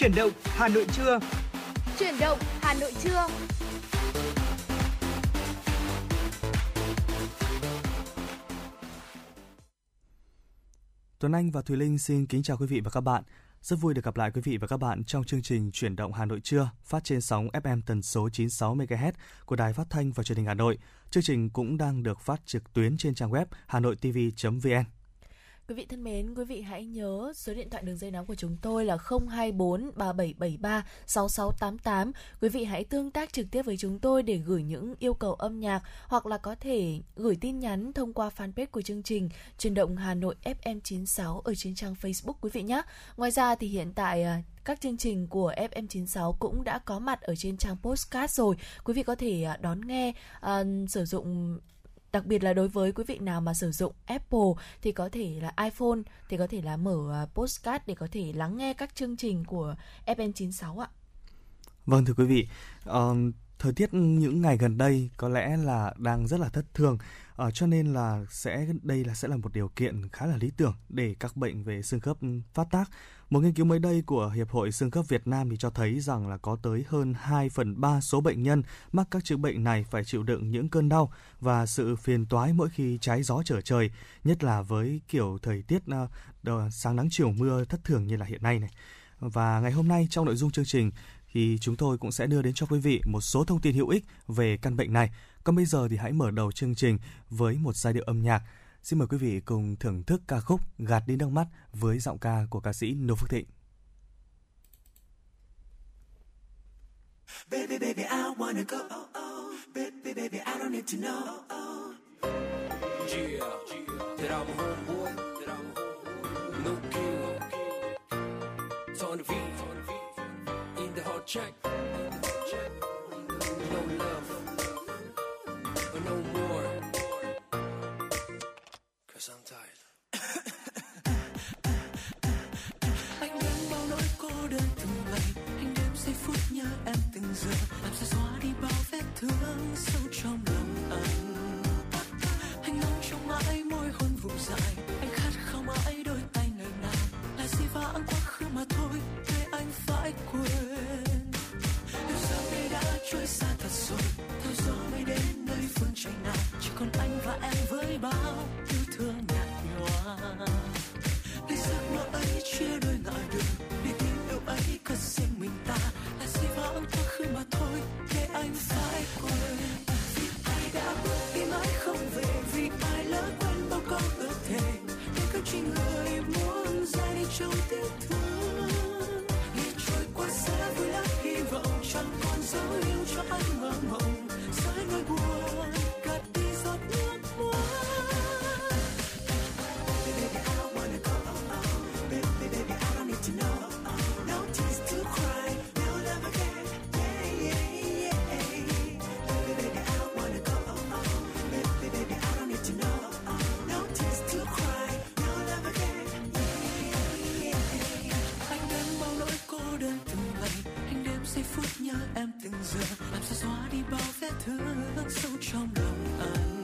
Chuyển động Hà Nội trưa. Chuyển động Hà Nội trưa. Tuấn Anh và Thùy Linh xin kính chào quý vị và các bạn. Rất vui được gặp lại quý vị và các bạn trong chương trình Chuyển động Hà Nội trưa, phát trên sóng FM tần số 96 MHz của Đài Phát thanh và Truyền hình Hà Nội. Chương trình cũng đang được phát trực tuyến trên trang web hanoitv.vn. Quý vị thân mến, quý vị hãy nhớ số điện thoại đường dây nóng của chúng tôi là 024 3773 6688. Quý vị hãy tương tác trực tiếp với chúng tôi để gửi những yêu cầu âm nhạc hoặc là có thể gửi tin nhắn thông qua fanpage của chương trình Truyền động Hà Nội FM 96 ở trên trang Facebook quý vị nhé. Ngoài ra thì hiện tại à, các chương trình của FM96 cũng đã có mặt ở trên trang postcard rồi. Quý vị có thể à, đón nghe, uh, sử dụng đặc biệt là đối với quý vị nào mà sử dụng Apple thì có thể là iPhone thì có thể là mở Podcast postcard để có thể lắng nghe các chương trình của FM96 ạ. Vâng thưa quý vị, uh, thời tiết những ngày gần đây có lẽ là đang rất là thất thường uh, cho nên là sẽ đây là sẽ là một điều kiện khá là lý tưởng để các bệnh về xương khớp phát tác một nghiên cứu mới đây của Hiệp hội Xương khớp Việt Nam thì cho thấy rằng là có tới hơn 2 phần 3 số bệnh nhân mắc các chứng bệnh này phải chịu đựng những cơn đau và sự phiền toái mỗi khi trái gió trở trời, nhất là với kiểu thời tiết uh, sáng nắng chiều mưa thất thường như là hiện nay này. Và ngày hôm nay trong nội dung chương trình thì chúng tôi cũng sẽ đưa đến cho quý vị một số thông tin hữu ích về căn bệnh này. Còn bây giờ thì hãy mở đầu chương trình với một giai điệu âm nhạc Xin mời quý vị cùng thưởng thức ca khúc Gạt đi nước mắt với giọng ca của ca sĩ Nô Phước Thịnh. Baby, baby, I wanna go. Oh, oh. Baby, baby, I don't need to know. Oh, oh. Yeah, that I'm a homeboy. That I'm a homeboy. No king. Turn the V. In the hot check. No love. Nhớ em từng giờ. Làm sao xóa đi bao vết thương sâu trong lòng anh? Anh ngóng trong mãi môi hôn vùng dài. Anh khát khao mãi đôi tay nơi nào là gì vãng quá khứ mà thôi, để anh phải quên. Yêu giờ đây đã trôi xa thật rồi. Theo gió mới đến nơi phương trời nào. Chỉ còn anh và em với bao trong tiếc thương ngày trôi qua sẽ vui lắm hy vọng chẳng làm sao xóa đi bao vết thương sâu trong lòng anh anh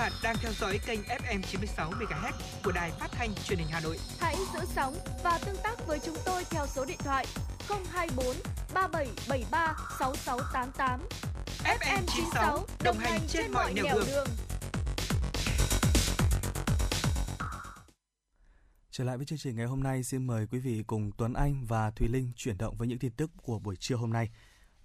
bạn đang theo dõi kênh FM 96 MHz của đài phát thanh truyền hình Hà Nội. Hãy giữ sóng và tương tác với chúng tôi theo số điện thoại 024 3773 6688. FM 96 đồng hành trên mọi nẻo đường. đường. Trở lại với chương trình ngày hôm nay, xin mời quý vị cùng Tuấn Anh và Thùy Linh chuyển động với những tin tức của buổi trưa hôm nay.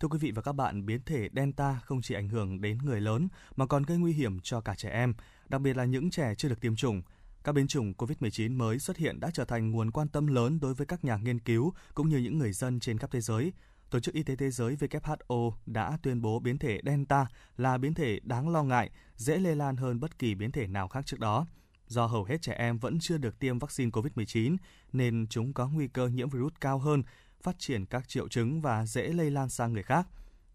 Thưa quý vị và các bạn, biến thể Delta không chỉ ảnh hưởng đến người lớn mà còn gây nguy hiểm cho cả trẻ em, đặc biệt là những trẻ chưa được tiêm chủng. Các biến chủng COVID-19 mới xuất hiện đã trở thành nguồn quan tâm lớn đối với các nhà nghiên cứu cũng như những người dân trên khắp thế giới. Tổ chức Y tế Thế giới WHO đã tuyên bố biến thể Delta là biến thể đáng lo ngại, dễ lây lan hơn bất kỳ biến thể nào khác trước đó. Do hầu hết trẻ em vẫn chưa được tiêm vaccine COVID-19 nên chúng có nguy cơ nhiễm virus cao hơn, phát triển các triệu chứng và dễ lây lan sang người khác.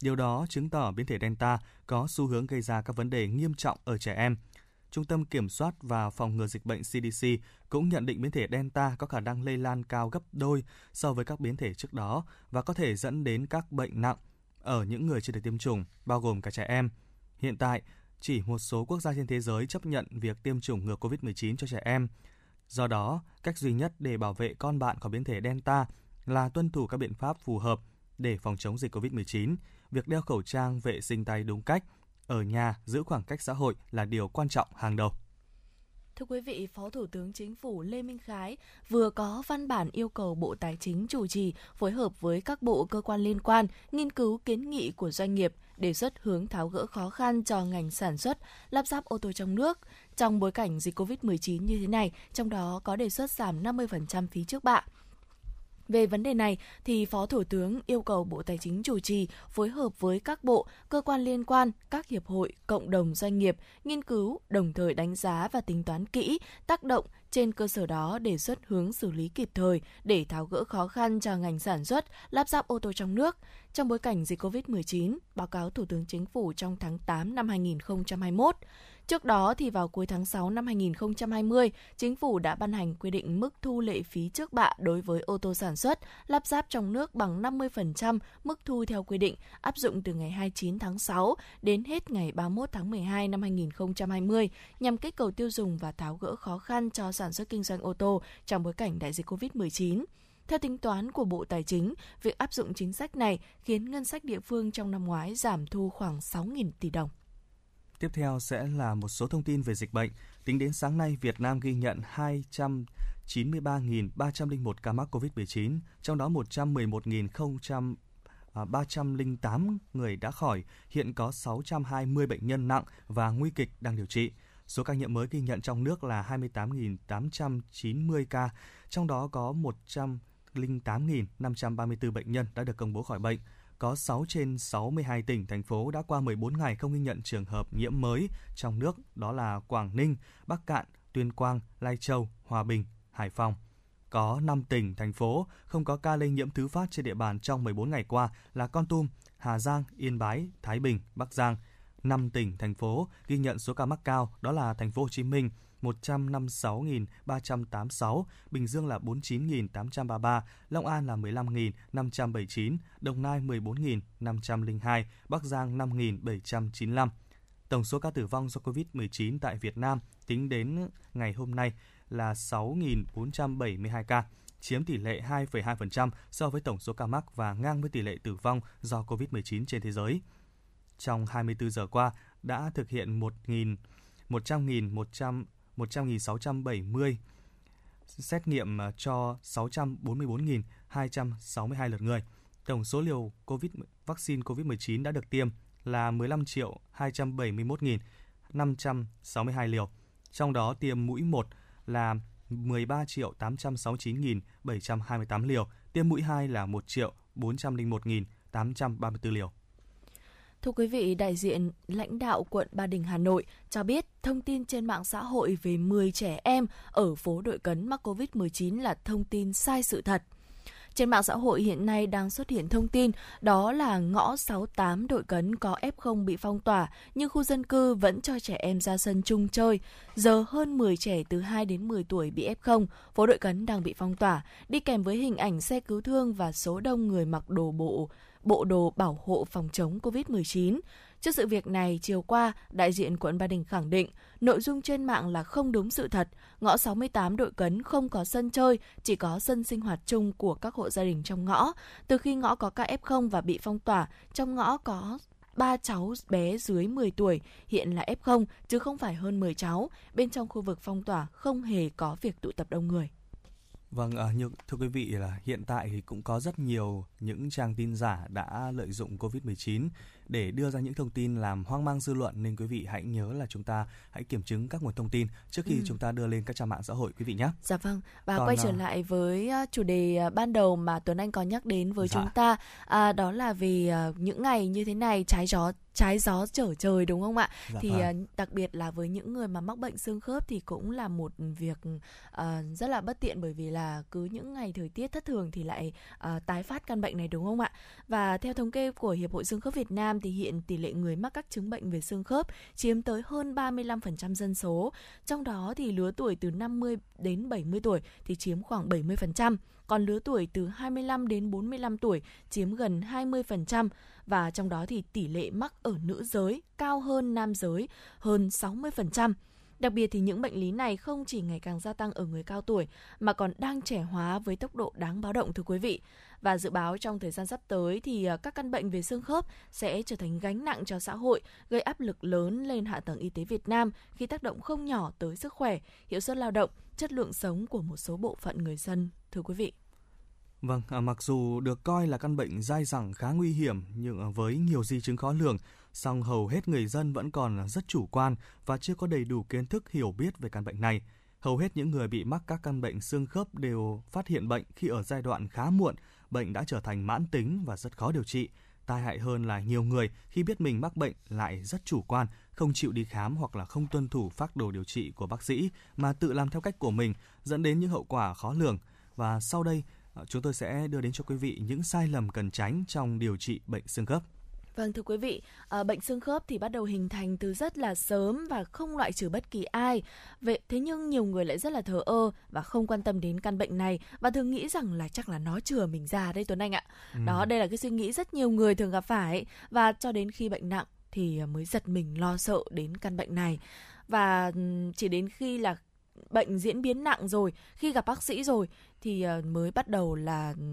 Điều đó chứng tỏ biến thể Delta có xu hướng gây ra các vấn đề nghiêm trọng ở trẻ em. Trung tâm Kiểm soát và Phòng ngừa Dịch bệnh CDC cũng nhận định biến thể Delta có khả năng lây lan cao gấp đôi so với các biến thể trước đó và có thể dẫn đến các bệnh nặng ở những người chưa được tiêm chủng, bao gồm cả trẻ em. Hiện tại, chỉ một số quốc gia trên thế giới chấp nhận việc tiêm chủng ngừa COVID-19 cho trẻ em. Do đó, cách duy nhất để bảo vệ con bạn khỏi biến thể Delta là tuân thủ các biện pháp phù hợp để phòng chống dịch COVID-19. Việc đeo khẩu trang, vệ sinh tay đúng cách, ở nhà giữ khoảng cách xã hội là điều quan trọng hàng đầu. Thưa quý vị, Phó Thủ tướng Chính phủ Lê Minh Khái vừa có văn bản yêu cầu Bộ Tài chính chủ trì phối hợp với các bộ cơ quan liên quan nghiên cứu kiến nghị của doanh nghiệp, đề xuất hướng tháo gỡ khó khăn cho ngành sản xuất, lắp ráp ô tô trong nước. Trong bối cảnh dịch COVID-19 như thế này, trong đó có đề xuất giảm 50% phí trước bạ. Về vấn đề này, thì Phó Thủ tướng yêu cầu Bộ Tài chính chủ trì phối hợp với các bộ, cơ quan liên quan, các hiệp hội, cộng đồng doanh nghiệp, nghiên cứu, đồng thời đánh giá và tính toán kỹ tác động trên cơ sở đó đề xuất hướng xử lý kịp thời để tháo gỡ khó khăn cho ngành sản xuất, lắp ráp ô tô trong nước. Trong bối cảnh dịch COVID-19, báo cáo Thủ tướng Chính phủ trong tháng 8 năm 2021. Trước đó thì vào cuối tháng 6 năm 2020, chính phủ đã ban hành quy định mức thu lệ phí trước bạ đối với ô tô sản xuất, lắp ráp trong nước bằng 50% mức thu theo quy định, áp dụng từ ngày 29 tháng 6 đến hết ngày 31 tháng 12 năm 2020 nhằm kích cầu tiêu dùng và tháo gỡ khó khăn cho sản xuất kinh doanh ô tô trong bối cảnh đại dịch COVID-19. Theo tính toán của Bộ Tài chính, việc áp dụng chính sách này khiến ngân sách địa phương trong năm ngoái giảm thu khoảng 6.000 tỷ đồng. Tiếp theo sẽ là một số thông tin về dịch bệnh. Tính đến sáng nay, Việt Nam ghi nhận 293.301 ca mắc COVID-19, trong đó 111.000 308 à, người đã khỏi, hiện có 620 bệnh nhân nặng và nguy kịch đang điều trị. Số ca nhiễm mới ghi nhận trong nước là 28.890 ca, trong đó có 108.534 bệnh nhân đã được công bố khỏi bệnh có 6 trên 62 tỉnh, thành phố đã qua 14 ngày không ghi nhận trường hợp nhiễm mới trong nước, đó là Quảng Ninh, Bắc Cạn, Tuyên Quang, Lai Châu, Hòa Bình, Hải Phòng. Có 5 tỉnh, thành phố không có ca lây nhiễm thứ phát trên địa bàn trong 14 ngày qua là Con Tum, Hà Giang, Yên Bái, Thái Bình, Bắc Giang. 5 tỉnh, thành phố ghi nhận số ca mắc cao đó là Thành phố Hồ Chí Minh, 156.386, Bình Dương là 49.833, Long An là 15.579, Đồng Nai 14.502, Bắc Giang 5.795. Tổng số ca tử vong do COVID-19 tại Việt Nam tính đến ngày hôm nay là 6.472 ca, chiếm tỷ lệ 2,2% so với tổng số ca mắc và ngang với tỷ lệ tử vong do COVID-19 trên thế giới. Trong 24 giờ qua, đã thực hiện 1.000 100.100 100.670 xét nghiệm cho 644.262 lượt người. Tổng số liều COVID vaccine COVID-19 đã được tiêm là 15 triệu 271.562 liều. Trong đó tiêm mũi 1 là 13 triệu 869.728 liều, tiêm mũi 2 là 1 triệu 401.834 liều. Thưa quý vị, đại diện lãnh đạo quận Ba Đình Hà Nội cho biết thông tin trên mạng xã hội về 10 trẻ em ở phố Đội Cấn mắc COVID-19 là thông tin sai sự thật. Trên mạng xã hội hiện nay đang xuất hiện thông tin đó là ngõ 68 đội cấn có F0 bị phong tỏa nhưng khu dân cư vẫn cho trẻ em ra sân chung chơi. Giờ hơn 10 trẻ từ 2 đến 10 tuổi bị F0, phố đội cấn đang bị phong tỏa, đi kèm với hình ảnh xe cứu thương và số đông người mặc đồ bộ bộ đồ bảo hộ phòng chống COVID-19. Trước sự việc này, chiều qua, đại diện quận Ba Đình khẳng định nội dung trên mạng là không đúng sự thật. Ngõ 68 đội cấn không có sân chơi, chỉ có sân sinh hoạt chung của các hộ gia đình trong ngõ. Từ khi ngõ có ca F0 và bị phong tỏa, trong ngõ có ba cháu bé dưới 10 tuổi, hiện là F0 chứ không phải hơn 10 cháu. Bên trong khu vực phong tỏa không hề có việc tụ tập đông người. Vâng, à, như thưa quý vị là hiện tại thì cũng có rất nhiều những trang tin giả đã lợi dụng Covid-19 để đưa ra những thông tin làm hoang mang dư luận nên quý vị hãy nhớ là chúng ta hãy kiểm chứng các nguồn thông tin trước khi ừ. chúng ta đưa lên các trang mạng xã hội quý vị nhé. Dạ vâng. Và Còn, quay trở uh... lại với chủ đề ban đầu mà Tuấn Anh có nhắc đến với dạ. chúng ta à, đó là về những ngày như thế này trái gió trái gió trở trời đúng không ạ? Dạ thì vâng. đặc biệt là với những người mà mắc bệnh xương khớp thì cũng là một việc uh, rất là bất tiện bởi vì là cứ những ngày thời tiết thất thường thì lại uh, tái phát căn bệnh này đúng không ạ? Và theo thống kê của Hiệp hội Xương khớp Việt Nam thì hiện tỷ lệ người mắc các chứng bệnh về xương khớp chiếm tới hơn 35% dân số. Trong đó thì lứa tuổi từ 50 đến 70 tuổi thì chiếm khoảng 70%, còn lứa tuổi từ 25 đến 45 tuổi chiếm gần 20% và trong đó thì tỷ lệ mắc ở nữ giới cao hơn nam giới hơn 60%. Đặc biệt thì những bệnh lý này không chỉ ngày càng gia tăng ở người cao tuổi mà còn đang trẻ hóa với tốc độ đáng báo động thưa quý vị. Và dự báo trong thời gian sắp tới thì à, các căn bệnh về xương khớp sẽ trở thành gánh nặng cho xã hội, gây áp lực lớn lên hạ tầng y tế Việt Nam khi tác động không nhỏ tới sức khỏe, hiệu suất lao động, chất lượng sống của một số bộ phận người dân. Thưa quý vị. Vâng, à, mặc dù được coi là căn bệnh dai dẳng khá nguy hiểm nhưng à, với nhiều di chứng khó lường, song hầu hết người dân vẫn còn rất chủ quan và chưa có đầy đủ kiến thức hiểu biết về căn bệnh này. Hầu hết những người bị mắc các căn bệnh xương khớp đều phát hiện bệnh khi ở giai đoạn khá muộn, bệnh đã trở thành mãn tính và rất khó điều trị. Tai hại hơn là nhiều người khi biết mình mắc bệnh lại rất chủ quan, không chịu đi khám hoặc là không tuân thủ phác đồ điều trị của bác sĩ mà tự làm theo cách của mình, dẫn đến những hậu quả khó lường. Và sau đây, ờ, chúng tôi sẽ đưa đến cho quý vị những sai lầm cần tránh trong điều trị bệnh xương khớp. Vâng thưa quý vị, à, bệnh xương khớp thì bắt đầu hình thành từ rất là sớm và không loại trừ bất kỳ ai. Vậy thế nhưng nhiều người lại rất là thờ ơ và không quan tâm đến căn bệnh này và thường nghĩ rằng là chắc là nó chừa mình ra đây Tuấn Anh ạ. Ừ. Đó đây là cái suy nghĩ rất nhiều người thường gặp phải và cho đến khi bệnh nặng thì mới giật mình lo sợ đến căn bệnh này. Và chỉ đến khi là bệnh diễn biến nặng rồi, khi gặp bác sĩ rồi thì ờ, mới bắt đầu là ừ,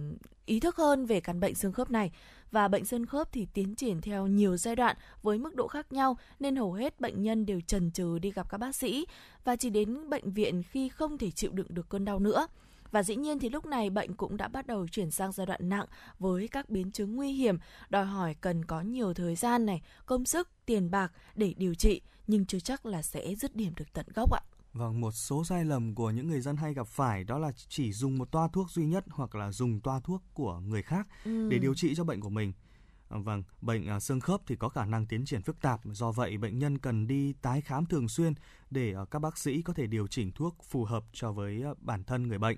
ý thức hơn về căn bệnh xương khớp này và bệnh xương khớp thì tiến triển theo nhiều giai đoạn với mức độ khác nhau nên hầu hết bệnh nhân đều chần chừ đi gặp các bác sĩ và chỉ đến bệnh viện khi không thể chịu đựng được cơn đau nữa. Và dĩ nhiên thì lúc này bệnh cũng đã bắt đầu chuyển sang giai đoạn nặng với các biến chứng nguy hiểm, đòi hỏi cần có nhiều thời gian này, công sức, tiền bạc để điều trị nhưng chưa chắc là sẽ dứt điểm được tận gốc ạ. Vâng, một số sai lầm của những người dân hay gặp phải đó là chỉ dùng một toa thuốc duy nhất hoặc là dùng toa thuốc của người khác ừ. để điều trị cho bệnh của mình. À, vâng, bệnh à, xương khớp thì có khả năng tiến triển phức tạp, do vậy bệnh nhân cần đi tái khám thường xuyên để à, các bác sĩ có thể điều chỉnh thuốc phù hợp cho với bản thân người bệnh.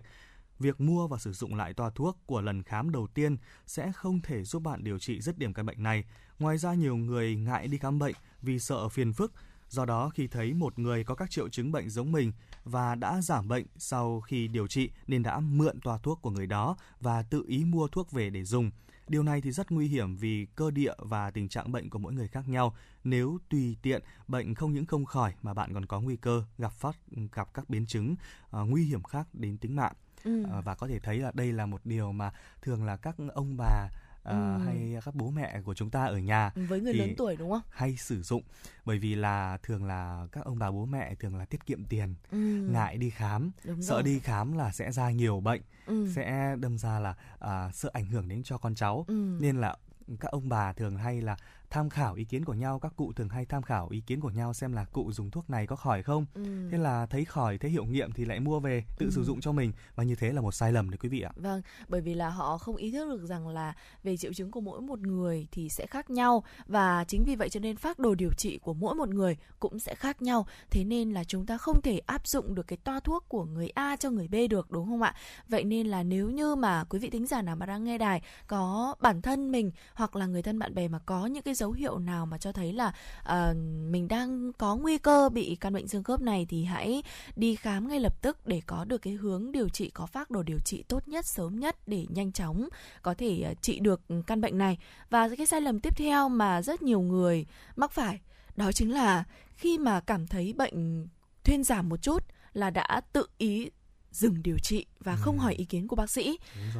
Việc mua và sử dụng lại toa thuốc của lần khám đầu tiên sẽ không thể giúp bạn điều trị dứt điểm căn bệnh này. Ngoài ra nhiều người ngại đi khám bệnh vì sợ phiền phức Do đó khi thấy một người có các triệu chứng bệnh giống mình và đã giảm bệnh sau khi điều trị nên đã mượn toa thuốc của người đó và tự ý mua thuốc về để dùng. Điều này thì rất nguy hiểm vì cơ địa và tình trạng bệnh của mỗi người khác nhau. Nếu tùy tiện, bệnh không những không khỏi mà bạn còn có nguy cơ gặp phát gặp các biến chứng uh, nguy hiểm khác đến tính mạng. Ừ. Uh, và có thể thấy là đây là một điều mà thường là các ông bà uh, ừ. hay các bố mẹ của chúng ta ở nhà với người lớn tuổi đúng không hay sử dụng bởi vì là thường là các ông bà bố mẹ thường là tiết kiệm tiền ừ. ngại đi khám đúng sợ rồi. đi khám là sẽ ra nhiều bệnh ừ. sẽ đâm ra là uh, sợ ảnh hưởng đến cho con cháu ừ. nên là các ông bà thường hay là tham khảo ý kiến của nhau các cụ thường hay tham khảo ý kiến của nhau xem là cụ dùng thuốc này có khỏi không. Ừ. thế là thấy khỏi thấy hiệu nghiệm thì lại mua về tự ừ. sử dụng cho mình. Và như thế là một sai lầm đấy quý vị ạ. Vâng bởi vì là họ không ý thức được rằng là về triệu chứng của mỗi một người thì sẽ khác nhau. Và chính vì vậy cho nên phác đồ điều trị của mỗi một người cũng sẽ khác nhau. Thế nên là chúng ta không thể áp dụng được cái toa thuốc của người A cho người B được đúng không ạ? Vậy nên là nếu như mà quý vị thính giả nào mà đang nghe đài có bản thân mình hoặc là người thân bạn bè mà có những cái dấu hiệu nào mà cho thấy là uh, mình đang có nguy cơ bị căn bệnh xương khớp này thì hãy đi khám ngay lập tức để có được cái hướng điều trị có phác đồ điều trị tốt nhất sớm nhất để nhanh chóng có thể uh, trị được căn bệnh này. Và cái sai lầm tiếp theo mà rất nhiều người mắc phải đó chính là khi mà cảm thấy bệnh thuyên giảm một chút là đã tự ý dừng điều trị và không Ừ. hỏi ý kiến của bác sĩ.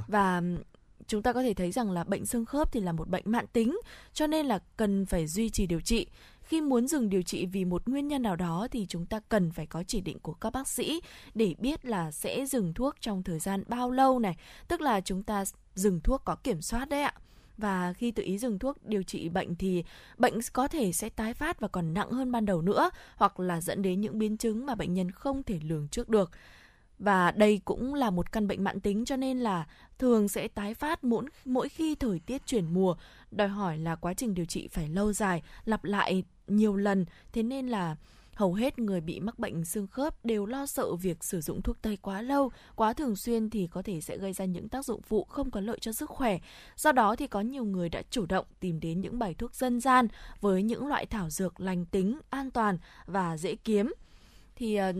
Và chúng ta có thể thấy rằng là bệnh xương khớp thì là một bệnh mãn tính, cho nên là cần phải duy trì điều trị. Khi muốn dừng điều trị vì một nguyên nhân nào đó thì chúng ta cần phải có chỉ định của các bác sĩ để biết là sẽ dừng thuốc trong thời gian bao lâu này. Tức là chúng ta dừng thuốc có kiểm soát đấy ạ. Và khi tự ý dừng thuốc điều trị bệnh thì bệnh có thể sẽ tái phát và còn nặng hơn ban đầu nữa, hoặc là dẫn đến những biến chứng mà bệnh nhân không thể lường trước được và đây cũng là một căn bệnh mãn tính cho nên là thường sẽ tái phát mỗi mỗi khi thời tiết chuyển mùa. Đòi hỏi là quá trình điều trị phải lâu dài, lặp lại nhiều lần. Thế nên là hầu hết người bị mắc bệnh xương khớp đều lo sợ việc sử dụng thuốc tây quá lâu. Quá thường xuyên thì có thể sẽ gây ra những tác dụng phụ không có lợi cho sức khỏe. Do đó thì có nhiều người đã chủ động tìm đến những bài thuốc dân gian với những loại thảo dược lành tính, an toàn và dễ kiếm thì uh,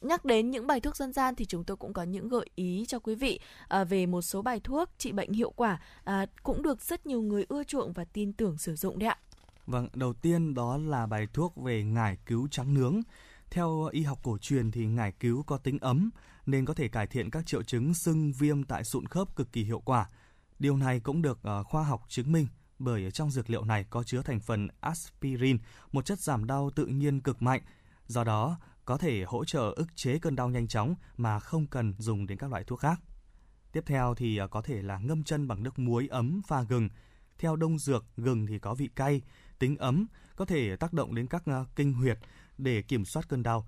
nhắc đến những bài thuốc dân gian thì chúng tôi cũng có những gợi ý cho quý vị uh, về một số bài thuốc trị bệnh hiệu quả uh, cũng được rất nhiều người ưa chuộng và tin tưởng sử dụng đấy ạ. Vâng, đầu tiên đó là bài thuốc về ngải cứu trắng nướng. Theo y học cổ truyền thì ngải cứu có tính ấm nên có thể cải thiện các triệu chứng sưng viêm tại sụn khớp cực kỳ hiệu quả. Điều này cũng được uh, khoa học chứng minh bởi ở trong dược liệu này có chứa thành phần aspirin, một chất giảm đau tự nhiên cực mạnh. Do đó, có thể hỗ trợ ức chế cơn đau nhanh chóng mà không cần dùng đến các loại thuốc khác. Tiếp theo thì à, có thể là ngâm chân bằng nước muối ấm pha gừng. Theo đông dược, gừng thì có vị cay, tính ấm, có thể tác động đến các à, kinh huyệt để kiểm soát cơn đau.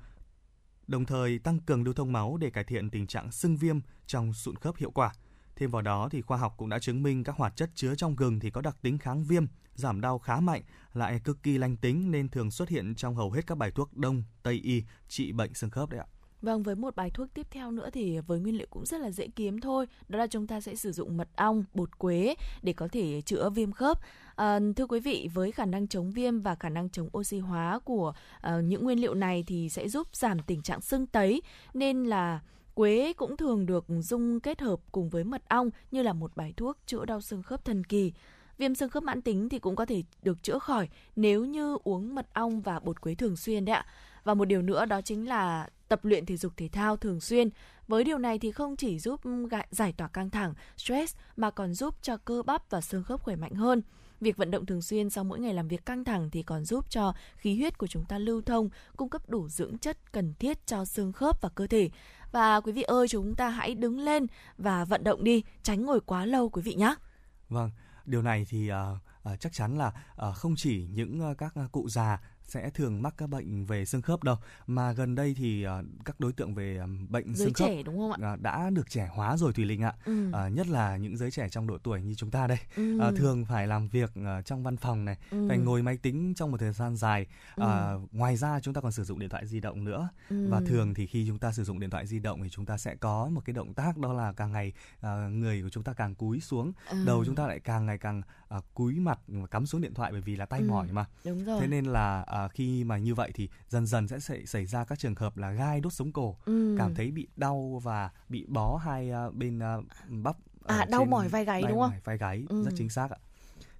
Đồng thời tăng cường lưu thông máu để cải thiện tình trạng sưng viêm trong sụn khớp hiệu quả. Thêm vào đó thì khoa học cũng đã chứng minh các hoạt chất chứa trong gừng thì có đặc tính kháng viêm, giảm đau khá mạnh, lại cực kỳ lành tính nên thường xuất hiện trong hầu hết các bài thuốc đông, tây y trị bệnh xương khớp đấy ạ. Vâng, với một bài thuốc tiếp theo nữa thì với nguyên liệu cũng rất là dễ kiếm thôi. Đó là chúng ta sẽ sử dụng mật ong, bột quế để có thể chữa viêm khớp. À, thưa quý vị, với khả năng chống viêm và khả năng chống oxy hóa của uh, những nguyên liệu này thì sẽ giúp giảm tình trạng sưng tấy. Nên là quế cũng thường được dung kết hợp cùng với mật ong như là một bài thuốc chữa đau xương khớp thần kỳ. Viêm xương khớp mãn tính thì cũng có thể được chữa khỏi nếu như uống mật ong và bột quế thường xuyên đấy ạ. Và một điều nữa đó chính là tập luyện thể dục thể thao thường xuyên. Với điều này thì không chỉ giúp giải tỏa căng thẳng, stress mà còn giúp cho cơ bắp và xương khớp khỏe mạnh hơn. Việc vận động thường xuyên sau mỗi ngày làm việc căng thẳng thì còn giúp cho khí huyết của chúng ta lưu thông, cung cấp đủ dưỡng chất cần thiết cho xương khớp và cơ thể. Và quý vị ơi, chúng ta hãy đứng lên và vận động đi, tránh ngồi quá lâu quý vị nhé. Vâng, điều này thì uh, uh, chắc chắn là uh, không chỉ những uh, các cụ già sẽ thường mắc các bệnh về xương khớp đâu mà gần đây thì uh, các đối tượng về um, bệnh giới xương khớp trẻ đúng không ạ? uh, đã được trẻ hóa rồi Thùy Linh ạ. Ừ. Uh, nhất là những giới trẻ trong độ tuổi như chúng ta đây Ừ. uh, thường phải làm việc uh, trong văn phòng này, Ừ. phải ngồi máy tính trong một thời gian dài. Uh, Ừ. Ngoài ra chúng ta còn sử dụng điện thoại di động nữa Ừ. và thường thì khi chúng ta sử dụng điện thoại di động thì chúng ta sẽ có một cái động tác đó là càng ngày uh, người của chúng ta càng cúi xuống, Ừ. đầu chúng ta lại càng ngày càng uh, cúi mặt cắm xuống điện thoại bởi vì là tay Ừ. mỏi mà. Đúng rồi. Thế nên là à, khi mà như vậy thì dần dần sẽ xảy, ra các trường hợp là gai đốt sống cổ, Ừ. cảm thấy bị đau và bị bó hai à, bên à, bắp À, đau mỏi vai gáy đúng không? vai gáy Ừ. rất chính xác ạ.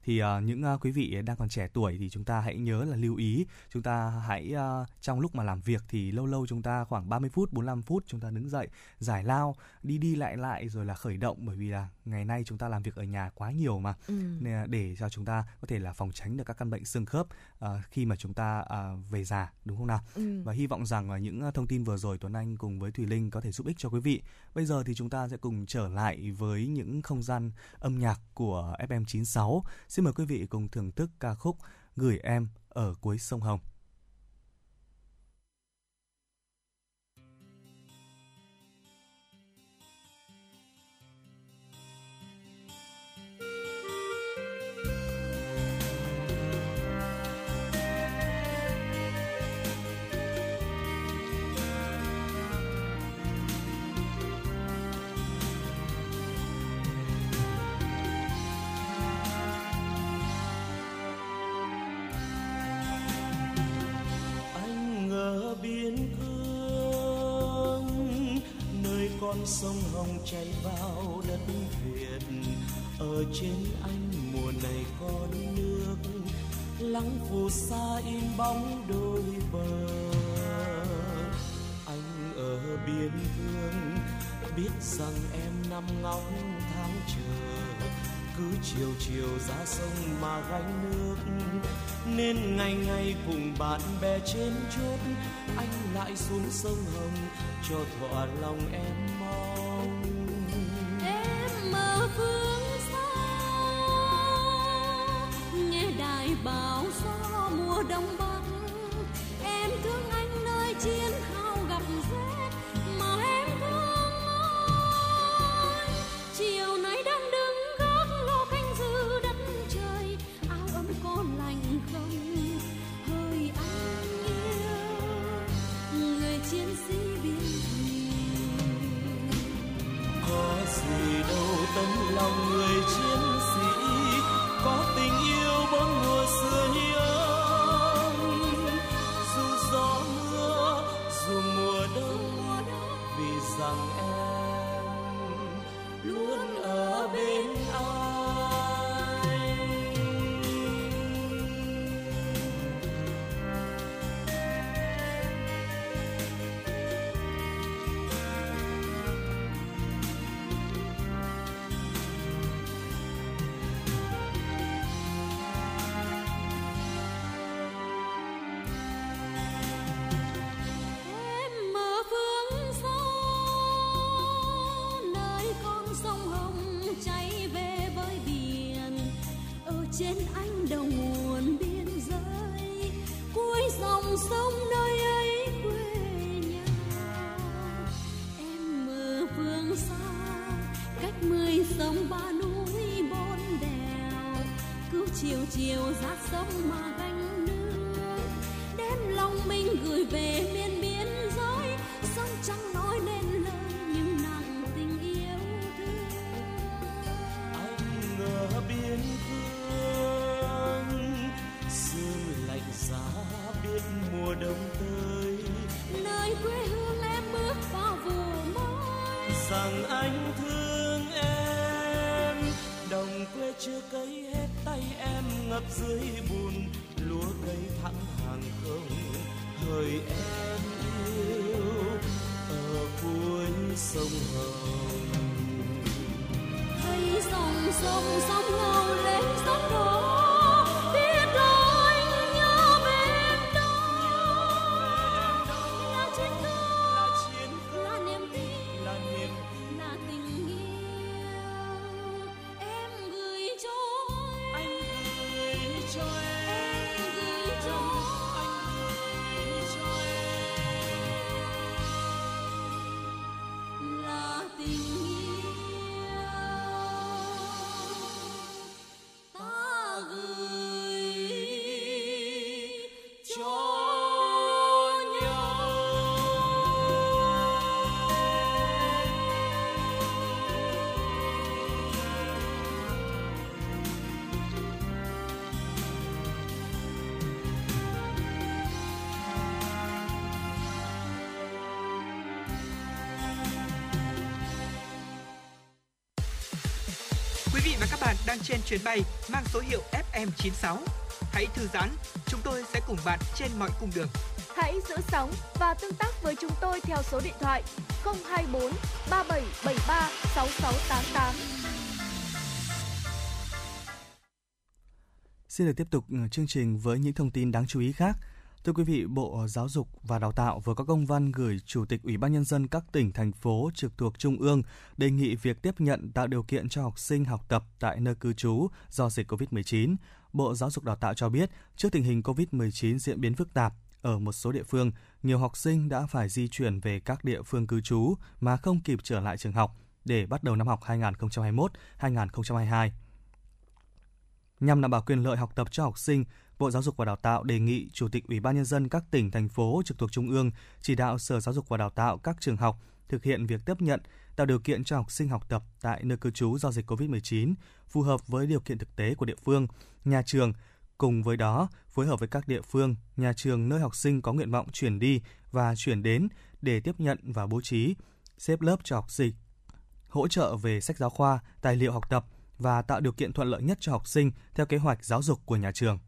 Thì à, những à, quý vị đang còn trẻ tuổi thì chúng ta hãy nhớ là lưu ý, chúng ta hãy à, trong lúc mà làm việc thì lâu lâu chúng ta khoảng 30 phút, 45 phút chúng ta đứng dậy, giải lao, đi đi lại lại rồi là khởi động bởi vì là ngày nay chúng ta làm việc ở nhà quá nhiều mà. Ừ. nên để cho chúng ta có thể là phòng tránh được các căn bệnh xương khớp à, khi mà chúng ta à, về già đúng không nào? Ừ. và hy vọng rằng là những à, thông tin vừa rồi Tuấn Anh cùng với Thùy Linh có thể giúp ích cho quý vị. Bây giờ thì chúng ta sẽ cùng trở lại với những không gian âm nhạc của FM96 xin mời quý vị cùng thưởng thức ca khúc gửi em ở cuối sông Hồng con sông hồng chảy vào đất việt. Ở trên anh mùa này có nước, lắng phù sa in bóng đôi bờ. Anh ở biên cương biết rằng em nằm ngóng tháng chờ. Cứ chiều chiều ra sông mà gánh nước, nên ngày ngày cùng bạn bè trên chốt. Anh lại xuống sông hồng cho thỏa lòng em mong. Em mơ phương xa, nghe đài báo gió mùa đông bắc. Em thương anh nơi chiến hào gặp rét đâu tấm lòng người chiến sĩ, có tình yêu bốn mùa xưa hiếm dù gió mưa, dù mùa đông, vì rằng em luôn chiều chiều ra sông mà đang trên chuyến bay mang số hiệu FM96. Hãy thư giãn, chúng tôi sẽ cùng bạn trên mọi cung đường. Hãy giữ sóng và tương tác với chúng tôi theo số điện thoại 024 3773 6688. Xin được tiếp tục ừ, chương trình với những thông tin đáng chú ý khác. Thưa quý vị, Bộ Giáo dục và Đào tạo vừa có công văn gửi Chủ tịch Ủy ban Nhân dân các tỉnh, thành phố trực thuộc Trung ương đề nghị việc tiếp nhận tạo điều kiện cho học sinh học tập tại nơi cư trú do dịch COVID-19. Bộ Giáo dục Đào tạo cho biết, trước tình hình COVID-19 diễn biến phức tạp, ở một số địa phương, nhiều học sinh đã phải di chuyển về các địa phương cư trú mà không kịp trở lại trường học để bắt đầu năm học 2021-2022. Nhằm đảm bảo quyền lợi học tập cho học sinh, Bộ Giáo dục và Đào tạo đề nghị Chủ tịch Ủy ban Nhân dân các tỉnh, thành phố trực thuộc Trung ương chỉ đạo Sở Giáo dục và Đào tạo các trường học thực hiện việc tiếp nhận, tạo điều kiện cho học sinh học tập tại nơi cư trú do dịch COVID-19 phù hợp với điều kiện thực tế của địa phương, nhà trường, cùng với đó phối hợp với các địa phương, nhà trường nơi học sinh có nguyện vọng chuyển đi và chuyển đến để tiếp nhận và bố trí xếp lớp cho học sinh, hỗ trợ về sách giáo khoa, tài liệu học tập và tạo điều kiện thuận lợi nhất cho học sinh theo kế hoạch giáo dục của nhà trường.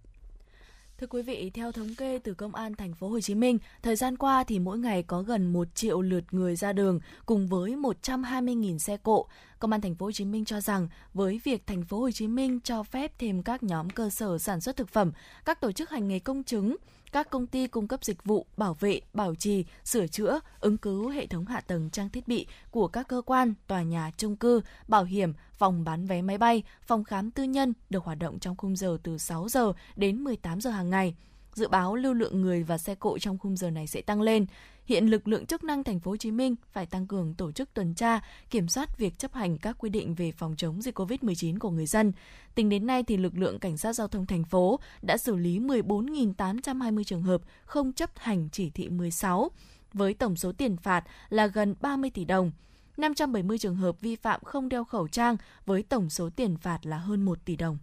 Thưa quý vị, theo thống kê từ Công an thành phố Hồ Chí Minh, thời gian qua thì mỗi ngày có gần 1 triệu lượt người ra đường cùng với 120.000 xe cộ. Công an thành phố Hồ Chí Minh cho rằng với việc thành phố Hồ Chí Minh cho phép thêm các nhóm cơ sở sản xuất thực phẩm, các tổ chức hành nghề công chứng, các công ty cung cấp dịch vụ bảo vệ, bảo trì, sửa chữa, ứng cứu hệ thống hạ tầng trang thiết bị của các cơ quan, tòa nhà, trung cư, bảo hiểm, phòng bán vé máy bay, phòng khám tư nhân được hoạt động trong khung giờ từ 6 giờ đến 18 giờ hàng ngày. Dự báo lưu lượng người và xe cộ trong khung giờ này sẽ tăng lên. Hiện lực lượng chức năng thành phố Hồ Chí Minh phải tăng cường tổ chức tuần tra, kiểm soát việc chấp hành các quy định về phòng chống dịch COVID-19 của người dân. Tính đến nay thì lực lượng cảnh sát giao thông thành phố đã xử lý 14.820 trường hợp không chấp hành chỉ thị 16 với tổng số tiền phạt là gần 30 tỷ đồng. 570 trường hợp vi phạm không đeo khẩu trang với tổng số tiền phạt là hơn 1 tỷ đồng.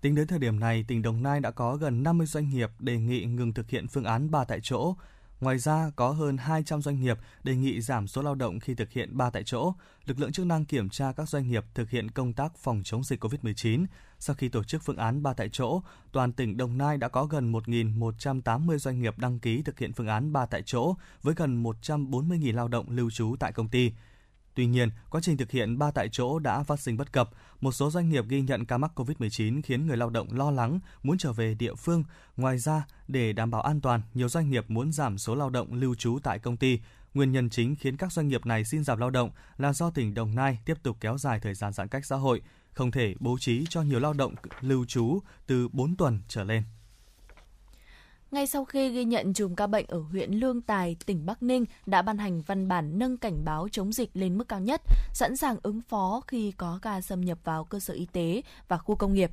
Tính đến thời điểm này, tỉnh Đồng Nai đã có gần 50 doanh nghiệp đề nghị ngừng thực hiện phương án 3 tại chỗ. Ngoài ra, có hơn 200 doanh nghiệp đề nghị giảm số lao động khi thực hiện ba tại chỗ. Lực lượng chức năng kiểm tra các doanh nghiệp thực hiện công tác phòng chống dịch COVID-19. Sau khi tổ chức phương án ba tại chỗ, toàn tỉnh Đồng Nai đã có gần 1.180 doanh nghiệp đăng ký thực hiện phương án ba tại chỗ với gần 140.000 lao động lưu trú tại công ty. Tuy nhiên, quá trình thực hiện ba tại chỗ đã phát sinh bất cập. Một số doanh nghiệp ghi nhận ca mắc COVID-19 khiến người lao động lo lắng, muốn trở về địa phương. Ngoài ra, để đảm bảo an toàn, nhiều doanh nghiệp muốn giảm số lao động lưu trú tại công ty. Nguyên nhân chính khiến các doanh nghiệp này xin giảm lao động là do tỉnh Đồng Nai tiếp tục kéo dài thời gian giãn cách xã hội, không thể bố trí cho nhiều lao động lưu trú từ 4 tuần trở lên. Ngay sau khi ghi nhận chùm ca bệnh ở huyện Lương Tài, tỉnh Bắc Ninh đã ban hành văn bản nâng cảnh báo chống dịch lên mức cao nhất, sẵn sàng ứng phó khi có ca xâm nhập vào cơ sở y tế và khu công nghiệp.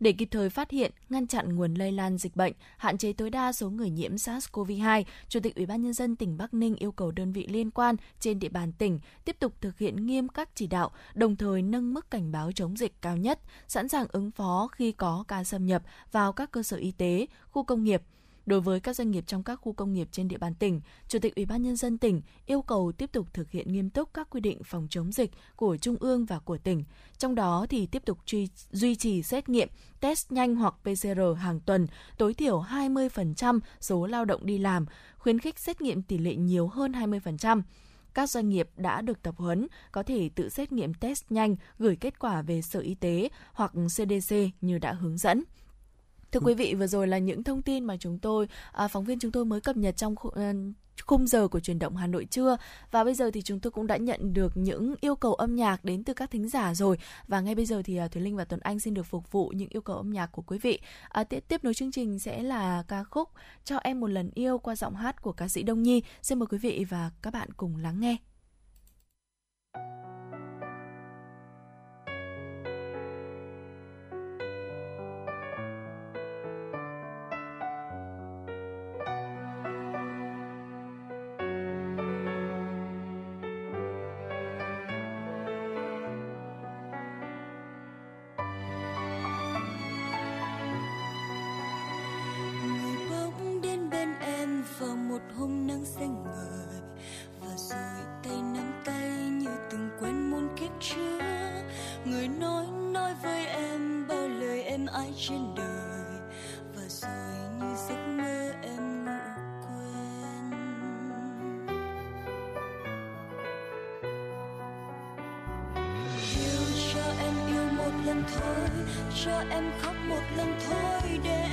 Để kịp thời phát hiện, ngăn chặn nguồn lây lan dịch bệnh, hạn chế tối đa số người nhiễm SARS-CoV-2, Chủ tịch Ủy ban nhân dân tỉnh Bắc Ninh yêu cầu đơn vị liên quan trên địa bàn tỉnh tiếp tục thực hiện nghiêm các chỉ đạo, đồng thời nâng mức cảnh báo chống dịch cao nhất, sẵn sàng ứng phó khi có ca xâm nhập vào các cơ sở y tế, khu công nghiệp, Đối với các doanh nghiệp trong các khu công nghiệp trên địa bàn tỉnh, Chủ tịch Ủy ban nhân dân tỉnh yêu cầu tiếp tục thực hiện nghiêm túc các quy định phòng chống dịch của trung ương và của tỉnh. Trong đó thì tiếp tục duy, duy trì xét nghiệm test nhanh hoặc PCR hàng tuần, tối thiểu 20% số lao động đi làm, khuyến khích xét nghiệm tỷ lệ nhiều hơn 20% các doanh nghiệp đã được tập huấn có thể tự xét nghiệm test nhanh gửi kết quả về Sở Y tế hoặc CDC như đã hướng dẫn. Thưa quý vị, vừa rồi là những thông tin mà chúng tôi, à, phóng viên chúng tôi mới cập nhật trong ờ, khung giờ của truyền động Hà Nội trưa và bây giờ thì chúng tôi cũng đã nhận được những yêu cầu âm nhạc đến từ các thính giả rồi và ngay bây giờ thì à, Thúy Linh và Tuấn Anh xin được phục vụ những yêu cầu âm nhạc của quý vị. À, tiếp tiếp nối chương trình sẽ là ca khúc cho em một lần yêu qua giọng hát của ca sĩ Đông Nhi. Xin mời quý vị và các bạn cùng lắng nghe. Trên đời và rồi như giấc mơ em ngủ quên. Yêu cho em yêu một lần thôi, cho em khóc một lần thôi để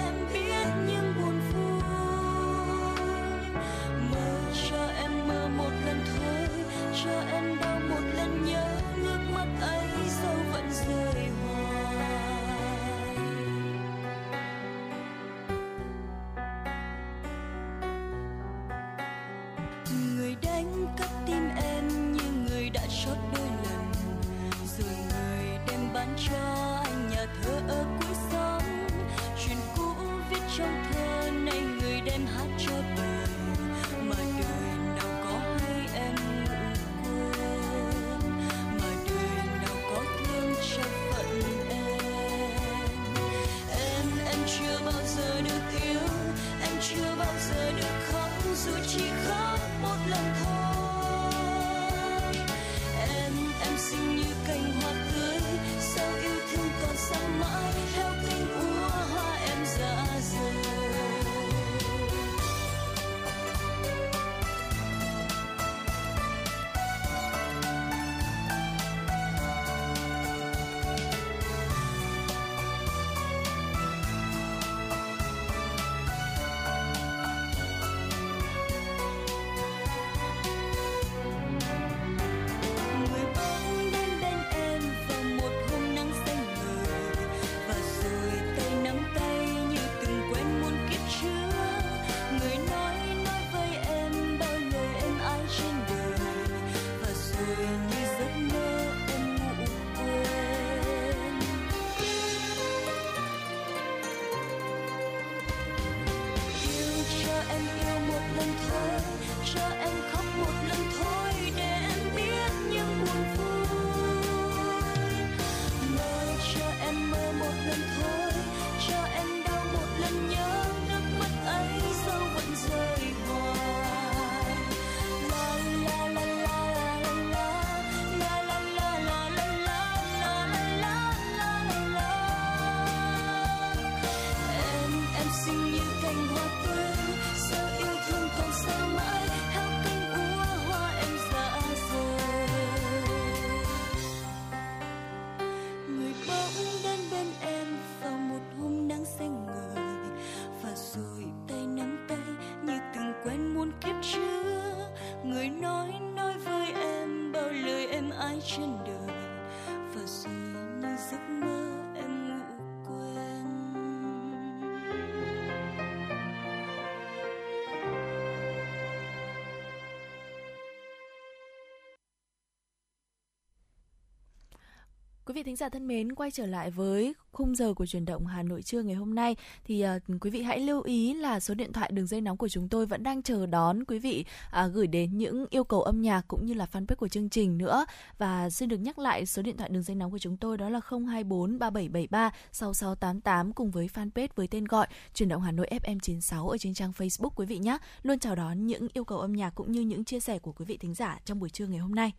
Quý vị thính giả thân mến, quay trở lại với khung giờ của truyền động Hà Nội trưa ngày hôm nay thì uh, quý vị hãy lưu ý là số điện thoại đường dây nóng của chúng tôi vẫn đang chờ đón quý vị uh, gửi đến những yêu cầu âm nhạc cũng như là fanpage của chương trình nữa và xin được nhắc lại số điện thoại đường dây nóng của chúng tôi đó là 024 3773 6688 cùng với fanpage với tên gọi truyền động Hà Nội FM 96 ở trên trang Facebook quý vị nhé. Luôn chào đón những yêu cầu âm nhạc cũng như những chia sẻ của quý vị thính giả trong buổi trưa ngày hôm nay.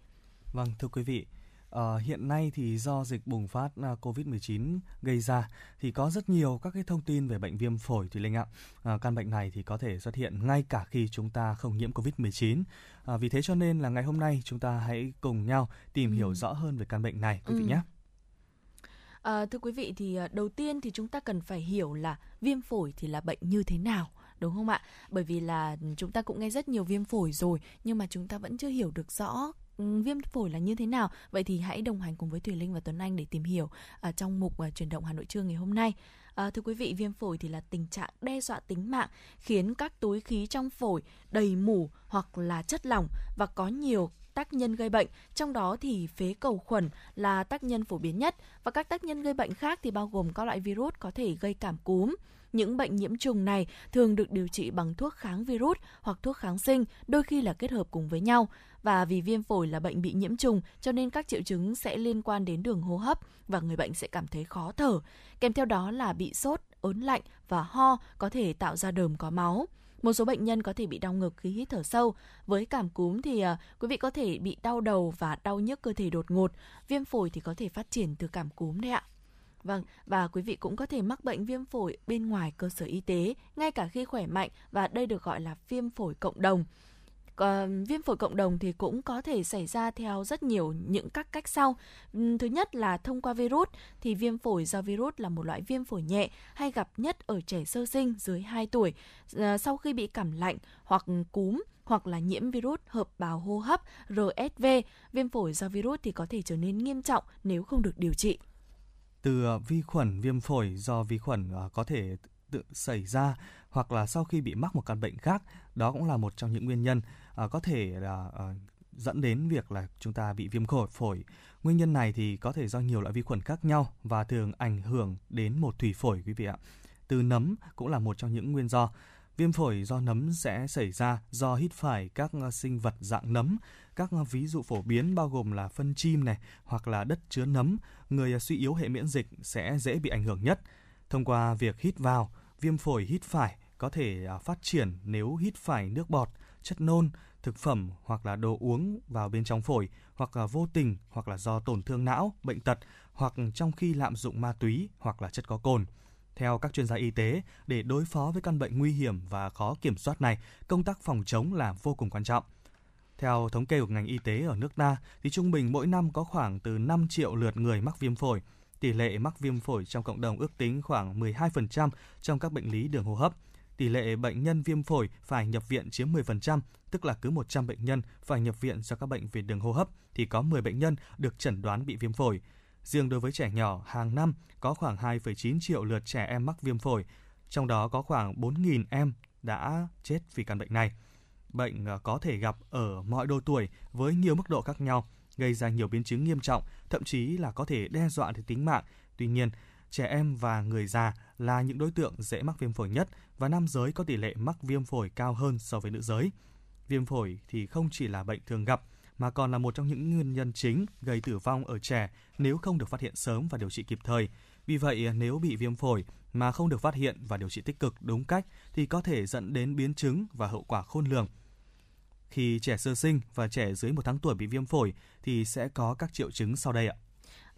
Vâng, thưa quý vị, ờ, hiện nay thì do dịch bùng phát à, COVID-19 gây ra thì có rất nhiều các cái thông tin về bệnh viêm phổi Thùy Linh ạ. À, căn bệnh này thì có thể xuất hiện ngay cả khi chúng ta không nhiễm COVID-19. À, vì thế cho nên là ngày hôm nay chúng ta hãy cùng nhau tìm hiểu rõ hơn về căn bệnh này quý vị Ừ. nhé. À, thưa quý vị thì à, đầu tiên thì chúng ta cần phải hiểu là viêm phổi thì là bệnh như thế nào đúng không ạ? Bởi vì là chúng ta cũng nghe rất nhiều viêm phổi rồi nhưng mà chúng ta vẫn chưa hiểu được rõ Ừ, viêm phổi là như thế nào. Vậy thì hãy đồng hành cùng với Thùy Linh và Tuấn Anh để tìm hiểu uh, trong mục uh, chuyển động Hà Nội trưa ngày hôm nay. À, thưa quý vị, viêm phổi thì là tình trạng đe dọa tính mạng khiến các túi khí trong phổi đầy mủ hoặc là chất lỏng và có nhiều tác nhân gây bệnh, trong đó thì phế cầu khuẩn là tác nhân phổ biến nhất và các tác nhân gây bệnh khác thì bao gồm các loại virus có thể gây cảm cúm. Những bệnh nhiễm trùng này thường được điều trị bằng thuốc kháng virus hoặc thuốc kháng sinh, đôi khi là kết hợp cùng với nhau. Và vì viêm phổi là bệnh bị nhiễm trùng cho nên các triệu chứng sẽ liên quan đến đường hô hấp và người bệnh sẽ cảm thấy khó thở. Kèm theo đó là bị sốt, ớn lạnh và ho có thể tạo ra đờm có máu. Một số bệnh nhân có thể bị đau ngực khi hít thở sâu. Với cảm cúm thì à, quý vị có thể bị đau đầu và đau nhức cơ thể đột ngột. Viêm phổi thì có thể phát triển từ cảm cúm đấy ạ. Vâng, và quý vị cũng có thể mắc bệnh viêm phổi bên ngoài cơ sở y tế, ngay cả khi khỏe mạnh và đây được gọi là viêm phổi cộng đồng. Còn viêm phổi cộng đồng thì cũng có thể xảy ra theo rất nhiều những các cách sau. Thứ nhất là thông qua virus thì viêm phổi do virus là một loại viêm phổi nhẹ hay gặp nhất ở trẻ sơ sinh dưới 2 tuổi à, sau khi bị cảm lạnh hoặc cúm hoặc là nhiễm virus hợp bào hô hấp RSV. Viêm phổi do virus thì có thể trở nên nghiêm trọng nếu không được điều trị. Từ uh, vi khuẩn viêm phổi do vi khuẩn uh, có thể tự xảy ra hoặc là sau khi bị mắc một căn bệnh khác, đó cũng là một trong những nguyên nhân uh, có thể là dẫn đến việc là chúng ta bị viêm phổi phổi. Nguyên nhân này thì có thể do nhiều loại vi khuẩn khác nhau và thường ảnh hưởng đến một thủy phổi quý vị ạ. Từ nấm cũng là một trong những nguyên do. Viêm phổi do nấm sẽ xảy ra do hít phải các sinh vật dạng nấm. Các ví dụ phổ biến bao gồm là phân chim này hoặc là đất chứa nấm. Người suy yếu hệ miễn dịch sẽ dễ bị ảnh hưởng nhất. Thông qua việc hít vào, viêm phổi hít phải có thể à, phát triển nếu hít phải nước bọt, chất nôn, thực phẩm hoặc là đồ uống vào bên trong phổi hoặc là vô tình hoặc là do tổn thương não, bệnh tật hoặc trong khi lạm dụng ma túy hoặc là chất có cồn. Theo các chuyên gia y tế, để đối phó với căn bệnh nguy hiểm và khó kiểm soát này, công tác phòng chống là vô cùng quan trọng. Theo thống kê của ngành y tế ở nước ta, thì trung bình mỗi năm có khoảng từ 5 triệu lượt người mắc viêm phổi. Tỷ lệ mắc viêm phổi trong cộng đồng ước tính khoảng 12% trong các bệnh lý đường hô hấp. Tỷ lệ bệnh nhân viêm phổi phải nhập viện chiếm 10%, tức là cứ 100 bệnh nhân phải nhập viện do các bệnh về đường hô hấp thì có 10 bệnh nhân được chẩn đoán bị viêm phổi. Riêng đối với trẻ nhỏ, hàng năm có khoảng 2,9 triệu lượt trẻ em mắc viêm phổi, trong đó có khoảng 4.000 em đã chết vì căn bệnh này. Bệnh à, có thể gặp ở mọi độ tuổi với nhiều mức độ khác nhau, gây ra nhiều biến chứng nghiêm trọng, thậm chí là có thể đe dọa đến tính mạng. Tuy nhiên, trẻ em và người già là những đối tượng dễ mắc viêm phổi nhất và nam giới có tỷ lệ mắc viêm phổi cao hơn so với nữ giới. Viêm phổi thì không chỉ là bệnh thường gặp mà còn là một trong những nguyên nhân chính gây tử vong ở trẻ nếu không được phát hiện sớm và điều trị kịp thời. Vì vậy, à, nếu bị viêm phổi mà không được phát hiện và điều trị tích cực đúng cách thì có thể dẫn đến biến chứng và hậu quả khôn lường. Khi trẻ sơ sinh và trẻ dưới một tháng tuổi bị viêm phổi thì sẽ có các triệu chứng sau đây ạ.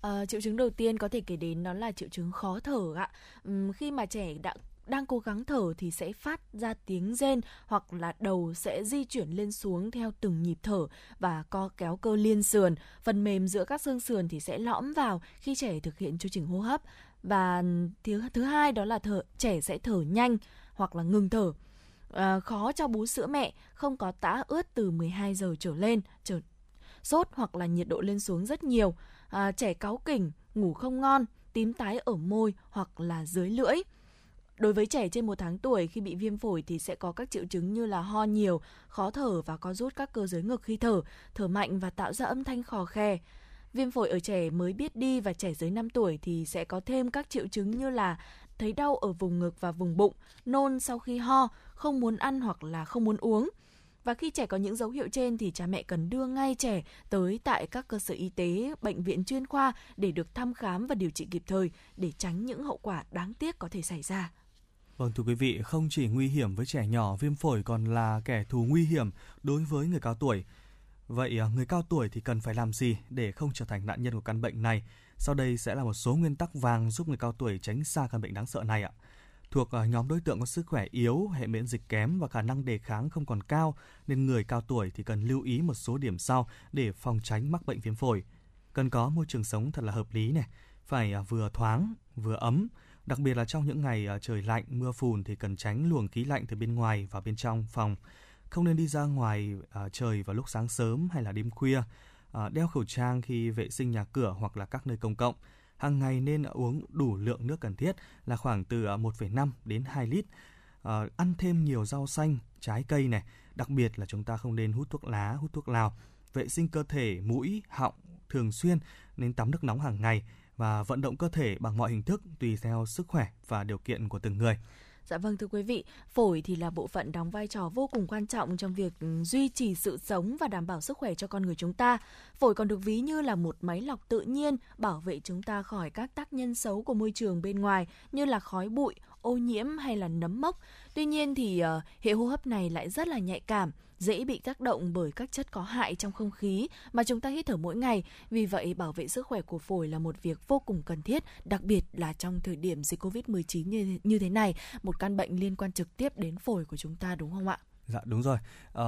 À, triệu chứng đầu tiên có thể kể đến đó là triệu chứng khó thở ạ. Uhm, khi mà trẻ đã đang cố gắng thở thì sẽ phát ra tiếng rên hoặc là đầu sẽ di chuyển lên xuống theo từng nhịp thở và co kéo cơ liên sườn. Phần mềm giữa các xương sườn thì sẽ lõm vào khi trẻ thực hiện chu trình hô hấp. Và thứ thứ hai đó là thở trẻ sẽ thở nhanh hoặc là ngừng thở. À, khó cho bú sữa mẹ, không có tã ướt từ 12 giờ trở lên, trở sốt hoặc là nhiệt độ lên xuống rất nhiều. À, trẻ cáu kỉnh, ngủ không ngon, tím tái ở môi hoặc là dưới lưỡi. Đối với trẻ trên 1 tháng tuổi khi bị viêm phổi thì sẽ có các triệu chứng như là ho nhiều, khó thở và có rút các cơ giới ngực khi thở, thở mạnh và tạo ra âm thanh khò khe. Viêm phổi ở trẻ mới biết đi và trẻ dưới 5 tuổi thì sẽ có thêm các triệu chứng như là thấy đau ở vùng ngực và vùng bụng, nôn sau khi ho, không muốn ăn hoặc là không muốn uống. Và khi trẻ có những dấu hiệu trên thì cha mẹ cần đưa ngay trẻ tới tại các cơ sở y tế, bệnh viện chuyên khoa để được thăm khám và điều trị kịp thời để tránh những hậu quả đáng tiếc có thể xảy ra. Vâng thưa quý vị, không chỉ nguy hiểm với trẻ nhỏ, viêm phổi còn là kẻ thù nguy hiểm đối với người cao tuổi. Vậy à, người cao tuổi thì cần phải làm gì để không trở thành nạn nhân của căn bệnh này? Sau đây sẽ là một số nguyên tắc vàng giúp người cao tuổi tránh xa căn bệnh đáng sợ này ạ. Thuộc ờ, nhóm đối tượng có sức khỏe yếu, hệ miễn dịch kém và khả năng đề kháng không còn cao, nên người cao tuổi thì cần lưu ý một số điểm sau để phòng tránh mắc bệnh viêm phổi. Cần có môi trường sống thật là hợp lý này, phải ờ, vừa thoáng, vừa ấm, Đặc biệt là trong những ngày ờ, trời lạnh, mưa phùn thì cần tránh luồng khí lạnh từ bên ngoài vào bên trong phòng. Không nên đi ra ngoài trời vào lúc sáng sớm hay là đêm khuya. À, đeo khẩu trang khi vệ sinh nhà cửa hoặc là các nơi công cộng. Hàng ngày nên uống đủ lượng nước cần thiết là khoảng từ à, 1,5 đến 2 lít. À, ăn thêm nhiều rau xanh, trái cây này. Đặc biệt là chúng ta không nên hút thuốc lá, hút thuốc lào. Vệ sinh cơ thể, mũi, họng thường xuyên nên tắm nước nóng hàng ngày và vận động cơ thể bằng mọi hình thức tùy theo sức khỏe và điều kiện của từng người. Dạ vâng thưa quý vị, phổi thì là bộ phận đóng vai trò vô cùng quan trọng trong việc ừ, duy trì sự sống và đảm bảo sức khỏe cho con người chúng ta. Phổi còn được ví như là một máy lọc tự nhiên bảo vệ chúng ta khỏi các tác nhân xấu của môi trường bên ngoài như là khói bụi, ô nhiễm hay là nấm mốc. Tuy nhiên thì uh, hệ hô hấp này lại rất là nhạy cảm, dễ bị tác động bởi các chất có hại trong không khí mà chúng ta hít thở mỗi ngày. Vì vậy, bảo vệ sức khỏe của phổi là một việc vô cùng cần thiết, đặc biệt là trong thời điểm dịch Covid-19 như, như thế này, một căn bệnh liên quan trực tiếp đến phổi của chúng ta đúng không ạ? Dạ đúng rồi. À,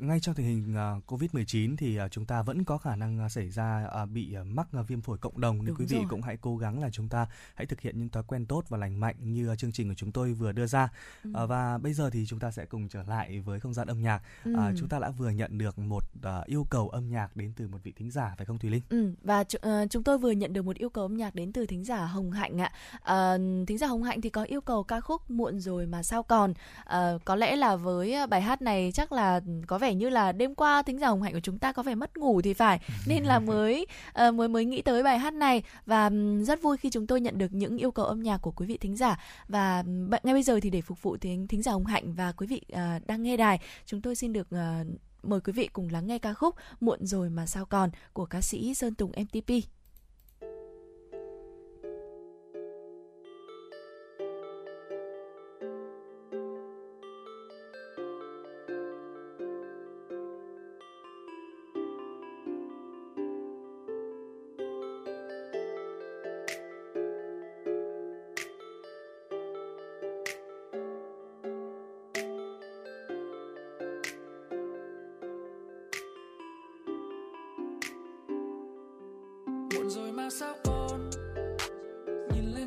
ngay trong tình hình uh, Covid-19 thì uh, chúng ta vẫn có khả năng uh, xảy ra uh, bị uh, mắc uh, viêm phổi cộng đồng nên đúng quý vị rồi. cũng hãy cố gắng là chúng ta hãy thực hiện những thói quen tốt và lành mạnh như uh, chương trình của chúng tôi vừa đưa ra. Ừ. Uh, và bây giờ thì chúng ta sẽ cùng trở lại với không gian âm nhạc. Ừ. Uh, chúng ta đã vừa nhận được một uh, yêu cầu âm nhạc đến từ một vị thính giả phải không Thùy Linh? Ừ và uh, chúng tôi vừa nhận được một yêu cầu âm nhạc đến từ thính giả Hồng Hạnh ạ. Uh, thính giả Hồng Hạnh thì có yêu cầu ca khúc muộn rồi mà sao còn. Uh, có lẽ là với bài hát này chắc là có vẻ như là đêm qua thính giả hồng hạnh của chúng ta có vẻ mất ngủ thì phải. Nên là mới uh, mới mới nghĩ tới bài hát này. Và rất vui khi chúng tôi nhận được những yêu cầu âm nhạc của quý vị thính giả. Và ngay bây giờ thì để phục vụ thính thính giả hồng hạnh và quý vị uh, đang nghe đài chúng tôi xin được uh, mời quý vị cùng lắng nghe ca khúc muộn rồi mà sao còn của ca sĩ sơn tùng mtp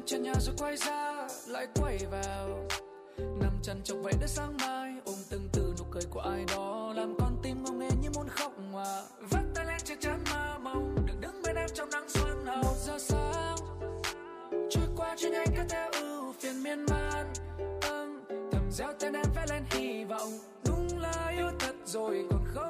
chân nhà rồi quay ra, lại quay vào. Nằm chân chọc vậy đến sáng mai, ôm từng từ nụ cười của ai đó. Làm con tim ngông nghê như muốn khóc mà. Vắt tay lên trên chán mà mộng đừng đứng bên em trong nắng xuân hồng một giờ sáng trôi qua trên anh cứ theo ưu phiền miên man. Âm thầm gieo tên em vẽ lên hy vọng. Đúng là yêu thật rồi, còn không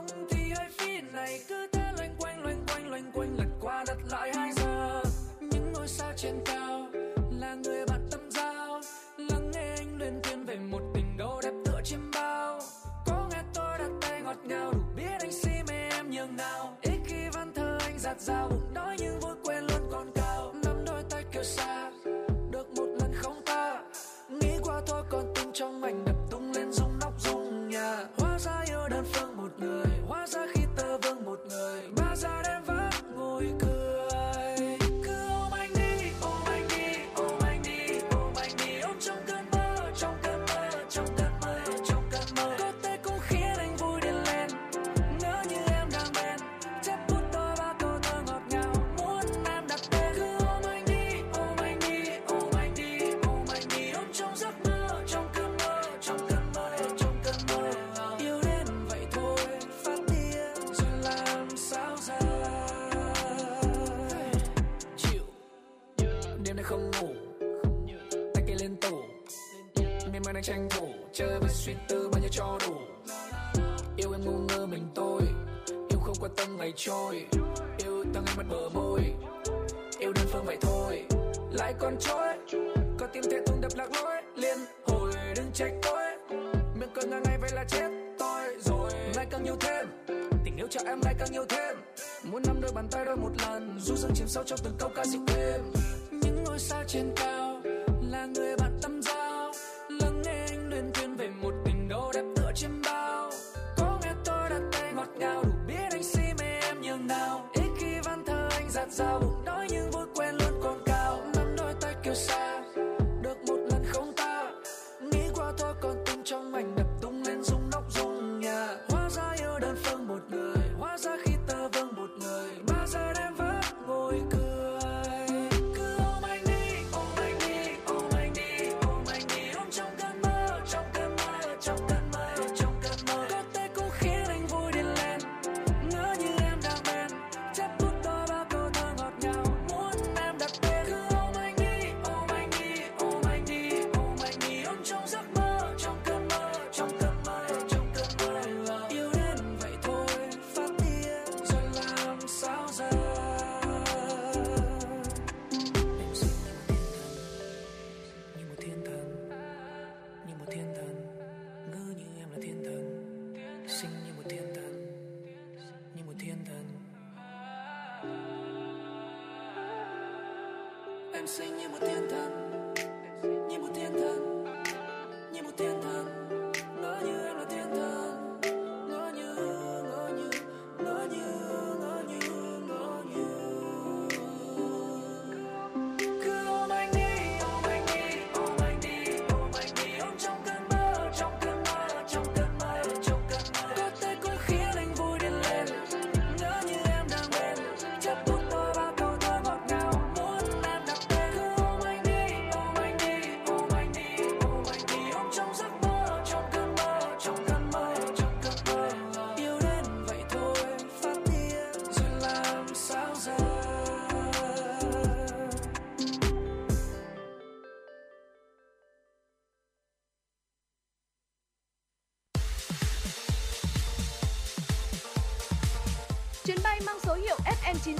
em xinh như một thiên thần.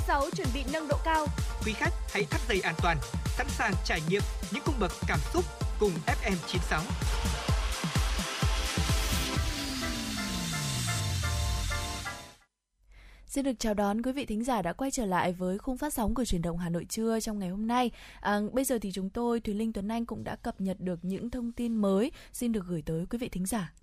6 chuẩn bị nâng độ cao. Quý khách hãy thắt dây an toàn, sẵn sàng trải nghiệm những cung bậc cảm xúc cùng FM 96. Xin được chào đón quý vị thính giả đã quay trở lại với khung phát sóng của truyền động Hà Nội trưa trong ngày hôm nay. À, bây giờ thì chúng tôi Thùy Linh Tuấn Anh cũng đã cập nhật được những thông tin mới xin được gửi tới quý vị thính giả.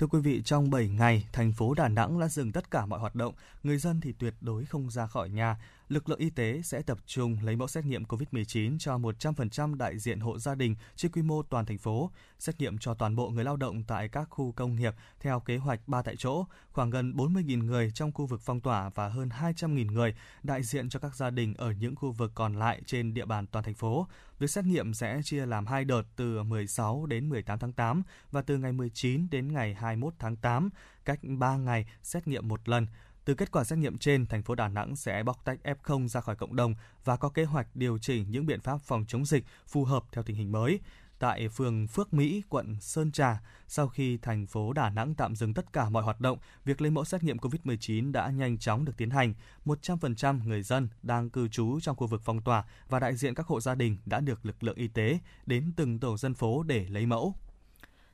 Thưa quý vị, trong 7 ngày, thành phố Đà Nẵng đã dừng tất cả mọi hoạt động, người dân thì tuyệt đối không ra khỏi nhà, lực lượng y tế sẽ tập trung lấy mẫu xét nghiệm COVID-19 cho 100% đại diện hộ gia đình trên quy mô toàn thành phố, xét nghiệm cho toàn bộ người lao động tại các khu công nghiệp theo kế hoạch 3 tại chỗ, khoảng gần 40.000 người trong khu vực phong tỏa và hơn 200.000 người đại diện cho các gia đình ở những khu vực còn lại trên địa bàn toàn thành phố. Việc xét nghiệm sẽ chia làm hai đợt từ 16 đến 18 tháng 8 và từ ngày 19 đến ngày 21 tháng 8, cách 3 ngày xét nghiệm một lần. Từ kết quả xét nghiệm trên, thành phố Đà Nẵng sẽ bóc tách F0 ra khỏi cộng đồng và có kế hoạch điều chỉnh những biện pháp phòng chống dịch phù hợp theo tình hình mới. Tại phường Phước Mỹ, quận Sơn Trà, sau khi thành phố Đà Nẵng tạm dừng tất cả mọi hoạt động, việc lấy mẫu xét nghiệm COVID-19 đã nhanh chóng được tiến hành. 100% người dân đang cư trú trong khu vực phong tỏa và đại diện các hộ gia đình đã được lực lượng y tế đến từng tổ dân phố để lấy mẫu.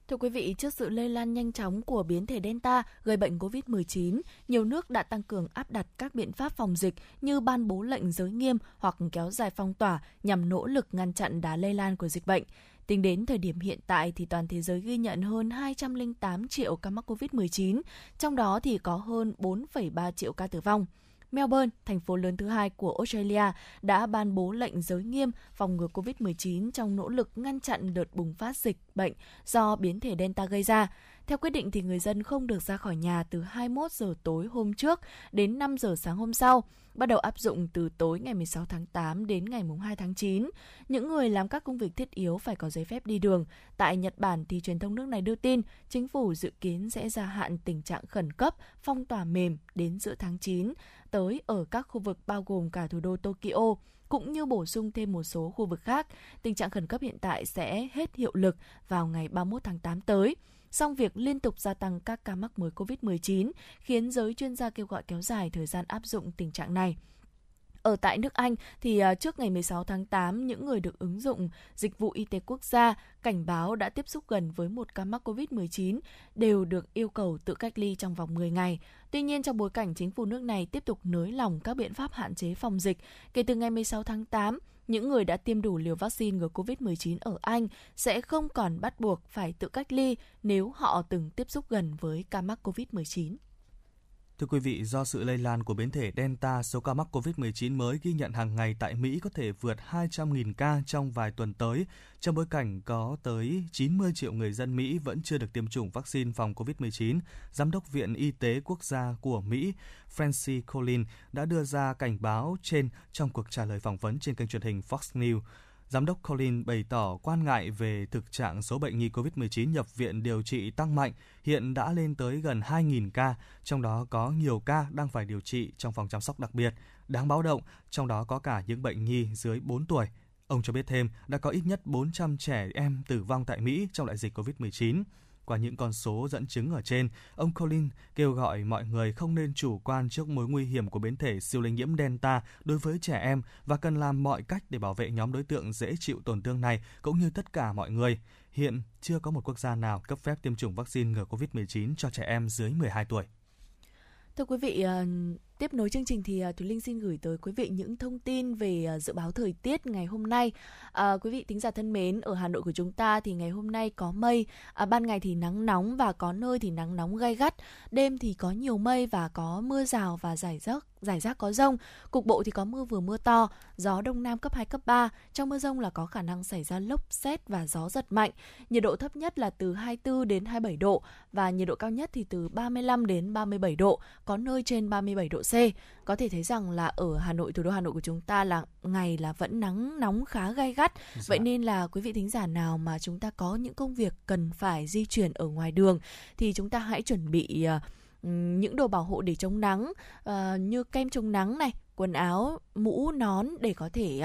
Thưa quý vị, trước sự lây lan nhanh chóng của biến thể Delta gây bệnh COVID-19, nhiều nước đã tăng cường áp đặt các biện pháp phòng dịch như ban bố lệnh giới nghiêm hoặc kéo dài phong tỏa nhằm nỗ lực ngăn chặn đá lây lan của dịch bệnh. Tính đến thời điểm hiện tại thì toàn thế giới ghi nhận hơn 208 triệu ca mắc COVID-19, trong đó thì có hơn 4,3 triệu ca tử vong. Melbourne, thành phố lớn thứ hai của Australia, đã ban bố lệnh giới nghiêm phòng ngừa COVID-19 trong nỗ lực ngăn chặn đợt bùng phát dịch bệnh do biến thể Delta gây ra. Theo quyết định thì người dân không được ra khỏi nhà từ 21 giờ tối hôm trước đến 5 giờ sáng hôm sau, bắt đầu áp dụng từ tối ngày 16 tháng 8 đến ngày 2 tháng 9. Những người làm các công việc thiết yếu phải có giấy phép đi đường. Tại Nhật Bản thì truyền thông nước này đưa tin chính phủ dự kiến sẽ gia hạn tình trạng khẩn cấp phong tỏa mềm đến giữa tháng 9 tới ở các khu vực bao gồm cả thủ đô Tokyo cũng như bổ sung thêm một số khu vực khác. Tình trạng khẩn cấp hiện tại sẽ hết hiệu lực vào ngày 31 tháng 8 tới. Song việc liên tục gia tăng các ca mắc mới COVID-19 khiến giới chuyên gia kêu gọi kéo dài thời gian áp dụng tình trạng này. Ở tại nước Anh thì à, trước ngày 16 tháng 8, những người được ứng dụng dịch vụ y tế quốc gia cảnh báo đã tiếp xúc gần với một ca mắc COVID-19 đều được yêu cầu tự cách ly trong vòng 10 ngày. Tuy nhiên, trong bối cảnh chính phủ nước này tiếp tục nới lỏng các biện pháp hạn chế phòng dịch, kể từ ngày 16 tháng 8, những người đã tiêm đủ liều vaccine ngừa COVID-19 ở Anh sẽ không còn bắt buộc phải tự cách ly nếu họ từng tiếp xúc gần với ca mắc COVID-19. Thưa quý vị, do sự lây lan của biến thể Delta, số ca mắc COVID-19 mới ghi nhận hàng ngày tại Mỹ có thể vượt 200.000 ca trong vài tuần tới, trong bối cảnh có tới 90 triệu người dân Mỹ vẫn chưa được tiêm chủng vaccine phòng COVID-19. Giám đốc Viện Y tế Quốc gia của Mỹ Francis Collins đã đưa ra cảnh báo trên trong cuộc trả lời phỏng vấn trên kênh truyền hình Fox News. Giám đốc Colin bày tỏ quan ngại về thực trạng số bệnh nhi COVID-19 nhập viện điều trị tăng mạnh, hiện đã lên tới gần 2.000 ca, trong đó có nhiều ca đang phải điều trị trong phòng chăm sóc đặc biệt. Đáng báo động, trong đó có cả những bệnh nhi dưới 4 tuổi. Ông cho biết thêm, đã có ít nhất 400 trẻ em tử vong tại Mỹ trong đại dịch COVID-19. Qua những con số dẫn chứng ở trên, ông Colin kêu gọi mọi người không nên chủ quan trước mối nguy hiểm của biến thể siêu lây nhiễm Delta đối với trẻ em và cần làm mọi cách để bảo vệ nhóm đối tượng dễ chịu tổn thương này cũng như tất cả mọi người. Hiện chưa có một quốc gia nào cấp phép tiêm chủng vaccine ngừa COVID-19 cho trẻ em dưới 12 tuổi. Thưa quý vị, ờ, tiếp nối chương trình thì à, Thúy Linh xin gửi tới quý vị những thông tin về à, dự báo thời tiết ngày hôm nay. À, quý vị tính giả thân mến, ở Hà Nội của chúng ta thì ngày hôm nay có mây, à, ban ngày thì nắng nóng và có nơi thì nắng nóng gay gắt, đêm thì có nhiều mây và có mưa rào và rải rác rải rác có rông, cục bộ thì có mưa vừa mưa to, gió đông nam cấp 2 cấp 3, trong mưa rông là có khả năng xảy ra lốc xét và gió giật mạnh. Nhiệt độ thấp nhất là từ 24 đến 27 độ và nhiệt độ cao nhất thì từ 35 đến 37 độ, có nơi trên 37 độ C. Có thể thấy rằng là ở Hà Nội, thủ đô Hà Nội của chúng ta là ngày là vẫn nắng nóng khá gai gắt. Dạ. Vậy nên là quý vị thính giả nào mà chúng ta có những công việc cần phải di chuyển ở ngoài đường thì chúng ta hãy chuẩn bị uh, những đồ bảo hộ để chống nắng uh, như kem chống nắng này quần áo mũ nón để có thể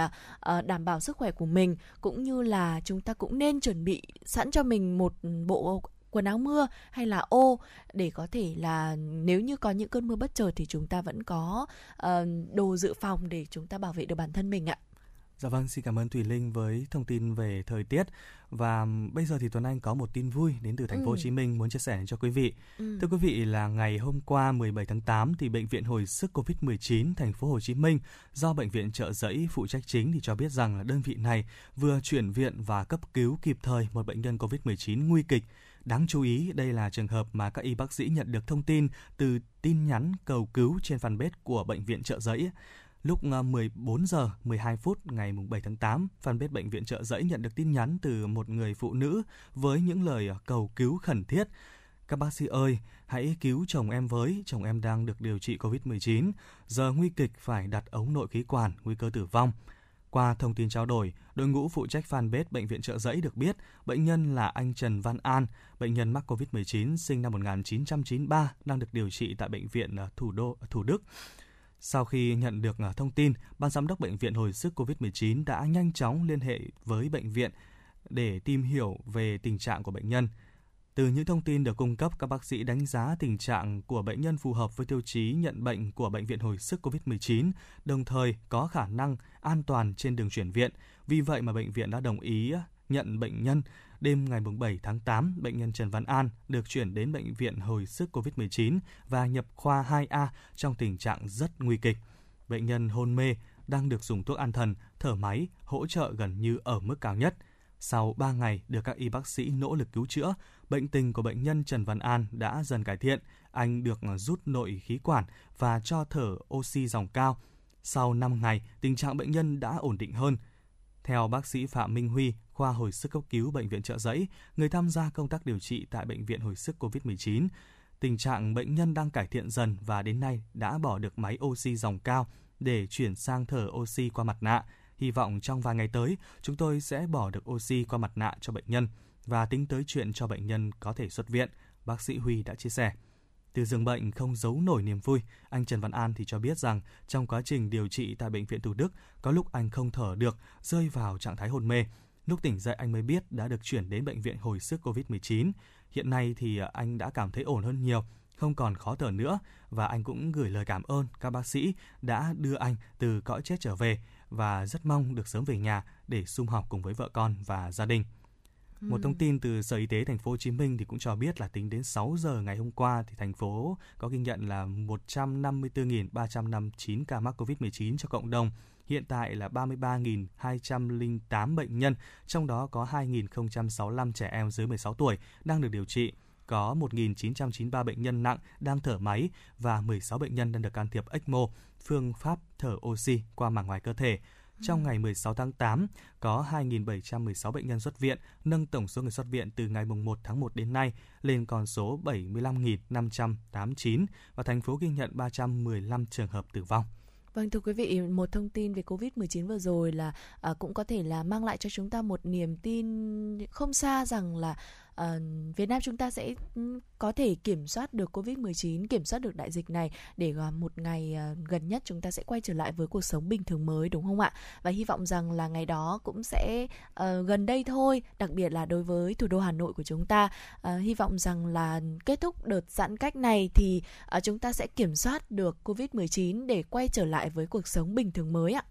uh, đảm bảo sức khỏe của mình cũng như là chúng ta cũng nên chuẩn bị sẵn cho mình một bộ quần áo mưa hay là ô để có thể là nếu như có những cơn mưa bất chợt thì chúng ta vẫn có uh, đồ dự phòng để chúng ta bảo vệ được bản thân mình ạ. Dạ vâng, xin cảm ơn Thủy Linh với thông tin về thời tiết. Và bây giờ thì Tuấn Anh có một tin vui đến từ thành phố ừ. Hồ Chí Minh muốn chia sẻ cho quý vị. Ừ. Thưa quý vị là ngày hôm qua 17 tháng 8 thì bệnh viện hồi sức Covid-19 thành phố Hồ Chí Minh do bệnh viện trợ giấy phụ trách chính thì cho biết rằng là đơn vị này vừa chuyển viện và cấp cứu kịp thời một bệnh nhân Covid-19 nguy kịch. Đáng chú ý, đây là trường hợp mà các y bác sĩ nhận được thông tin từ tin nhắn cầu cứu trên fanpage của bệnh viện trợ giấy. Lúc ờ, 14 giờ 12 phút ngày 7 tháng 8, fanpage bệnh viện Trợ Giấy nhận được tin nhắn từ một người phụ nữ với những lời cầu cứu khẩn thiết. Các bác sĩ ơi, hãy cứu chồng em với, chồng em đang được điều trị COVID-19, giờ nguy kịch phải đặt ống nội khí quản, nguy cơ tử vong. Qua thông tin trao đổi, đội ngũ phụ trách fanpage Bệnh viện Trợ Giấy được biết bệnh nhân là anh Trần Văn An, bệnh nhân mắc COVID-19 sinh năm 1993, đang được điều trị tại Bệnh viện ờ, Thủ đô Thủ Đức. Sau khi nhận được ờ, thông tin, Ban giám đốc Bệnh viện Hồi sức COVID-19 đã nhanh chóng liên hệ với bệnh viện để tìm hiểu về tình trạng của bệnh nhân. Từ những thông tin được cung cấp, các bác sĩ đánh giá tình trạng của bệnh nhân phù hợp với tiêu chí nhận bệnh của Bệnh viện Hồi sức COVID-19, đồng thời có khả năng an toàn trên đường chuyển viện. Vì vậy mà bệnh viện đã đồng ý nhận bệnh nhân. Đêm ngày 7 tháng 8, bệnh nhân Trần Văn An được chuyển đến Bệnh viện Hồi sức COVID-19 và nhập khoa 2A trong tình trạng rất nguy kịch. Bệnh nhân hôn mê, đang được dùng thuốc an thần, thở máy, hỗ trợ gần như ở mức cao nhất. Sau 3 ngày được các y bác sĩ nỗ lực cứu chữa, bệnh tình của bệnh nhân Trần Văn An đã dần cải thiện. Anh được rút nội khí quản và cho thở oxy dòng cao. Sau 5 ngày, tình trạng bệnh nhân đã ổn định hơn. Theo bác sĩ Phạm Minh Huy, khoa hồi sức cấp cứu Bệnh viện Trợ Giấy, người tham gia công tác điều trị tại Bệnh viện Hồi sức COVID-19, tình trạng bệnh nhân đang cải thiện dần và đến nay đã bỏ được máy oxy dòng cao để chuyển sang thở oxy qua mặt nạ. Hy vọng trong vài ngày tới, chúng tôi sẽ bỏ được oxy qua mặt nạ cho bệnh nhân và tính tới chuyện cho bệnh nhân có thể xuất viện, bác sĩ Huy đã chia sẻ. Từ giường bệnh không giấu nổi niềm vui, anh Trần Văn An thì cho biết rằng trong quá trình điều trị tại bệnh viện Thủ Đức, có lúc anh không thở được, rơi vào trạng thái hôn mê. Lúc tỉnh dậy anh mới biết đã được chuyển đến bệnh viện hồi sức COVID-19. Hiện nay thì anh đã cảm thấy ổn hơn nhiều, không còn khó thở nữa và anh cũng gửi lời cảm ơn các bác sĩ đã đưa anh từ cõi chết trở về và rất mong được sớm về nhà để sum họp cùng với vợ con và gia đình. Một thông tin từ Sở Y tế Thành phố Hồ Chí Minh thì cũng cho biết là tính đến 6 giờ ngày hôm qua thì thành phố có ghi nhận là 154.359 ca mắc COVID-19 cho cộng đồng. Hiện tại là 33.208 bệnh nhân, trong đó có 2.065 trẻ em dưới 16 tuổi đang được điều trị có 1.993 bệnh nhân nặng đang thở máy và 16 bệnh nhân đang được can thiệp ECMO, phương pháp thở oxy qua màng ngoài cơ thể. Trong ngày 16 tháng 8, có 2.716 bệnh nhân xuất viện, nâng tổng số người xuất viện từ ngày 1 tháng 1 đến nay lên con số 75.589 và thành phố ghi nhận 315 trường hợp tử vong. Vâng thưa quý vị, một thông tin về Covid-19 vừa rồi là à, cũng có thể là mang lại cho chúng ta một niềm tin không xa rằng là uh, Việt Nam chúng ta sẽ ừ, có thể kiểm soát được Covid-19, kiểm soát được đại dịch này để uh, một ngày uh, gần nhất chúng ta sẽ quay trở lại với cuộc sống bình thường mới đúng không ạ? Và hy vọng rằng là ngày đó cũng sẽ uh, gần đây thôi, đặc biệt là đối với thủ đô Hà Nội của chúng ta. Uh, hy vọng rằng là kết thúc đợt giãn cách này thì uh, chúng ta sẽ kiểm soát được Covid-19 để quay trở lại với cuộc sống bình thường mới ạ.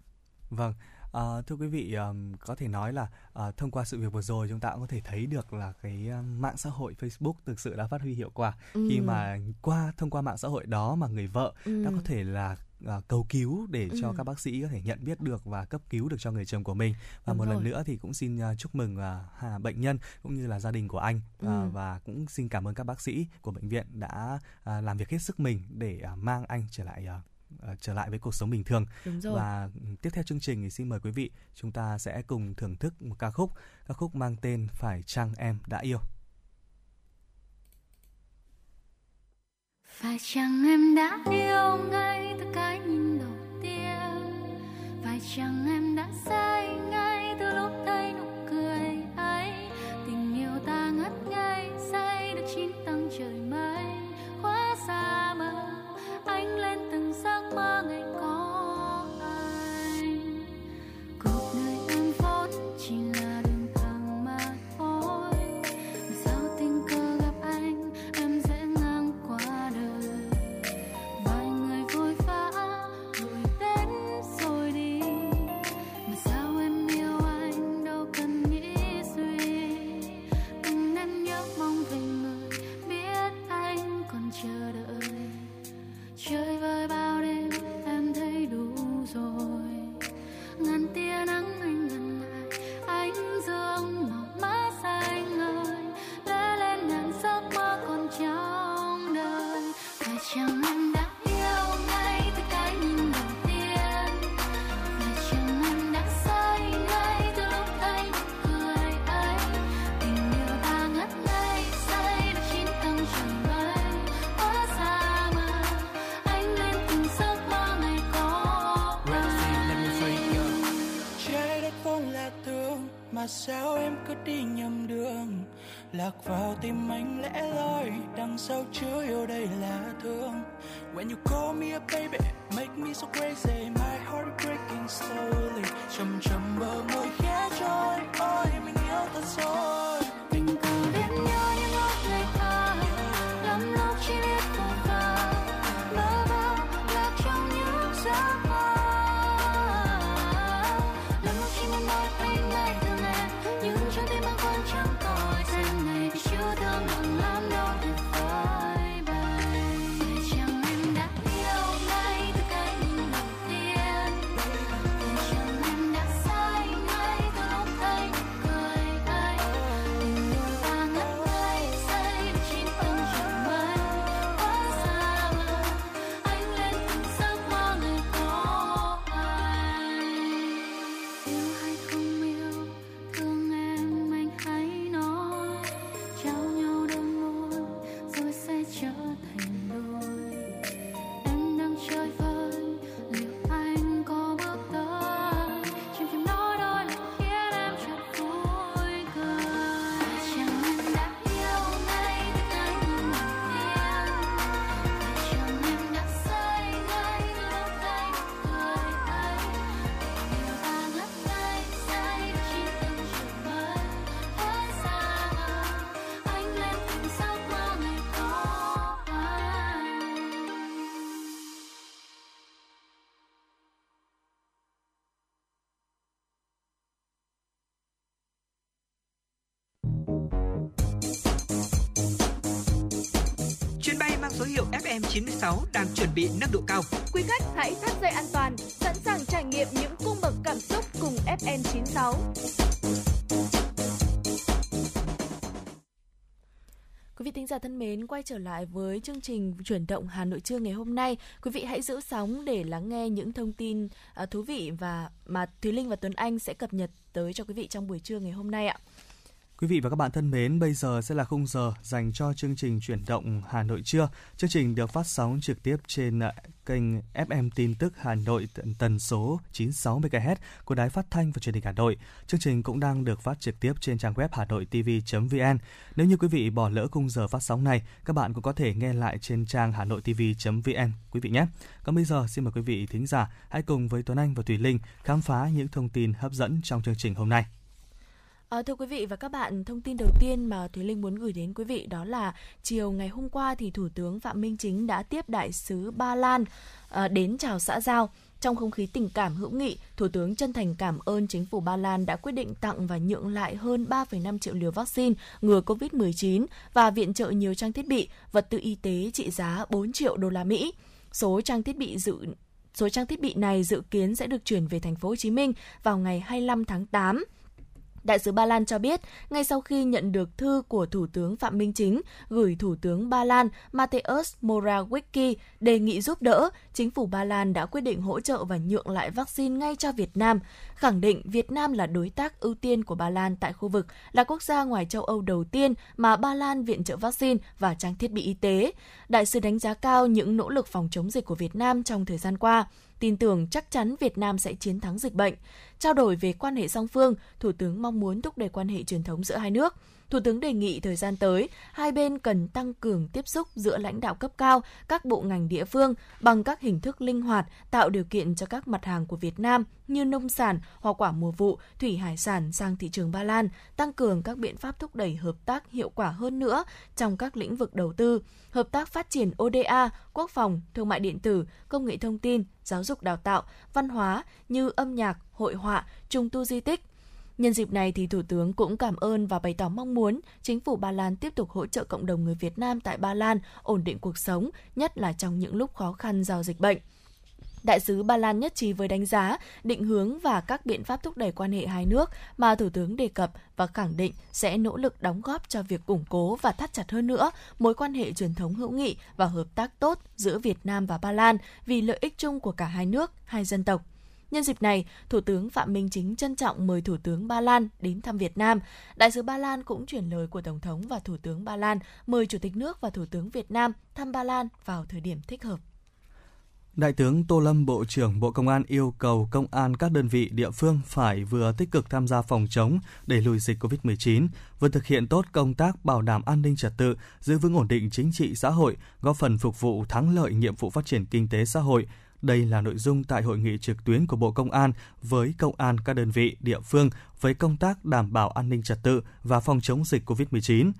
Vâng, À, thưa quý vị, um, có thể nói là uh, thông qua sự việc vừa rồi chúng ta cũng có thể thấy được là cái mạng xã hội Facebook thực sự đã phát huy hiệu quả Ừ. khi mà qua thông qua mạng xã hội đó mà người vợ Ừ. đã có thể là uh, cầu cứu để cho Ừ. các bác sĩ có thể nhận biết được và cấp cứu được cho người chồng của mình và Đúng một rồi. lần nữa thì cũng xin uh, chúc mừng uh, bệnh nhân cũng như là gia đình của anh uh, Ừ. và cũng xin cảm ơn các bác sĩ của bệnh viện đã uh, làm việc hết sức mình để uh, mang anh trở lại uh, uh, trở lại với cuộc sống bình thường. Đúng rồi. và ừ, tiếp theo chương trình thì xin mời quý vị chúng ta sẽ cùng thưởng thức một ca khúc. Ca khúc mang tên phải chăng em đã yêu? Phải chăng em đã yêu ngay từ cái nhìn đầu tiên? Phải chăng em đã say ngay từ lúc thấy nụ cười ấy? Tình yêu ta ngất ngây say được chín tầng trời mây. Khóa xa mơ ánh lên từng giấc nganti sao em cứ đi nhầm đường? Lạc vào tim anh lẽ loi, đằng sau chứa yêu đây là thương. When you call me a baby, make me so crazy, my heart breaking slowly. Chầm FM96 đang chuẩn bị nâng độ cao. Quý khách hãy thắt dây an toàn, sẵn sàng trải nghiệm những cung bậc cảm xúc cùng FN96. Quý vị thính giả thân mến, quay trở lại với chương trình chuyển động Hà Nội trưa ngày hôm nay. Quý vị hãy giữ sóng để lắng nghe những thông tin à, thú vị và mà Thúy Linh và Tuấn Anh sẽ cập nhật tới cho quý vị trong buổi trưa ngày hôm nay ạ. Quý vị và các bạn thân mến, bây giờ sẽ là khung giờ dành cho chương trình chuyển động Hà Nội trưa. Chương trình được phát sóng trực tiếp trên à, kênh FM tin tức Hà Nội tần, tần số 96 MHz của Đài Phát thanh và Truyền hình Hà Nội. Chương trình cũng đang được phát trực tiếp trên trang web hanoitv.vn. Nếu như quý vị bỏ lỡ khung giờ phát sóng này, các bạn cũng có thể nghe lại trên trang hanoitv.vn quý vị nhé. Còn bây giờ xin mời quý vị thính giả hãy cùng với Tuấn Anh và Thùy Linh khám phá những thông tin hấp dẫn trong chương trình hôm nay. À, thưa quý vị và các bạn, thông tin đầu tiên mà Thúy Linh muốn gửi đến quý vị đó là chiều ngày hôm qua thì Thủ tướng Phạm Minh Chính đã tiếp đại sứ Ba Lan à, đến chào xã giao. Trong không khí tình cảm hữu nghị, Thủ tướng chân thành cảm ơn chính phủ Ba Lan đã quyết định tặng và nhượng lại hơn 3,5 triệu liều vaccine ngừa COVID-19 và viện trợ nhiều trang thiết bị, vật tư y tế trị giá 4 triệu đô la Mỹ. Số trang thiết bị dự số trang thiết bị này dự kiến sẽ được chuyển về thành phố Hồ Chí Minh vào ngày 25 tháng 8. Đại sứ Ba Lan cho biết, ngay sau khi nhận được thư của Thủ tướng Phạm Minh Chính gửi Thủ tướng Ba Lan Mateusz Morawiecki đề nghị giúp đỡ, chính phủ Ba Lan đã quyết định hỗ trợ và nhượng lại vaccine ngay cho Việt Nam, khẳng định Việt Nam là đối tác ưu tiên của Ba Lan tại khu vực, là quốc gia ngoài châu Âu đầu tiên mà Ba Lan viện trợ vaccine và trang thiết bị y tế. Đại sứ đánh giá cao những nỗ lực phòng chống dịch của Việt Nam trong thời gian qua tin tưởng chắc chắn Việt Nam sẽ chiến thắng dịch bệnh. Trao đổi về quan hệ song phương, Thủ tướng mong muốn thúc đẩy quan hệ truyền thống giữa hai nước. Thủ tướng đề nghị thời gian tới, hai bên cần tăng cường tiếp xúc giữa lãnh đạo cấp cao, các bộ ngành địa phương bằng các hình thức linh hoạt, tạo điều kiện cho các mặt hàng của Việt Nam như nông sản, hoa quả mùa vụ, thủy hải sản sang thị trường Ba Lan, tăng cường các biện pháp thúc đẩy hợp tác hiệu quả hơn nữa trong các lĩnh vực đầu tư, hợp tác phát triển ODA, quốc phòng, thương mại điện tử, công nghệ thông tin, giáo dục đào tạo, văn hóa như âm nhạc, hội họa, trùng tu di tích, Nhân dịp này thì Thủ tướng cũng cảm ơn và bày tỏ mong muốn chính phủ Ba Lan tiếp tục hỗ trợ cộng đồng người Việt Nam tại Ba Lan ổn định cuộc sống, nhất là trong những lúc khó khăn do dịch bệnh. Đại sứ Ba Lan nhất trí với đánh giá, định hướng và các biện pháp thúc đẩy quan hệ hai nước mà Thủ tướng đề cập và khẳng định sẽ nỗ lực đóng góp cho việc củng cố và thắt chặt hơn nữa mối quan hệ truyền thống hữu nghị và hợp tác tốt giữa Việt Nam và Ba Lan vì lợi ích chung của cả hai nước, hai dân tộc. Nhân dịp này, Thủ tướng Phạm Minh Chính trân trọng mời Thủ tướng Ba Lan đến thăm Việt Nam. Đại sứ Ba Lan cũng chuyển lời của Tổng thống và Thủ tướng Ba Lan mời Chủ tịch nước và Thủ tướng Việt Nam thăm Ba Lan vào thời điểm thích hợp. Đại tướng Tô Lâm, Bộ trưởng Bộ Công an yêu cầu công an các đơn vị địa phương phải vừa tích cực tham gia phòng chống, đẩy lùi dịch COVID-19, vừa thực hiện tốt công tác bảo đảm an ninh trật tự, giữ vững ổn định chính trị xã hội, góp phần phục vụ thắng lợi nhiệm vụ phát triển kinh tế xã hội. Đây là nội dung tại hội nghị trực tuyến của Bộ Công an với công an các đơn vị địa phương với công tác đảm bảo an ninh trật tự và phòng chống dịch COVID-19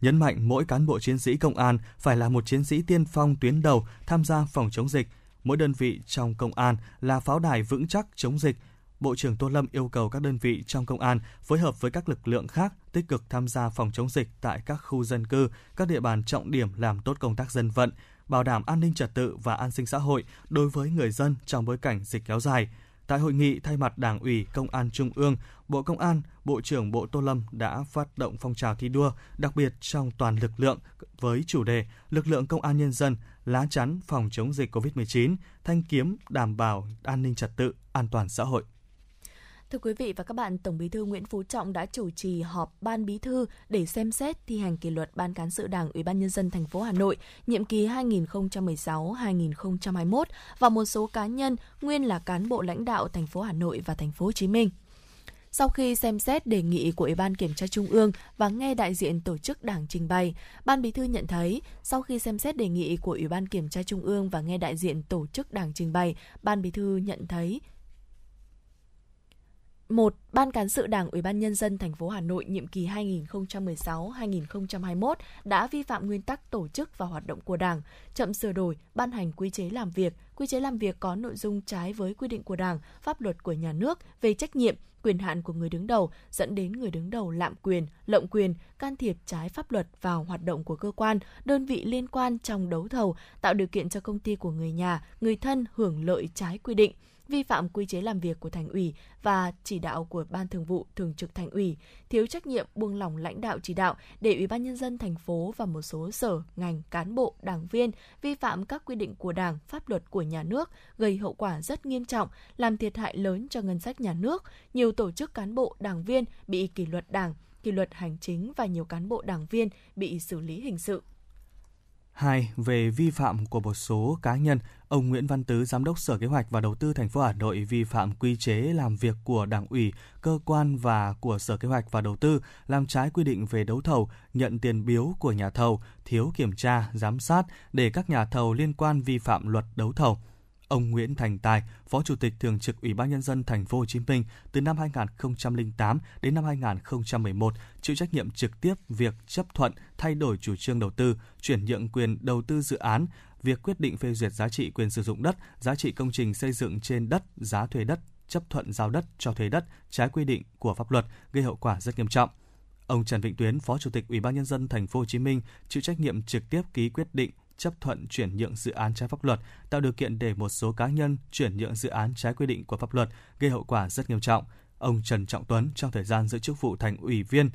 nhấn mạnh mỗi cán bộ chiến sĩ công an phải là một chiến sĩ tiên phong tuyến đầu tham gia phòng chống dịch, mỗi đơn vị trong công an là pháo đài vững chắc chống dịch. Bộ trưởng Tô Lâm yêu cầu các đơn vị trong công an phối hợp với các lực lượng khác tích cực tham gia phòng chống dịch tại các khu dân cư, các địa bàn trọng điểm làm tốt công tác dân vận, bảo đảm an ninh trật tự và an sinh xã hội đối với người dân trong bối cảnh dịch kéo dài. Tại hội nghị, thay mặt Đảng ủy Công an Trung ương, Bộ Công an, Bộ trưởng Bộ Tô Lâm đã phát động phong trào thi đua, đặc biệt trong toàn lực lượng với chủ đề Lực lượng Công an Nhân dân, lá chắn phòng chống dịch COVID-19, thanh kiếm đảm bảo an ninh trật tự, an toàn xã hội. Thưa quý vị và các bạn, Tổng Bí thư Nguyễn Phú Trọng đã chủ trì họp Ban Bí thư để xem xét thi hành kỷ luật Ban cán sự Đảng Ủy ban nhân dân thành phố Hà Nội nhiệm kỳ 2016-2021 và một số cá nhân nguyên là cán bộ lãnh đạo thành phố Hà Nội và thành phố Hồ Chí Minh. Sau khi xem xét đề nghị của Ủy ban Kiểm tra Trung ương và nghe đại diện tổ chức đảng trình bày, Ban Bí thư nhận thấy, sau khi xem xét đề nghị của Ủy ban Kiểm tra Trung ương và nghe đại diện tổ chức đảng trình bày, Ban Bí thư nhận thấy 1. Ban cán sự Đảng Ủy ban nhân dân thành phố Hà Nội nhiệm kỳ 2016-2021 đã vi phạm nguyên tắc tổ chức và hoạt động của Đảng, chậm sửa đổi, ban hành quy chế làm việc, quy chế làm việc có nội dung trái với quy định của Đảng, pháp luật của nhà nước về trách nhiệm, quyền hạn của người đứng đầu dẫn đến người đứng đầu lạm quyền, lộng quyền, can thiệp trái pháp luật vào hoạt động của cơ quan, đơn vị liên quan trong đấu thầu, tạo điều kiện cho công ty của người nhà, người thân hưởng lợi trái quy định vi phạm quy chế làm việc của thành ủy và chỉ đạo của ban thường vụ thường trực thành ủy, thiếu trách nhiệm buông lỏng lãnh đạo chỉ đạo để ủy ban nhân dân thành phố và một số sở, ngành, cán bộ, đảng viên vi phạm các quy định của Đảng, pháp luật của nhà nước, gây hậu quả rất nghiêm trọng, làm thiệt hại lớn cho ngân sách nhà nước. Nhiều tổ chức cán bộ, đảng viên bị kỷ luật đảng, kỷ luật hành chính và nhiều cán bộ đảng viên bị xử lý hình sự. 2. Về vi phạm của một số cá nhân, ông Nguyễn Văn Tứ, Giám đốc Sở Kế hoạch và Đầu tư thành phố Hà Nội vi phạm quy chế làm việc của Đảng ủy, cơ quan và của Sở Kế hoạch và Đầu tư, làm trái quy định về đấu thầu, nhận tiền biếu của nhà thầu, thiếu kiểm tra, giám sát để các nhà thầu liên quan vi phạm luật đấu thầu ông Nguyễn Thành Tài, Phó Chủ tịch Thường trực Ủy ban nhân dân thành phố Hồ Chí Minh từ năm 2008 đến năm 2011 chịu trách nhiệm trực tiếp việc chấp thuận thay đổi chủ trương đầu tư, chuyển nhượng quyền đầu tư dự án, việc quyết định phê duyệt giá trị quyền sử dụng đất, giá trị công trình xây dựng trên đất, giá thuê đất, chấp thuận giao đất cho thuê đất trái quy định của pháp luật gây hậu quả rất nghiêm trọng. Ông Trần Vĩnh Tuyến, Phó Chủ tịch Ủy ban nhân dân thành phố Hồ Chí Minh chịu trách nhiệm trực tiếp ký quyết định chấp thuận chuyển nhượng dự án trái pháp luật, tạo điều kiện để một số cá nhân chuyển nhượng dự án trái quy định của pháp luật, gây hậu quả rất nghiêm trọng. Ông Trần Trọng Tuấn trong thời gian giữ chức vụ thành ủy viên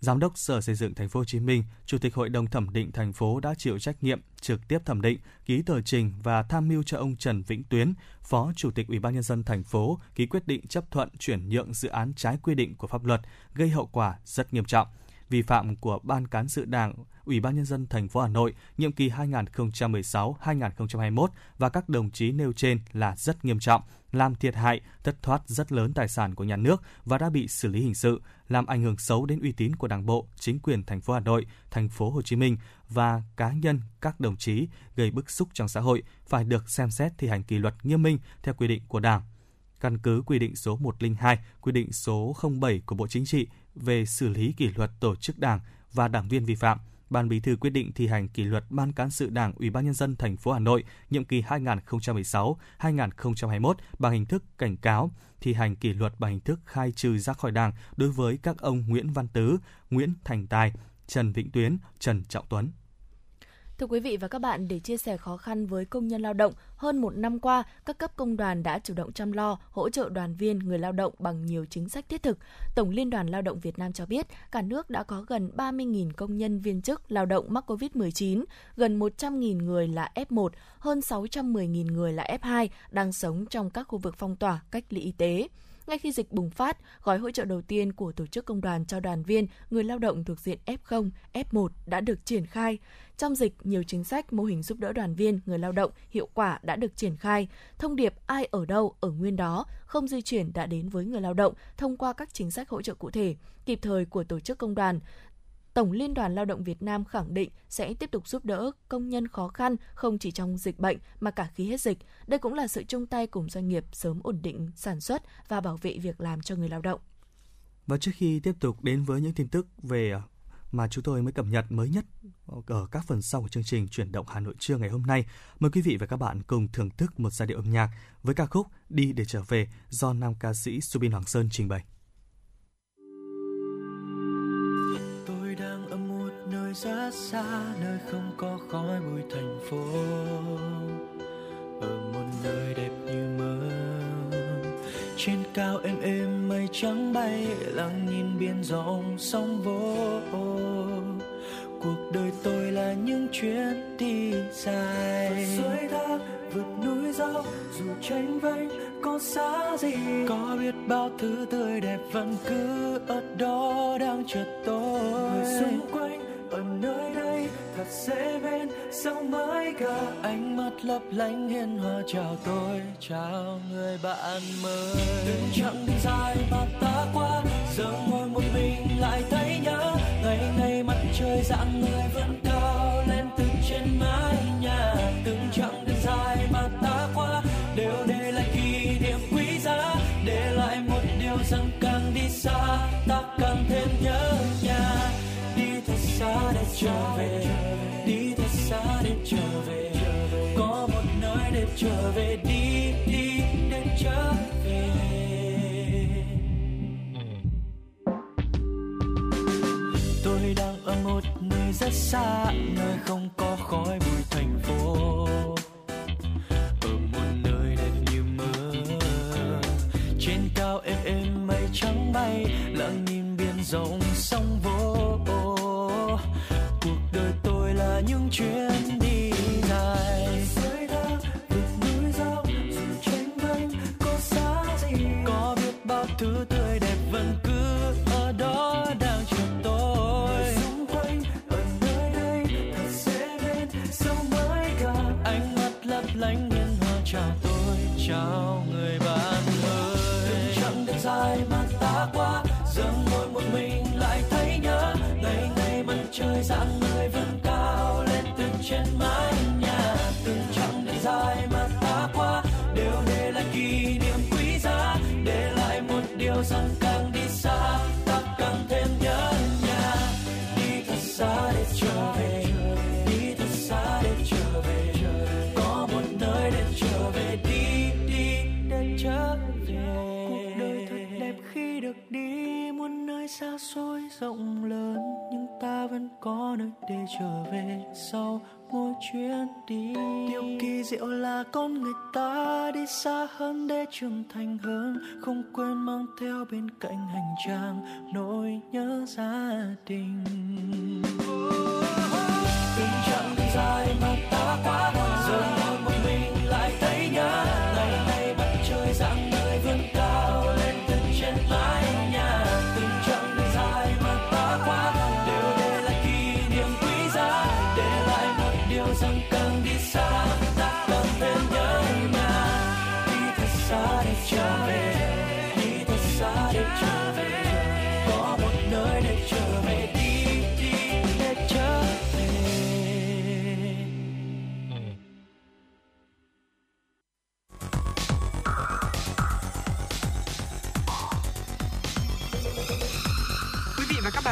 Giám đốc Sở Xây dựng Thành phố Hồ Chí Minh, Chủ tịch Hội đồng thẩm định thành phố đã chịu trách nhiệm trực tiếp thẩm định, ký tờ trình và tham mưu cho ông Trần Vĩnh Tuyến, Phó Chủ tịch Ủy ban nhân dân thành phố ký quyết định chấp thuận chuyển nhượng dự án trái quy định của pháp luật, gây hậu quả rất nghiêm trọng vi phạm của Ban cán sự Đảng, Ủy ban nhân dân thành phố Hà Nội nhiệm kỳ 2016-2021 và các đồng chí nêu trên là rất nghiêm trọng, làm thiệt hại, thất thoát rất lớn tài sản của nhà nước và đã bị xử lý hình sự, làm ảnh hưởng xấu đến uy tín của Đảng bộ, chính quyền thành phố Hà Nội, thành phố Hồ Chí Minh và cá nhân các đồng chí gây bức xúc trong xã hội phải được xem xét thi hành kỷ luật nghiêm minh theo quy định của Đảng. Căn cứ quy định số 102, quy định số 07 của Bộ Chính trị về xử lý kỷ luật tổ chức đảng và đảng viên vi phạm, Ban Bí thư quyết định thi hành kỷ luật Ban cán sự Đảng Ủy ban nhân dân thành phố Hà Nội nhiệm kỳ 2016-2021 bằng hình thức cảnh cáo, thi hành kỷ luật bằng hình thức khai trừ ra khỏi Đảng đối với các ông Nguyễn Văn Tứ, Nguyễn Thành Tài, Trần Vĩnh Tuyến, Trần Trọng Tuấn. Thưa quý vị và các bạn, để chia sẻ khó khăn với công nhân lao động, hơn một năm qua, các cấp công đoàn đã chủ động chăm lo, hỗ trợ đoàn viên, người lao động bằng nhiều chính sách thiết thực. Tổng Liên đoàn Lao động Việt Nam cho biết, cả nước đã có gần 30.000 công nhân viên chức lao động mắc COVID-19, gần 100.000 người là F1, hơn 610.000 người là F2 đang sống trong các khu vực phong tỏa, cách ly y tế. Ngay khi dịch bùng phát, gói hỗ trợ đầu tiên của tổ chức công đoàn cho đoàn viên, người lao động thuộc diện F0, F1 đã được triển khai. Trong dịch, nhiều chính sách, mô hình giúp đỡ đoàn viên, người lao động hiệu quả đã được triển khai. Thông điệp ai ở đâu, ở nguyên đó, không di chuyển đã đến với người lao động thông qua các chính sách hỗ trợ cụ thể, kịp thời của tổ chức công đoàn. Tổng Liên đoàn Lao động Việt Nam khẳng định sẽ tiếp tục giúp đỡ công nhân khó khăn không chỉ trong dịch bệnh mà cả khi hết dịch. Đây cũng là sự chung tay cùng doanh nghiệp sớm ổn định sản xuất và bảo vệ việc làm cho người lao động. Và trước khi tiếp tục đến với những tin tức về à, mà chúng tôi mới cập nhật mới nhất ở các phần sau của chương trình chuyển động Hà Nội trưa ngày hôm nay. Mời quý vị và các bạn cùng thưởng thức một giai điệu âm nhạc với ca khúc Đi để trở về do nam ca sĩ Subin Hoàng Sơn trình bày. Rất xa nơi không có khói bụi thành phố. Ở một nơi đẹp như mơ trên cao êm êm mây trắng bay lặng nhìn biển rộng sóng vỗ. Cuộc đời tôi là những chuyến đi dài. Suối thác vượt núi dốc dù tranh vênh có xa gì. Có biết bao thứ tươi đẹp vẫn cứ ở đó đang chờ tôi sao mới cả ánh mắt lấp lánh hiền hòa? Chào tôi, chào người bạn mới. Từng chặng đường dài mà ta qua, giờ ngồi một mình lại thấy nhớ. Ngày ngày mặt trời dạng người vẫn cao lên từ trên mái nhà. Từng chặng đường dài mà ta qua, đều để lại kỷ niệm quý giá. Để lại một điều rằng càng đi xa, ta càng thêm nhớ nhà. Đi thật xa để trở về. Trở về đi đi để trở về. Tôi đang ở một nơi rất xa, nơi không có khói bụi thành phố. Ở một nơi đẹp như mơ. Trên cao êm êm mây trắng bay, lặng nhìn biển rộng. Xa xôi rộng lớn, nhưng ta vẫn có nơi để trở về sau mỗi chuyến đi. Điều kỳ diệu là con người ta đi xa hơn để trưởng thành hơn, không quên mang theo bên cạnh hành trang nỗi nhớ gia đình. từng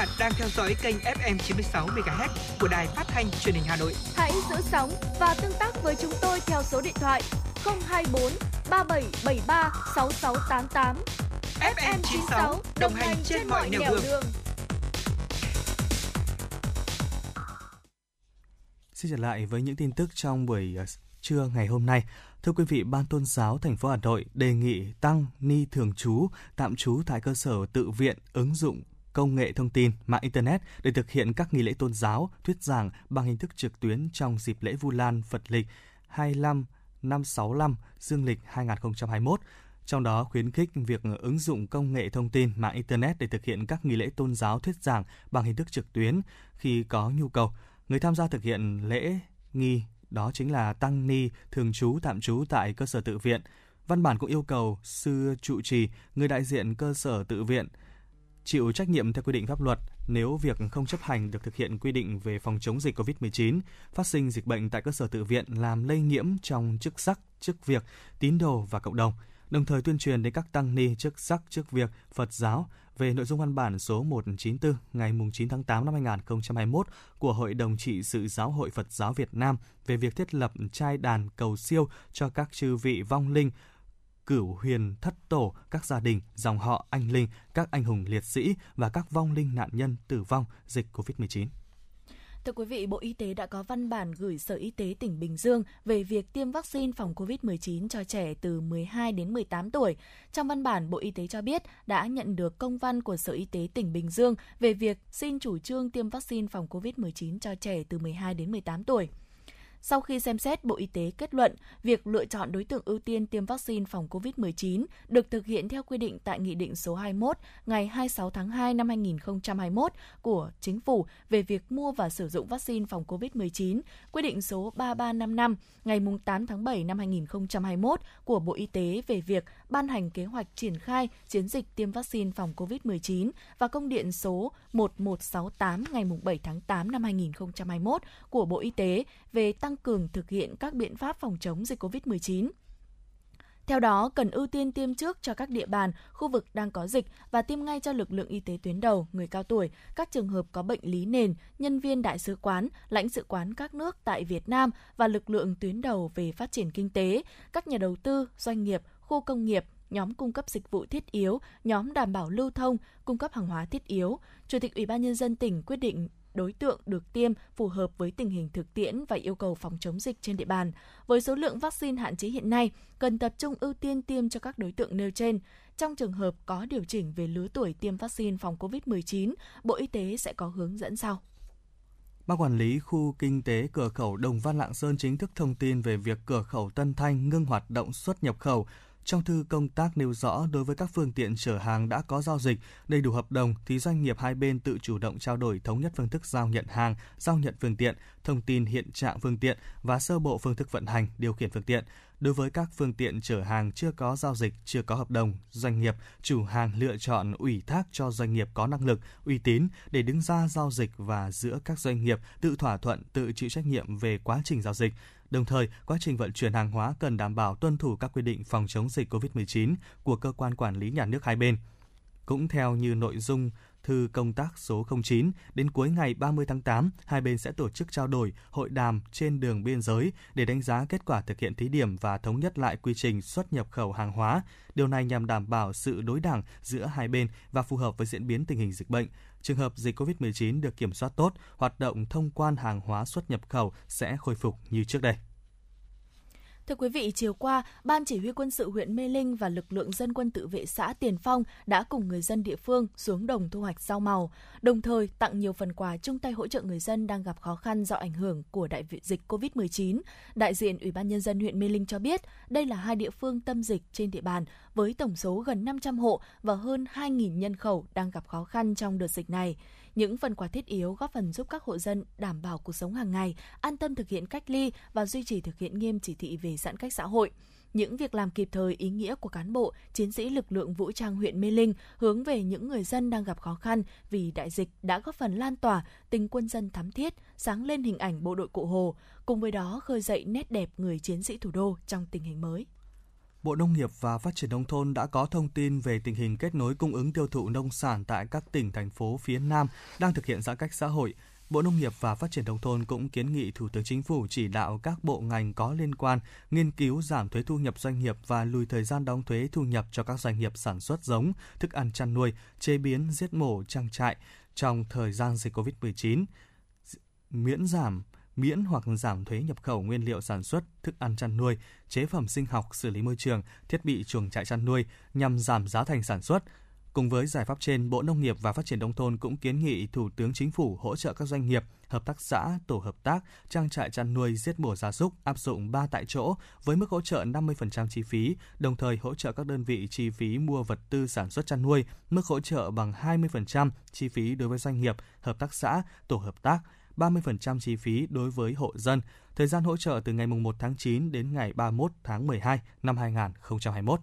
bạn đang theo dõi kênh FM 96 MHz của đài phát thanh truyền hình Hà Nội. Hãy giữ sóng và tương tác với chúng tôi theo số điện thoại 024 3773 6688. FM 96 đồng hành trên mọi nẻo đường. Xin trở lại với những tin tức trong buổi ờ, trưa ngày hôm nay. Thưa quý vị, Ban Tôn giáo thành phố Hà Nội đề nghị tăng ni thường trú, tạm trú tại cơ sở tự viện ứng dụng công nghệ thông tin, mạng Internet để thực hiện các nghi lễ tôn giáo, thuyết giảng bằng hình thức trực tuyến trong dịp lễ Vu Lan Phật lịch 25 565 dương lịch 2021. trong đó khuyến khích việc ứng dụng công nghệ thông tin mạng Internet để thực hiện các nghi lễ tôn giáo thuyết giảng bằng hình thức trực tuyến khi có nhu cầu. Người tham gia thực hiện lễ nghi đó chính là tăng ni thường trú tạm trú tại cơ sở tự viện. Văn bản cũng yêu cầu sư trụ trì, người đại diện cơ sở tự viện chịu trách nhiệm theo quy định pháp luật nếu việc không chấp hành được thực hiện quy định về phòng chống dịch COVID-19, phát sinh dịch bệnh tại cơ sở tự viện làm lây nhiễm trong chức sắc, chức việc, tín đồ và cộng đồng, đồng thời tuyên truyền đến các tăng ni chức sắc, chức việc, Phật giáo về nội dung văn bản số 194 ngày 9 tháng 8 năm 2021 của Hội đồng trị sự Giáo hội Phật giáo Việt Nam về việc thiết lập trai đàn cầu siêu cho các chư vị vong linh cửu huyền thất tổ, các gia đình, dòng họ, anh linh, các anh hùng liệt sĩ và các vong linh nạn nhân tử vong dịch COVID-19. Thưa quý vị, Bộ Y tế đã có văn bản gửi Sở Y tế tỉnh Bình Dương về việc tiêm vaccine phòng COVID-19 cho trẻ từ 12 đến 18 tuổi. Trong văn bản, Bộ Y tế cho biết đã nhận được công văn của Sở Y tế tỉnh Bình Dương về việc xin chủ trương tiêm vaccine phòng COVID-19 cho trẻ từ 12 đến 18 tuổi. Sau khi xem xét, Bộ Y tế kết luận việc lựa chọn đối tượng ưu tiên tiêm vaccine phòng COVID-19 được thực hiện theo quy định tại Nghị định số 21 ngày 26 tháng 2 năm 2021 của Chính phủ về việc mua và sử dụng vaccine phòng COVID-19, quy định số 3355 ngày 8 tháng 7 năm 2021 của Bộ Y tế về việc ban hành kế hoạch triển khai chiến dịch tiêm vaccine phòng COVID-19 và công điện số 1168 ngày 7 tháng 8 năm 2021 của Bộ Y tế về tăng cường thực hiện các biện pháp phòng chống dịch COVID-19. Theo đó, cần ưu tiên tiêm trước cho các địa bàn, khu vực đang có dịch và tiêm ngay cho lực lượng y tế tuyến đầu, người cao tuổi, các trường hợp có bệnh lý nền, nhân viên đại sứ quán, lãnh sự quán các nước tại Việt Nam và lực lượng tuyến đầu về phát triển kinh tế, các nhà đầu tư, doanh nghiệp, khu công nghiệp, nhóm cung cấp dịch vụ thiết yếu, nhóm đảm bảo lưu thông, cung cấp hàng hóa thiết yếu. Chủ tịch Ủy ban nhân dân tỉnh quyết định đối tượng được tiêm phù hợp với tình hình thực tiễn và yêu cầu phòng chống dịch trên địa bàn. Với số lượng vaccine hạn chế hiện nay, cần tập trung ưu tiên tiêm cho các đối tượng nêu trên. Trong trường hợp có điều chỉnh về lứa tuổi tiêm vaccine phòng COVID-19, Bộ Y tế sẽ có hướng dẫn sau. Ban quản lý khu kinh tế cửa khẩu Đồng Văn Lạng Sơn chính thức thông tin về việc cửa khẩu Tân Thanh ngưng hoạt động xuất nhập khẩu trong thư công tác nêu rõ đối với các phương tiện chở hàng đã có giao dịch, đầy đủ hợp đồng thì doanh nghiệp hai bên tự chủ động trao đổi thống nhất phương thức giao nhận hàng, giao nhận phương tiện, thông tin hiện trạng phương tiện và sơ bộ phương thức vận hành, điều khiển phương tiện. Đối với các phương tiện chở hàng chưa có giao dịch, chưa có hợp đồng, doanh nghiệp, chủ hàng lựa chọn ủy thác cho doanh nghiệp có năng lực, uy tín để đứng ra giao dịch và giữa các doanh nghiệp tự thỏa thuận, tự chịu trách nhiệm về quá trình giao dịch Đồng thời, quá trình vận chuyển hàng hóa cần đảm bảo tuân thủ các quy định phòng chống dịch COVID-19 của cơ quan quản lý nhà nước hai bên. Cũng theo như nội dung thư công tác số 09, đến cuối ngày 30 tháng 8, hai bên sẽ tổ chức trao đổi, hội đàm trên đường biên giới để đánh giá kết quả thực hiện thí điểm và thống nhất lại quy trình xuất nhập khẩu hàng hóa. Điều này nhằm đảm bảo sự đối đẳng giữa hai bên và phù hợp với diễn biến tình hình dịch bệnh. Trường hợp dịch COVID-19 được kiểm soát tốt, hoạt động thông quan hàng hóa xuất nhập khẩu sẽ khôi phục như trước đây. Thưa quý vị, chiều qua, Ban Chỉ huy quân sự huyện Mê Linh và lực lượng dân quân tự vệ xã Tiền Phong đã cùng người dân địa phương xuống đồng thu hoạch rau màu, đồng thời tặng nhiều phần quà chung tay hỗ trợ người dân đang gặp khó khăn do ảnh hưởng của đại dịch COVID-19. Đại diện Ủy ban Nhân dân huyện Mê Linh cho biết, đây là hai địa phương tâm dịch trên địa bàn với tổng số gần 500 hộ và hơn 2.000 nhân khẩu đang gặp khó khăn trong đợt dịch này. Những phần quà thiết yếu góp phần giúp các hộ dân đảm bảo cuộc sống hàng ngày, an tâm thực hiện cách ly và duy trì thực hiện nghiêm chỉ thị về giãn cách xã hội những việc làm kịp thời ý nghĩa của cán bộ, chiến sĩ lực lượng vũ trang huyện Mê Linh hướng về những người dân đang gặp khó khăn vì đại dịch đã góp phần lan tỏa tình quân dân thắm thiết, sáng lên hình ảnh bộ đội cụ Hồ, cùng với đó khơi dậy nét đẹp người chiến sĩ thủ đô trong tình hình mới. Bộ Nông nghiệp và Phát triển Nông thôn đã có thông tin về tình hình kết nối cung ứng tiêu thụ nông sản tại các tỉnh, thành phố phía Nam đang thực hiện giãn cách xã hội. Bộ Nông nghiệp và Phát triển Nông thôn cũng kiến nghị Thủ tướng Chính phủ chỉ đạo các bộ ngành có liên quan nghiên cứu giảm thuế thu nhập doanh nghiệp và lùi thời gian đóng thuế thu nhập cho các doanh nghiệp sản xuất giống, thức ăn chăn nuôi, chế biến, giết mổ, trang trại trong thời gian dịch COVID-19. Miễn giảm miễn hoặc giảm thuế nhập khẩu nguyên liệu sản xuất, thức ăn chăn nuôi, chế phẩm sinh học xử lý môi trường, thiết bị chuồng trại chăn nuôi nhằm giảm giá thành sản xuất, Cùng với giải pháp trên, Bộ Nông nghiệp và Phát triển Nông thôn cũng kiến nghị Thủ tướng Chính phủ hỗ trợ các doanh nghiệp, hợp tác xã, tổ hợp tác, trang trại chăn nuôi giết mổ gia súc áp dụng 3 tại chỗ với mức hỗ trợ 50% chi phí, đồng thời hỗ trợ các đơn vị chi phí mua vật tư sản xuất chăn nuôi, mức hỗ trợ bằng 20% chi phí đối với doanh nghiệp, hợp tác xã, tổ hợp tác, 30% chi phí đối với hộ dân. Thời gian hỗ trợ từ ngày 1 tháng 9 đến ngày 31 tháng 12 năm 2021.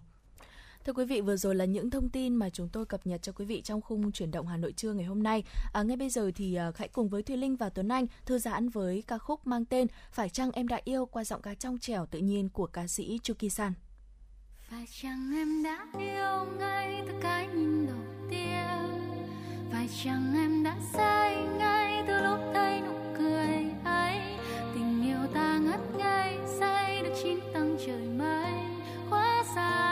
Thưa quý vị, vừa rồi là những thông tin mà chúng tôi cập nhật cho quý vị trong khung chuyển động Hà Nội trưa ngày hôm nay. À, ngay bây giờ thì à, hãy cùng với Thùy Linh và Tuấn Anh thư giãn với ca khúc mang tên Phải chăng em đã yêu qua giọng ca trong trẻo tự nhiên của ca sĩ Chuki San. Phải chăng em đã yêu ngay từ cái nhìn đầu tiên Phải chăng em đã say ngay từ lúc thấy ta ngất ngây say được chín tầng trời mây hóa xa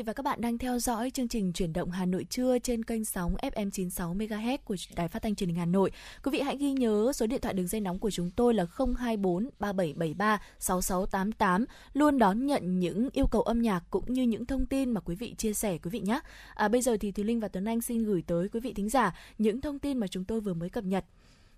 Vị và các bạn đang theo dõi chương trình chuyển động Hà Nội trưa trên kênh sóng FM 96 MHz của Đài Phát thanh Truyền hình Hà Nội. Quý vị hãy ghi nhớ số điện thoại đường dây nóng của chúng tôi là 024 3773 6688 luôn đón nhận những yêu cầu âm nhạc cũng như những thông tin mà quý vị chia sẻ quý vị nhé. À, bây giờ thì Thùy Linh và Tuấn Anh xin gửi tới quý vị thính giả những thông tin mà chúng tôi vừa mới cập nhật.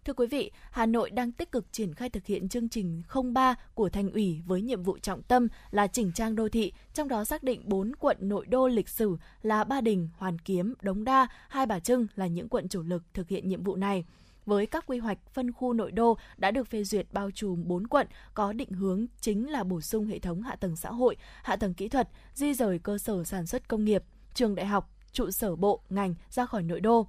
Thưa quý vị, Hà Nội đang tích cực triển khai thực hiện chương trình 03 của thành ủy với nhiệm vụ trọng tâm là chỉnh trang đô thị, trong đó xác định 4 quận nội đô lịch sử là Ba Đình, Hoàn Kiếm, Đống Đa, Hai Bà Trưng là những quận chủ lực thực hiện nhiệm vụ này. Với các quy hoạch phân khu nội đô đã được phê duyệt bao trùm 4 quận có định hướng chính là bổ sung hệ thống hạ tầng xã hội, hạ tầng kỹ thuật, di rời cơ sở sản xuất công nghiệp, trường đại học, trụ sở bộ, ngành ra khỏi nội đô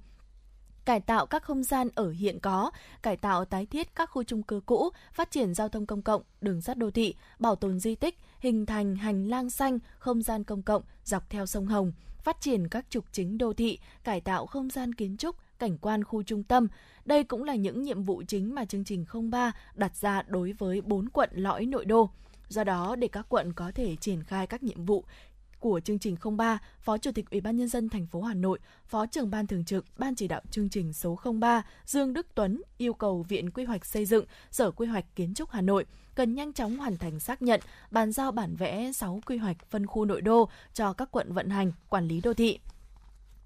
cải tạo các không gian ở hiện có, cải tạo tái thiết các khu chung cư cũ, phát triển giao thông công cộng, đường sắt đô thị, bảo tồn di tích, hình thành hành lang xanh, không gian công cộng dọc theo sông Hồng, phát triển các trục chính đô thị, cải tạo không gian kiến trúc, cảnh quan khu trung tâm. Đây cũng là những nhiệm vụ chính mà chương trình 03 đặt ra đối với 4 quận lõi nội đô. Do đó, để các quận có thể triển khai các nhiệm vụ của chương trình 03, Phó Chủ tịch Ủy ban nhân dân thành phố Hà Nội, Phó trưởng ban thường trực Ban chỉ đạo chương trình số 03 Dương Đức Tuấn yêu cầu Viện Quy hoạch xây dựng, Sở Quy hoạch Kiến trúc Hà Nội cần nhanh chóng hoàn thành xác nhận, bàn giao bản vẽ 6 quy hoạch phân khu nội đô cho các quận vận hành, quản lý đô thị.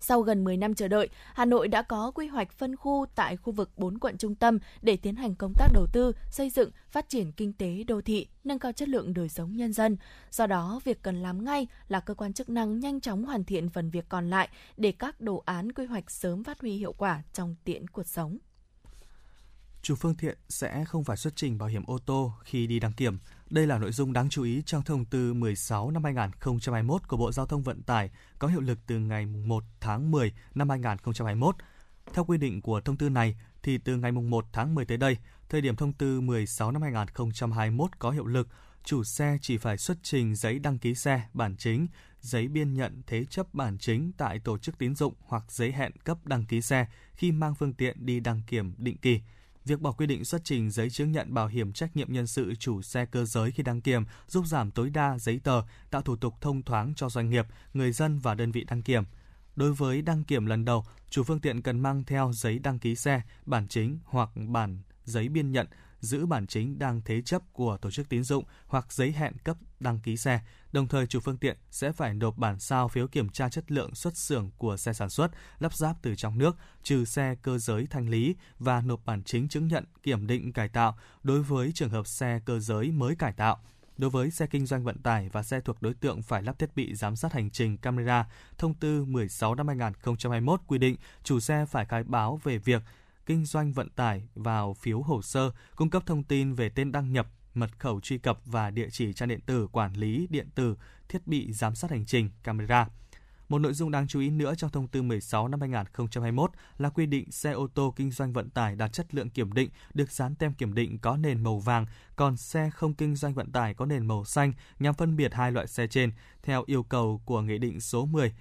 Sau gần 10 năm chờ đợi, Hà Nội đã có quy hoạch phân khu tại khu vực 4 quận trung tâm để tiến hành công tác đầu tư, xây dựng, phát triển kinh tế đô thị, nâng cao chất lượng đời sống nhân dân. Do đó, việc cần làm ngay là cơ quan chức năng nhanh chóng hoàn thiện phần việc còn lại để các đồ án quy hoạch sớm phát huy hiệu quả trong tiễn cuộc sống. Chủ phương tiện sẽ không phải xuất trình bảo hiểm ô tô khi đi đăng kiểm. Đây là nội dung đáng chú ý trong thông tư 16 năm 2021 của Bộ Giao thông Vận tải có hiệu lực từ ngày 1 tháng 10 năm 2021. Theo quy định của thông tư này, thì từ ngày 1 tháng 10 tới đây, thời điểm thông tư 16 năm 2021 có hiệu lực, chủ xe chỉ phải xuất trình giấy đăng ký xe bản chính, giấy biên nhận thế chấp bản chính tại tổ chức tín dụng hoặc giấy hẹn cấp đăng ký xe khi mang phương tiện đi đăng kiểm định kỳ – Việc bỏ quy định xuất trình giấy chứng nhận bảo hiểm trách nhiệm nhân sự chủ xe cơ giới khi đăng kiểm giúp giảm tối đa giấy tờ, tạo thủ tục thông thoáng cho doanh nghiệp, người dân và đơn vị đăng kiểm. Đối với đăng kiểm lần đầu, chủ phương tiện cần mang theo giấy đăng ký xe, bản chính hoặc bản giấy biên nhận giữ bản chính đang thế chấp của tổ chức tín dụng hoặc giấy hẹn cấp đăng ký xe. Đồng thời, chủ phương tiện sẽ phải nộp bản sao phiếu kiểm tra chất lượng xuất xưởng của xe sản xuất, lắp ráp từ trong nước, trừ xe cơ giới thanh lý và nộp bản chính chứng nhận kiểm định cải tạo đối với trường hợp xe cơ giới mới cải tạo. Đối với xe kinh doanh vận tải và xe thuộc đối tượng phải lắp thiết bị giám sát hành trình camera, thông tư 16 năm 2021 quy định chủ xe phải khai báo về việc kinh doanh vận tải vào phiếu hồ sơ, cung cấp thông tin về tên đăng nhập, mật khẩu truy cập và địa chỉ trang điện tử quản lý điện tử, thiết bị giám sát hành trình, camera. Một nội dung đáng chú ý nữa trong thông tư 16 năm 2021 là quy định xe ô tô kinh doanh vận tải đạt chất lượng kiểm định được dán tem kiểm định có nền màu vàng, còn xe không kinh doanh vận tải có nền màu xanh nhằm phân biệt hai loại xe trên theo yêu cầu của Nghị định số 10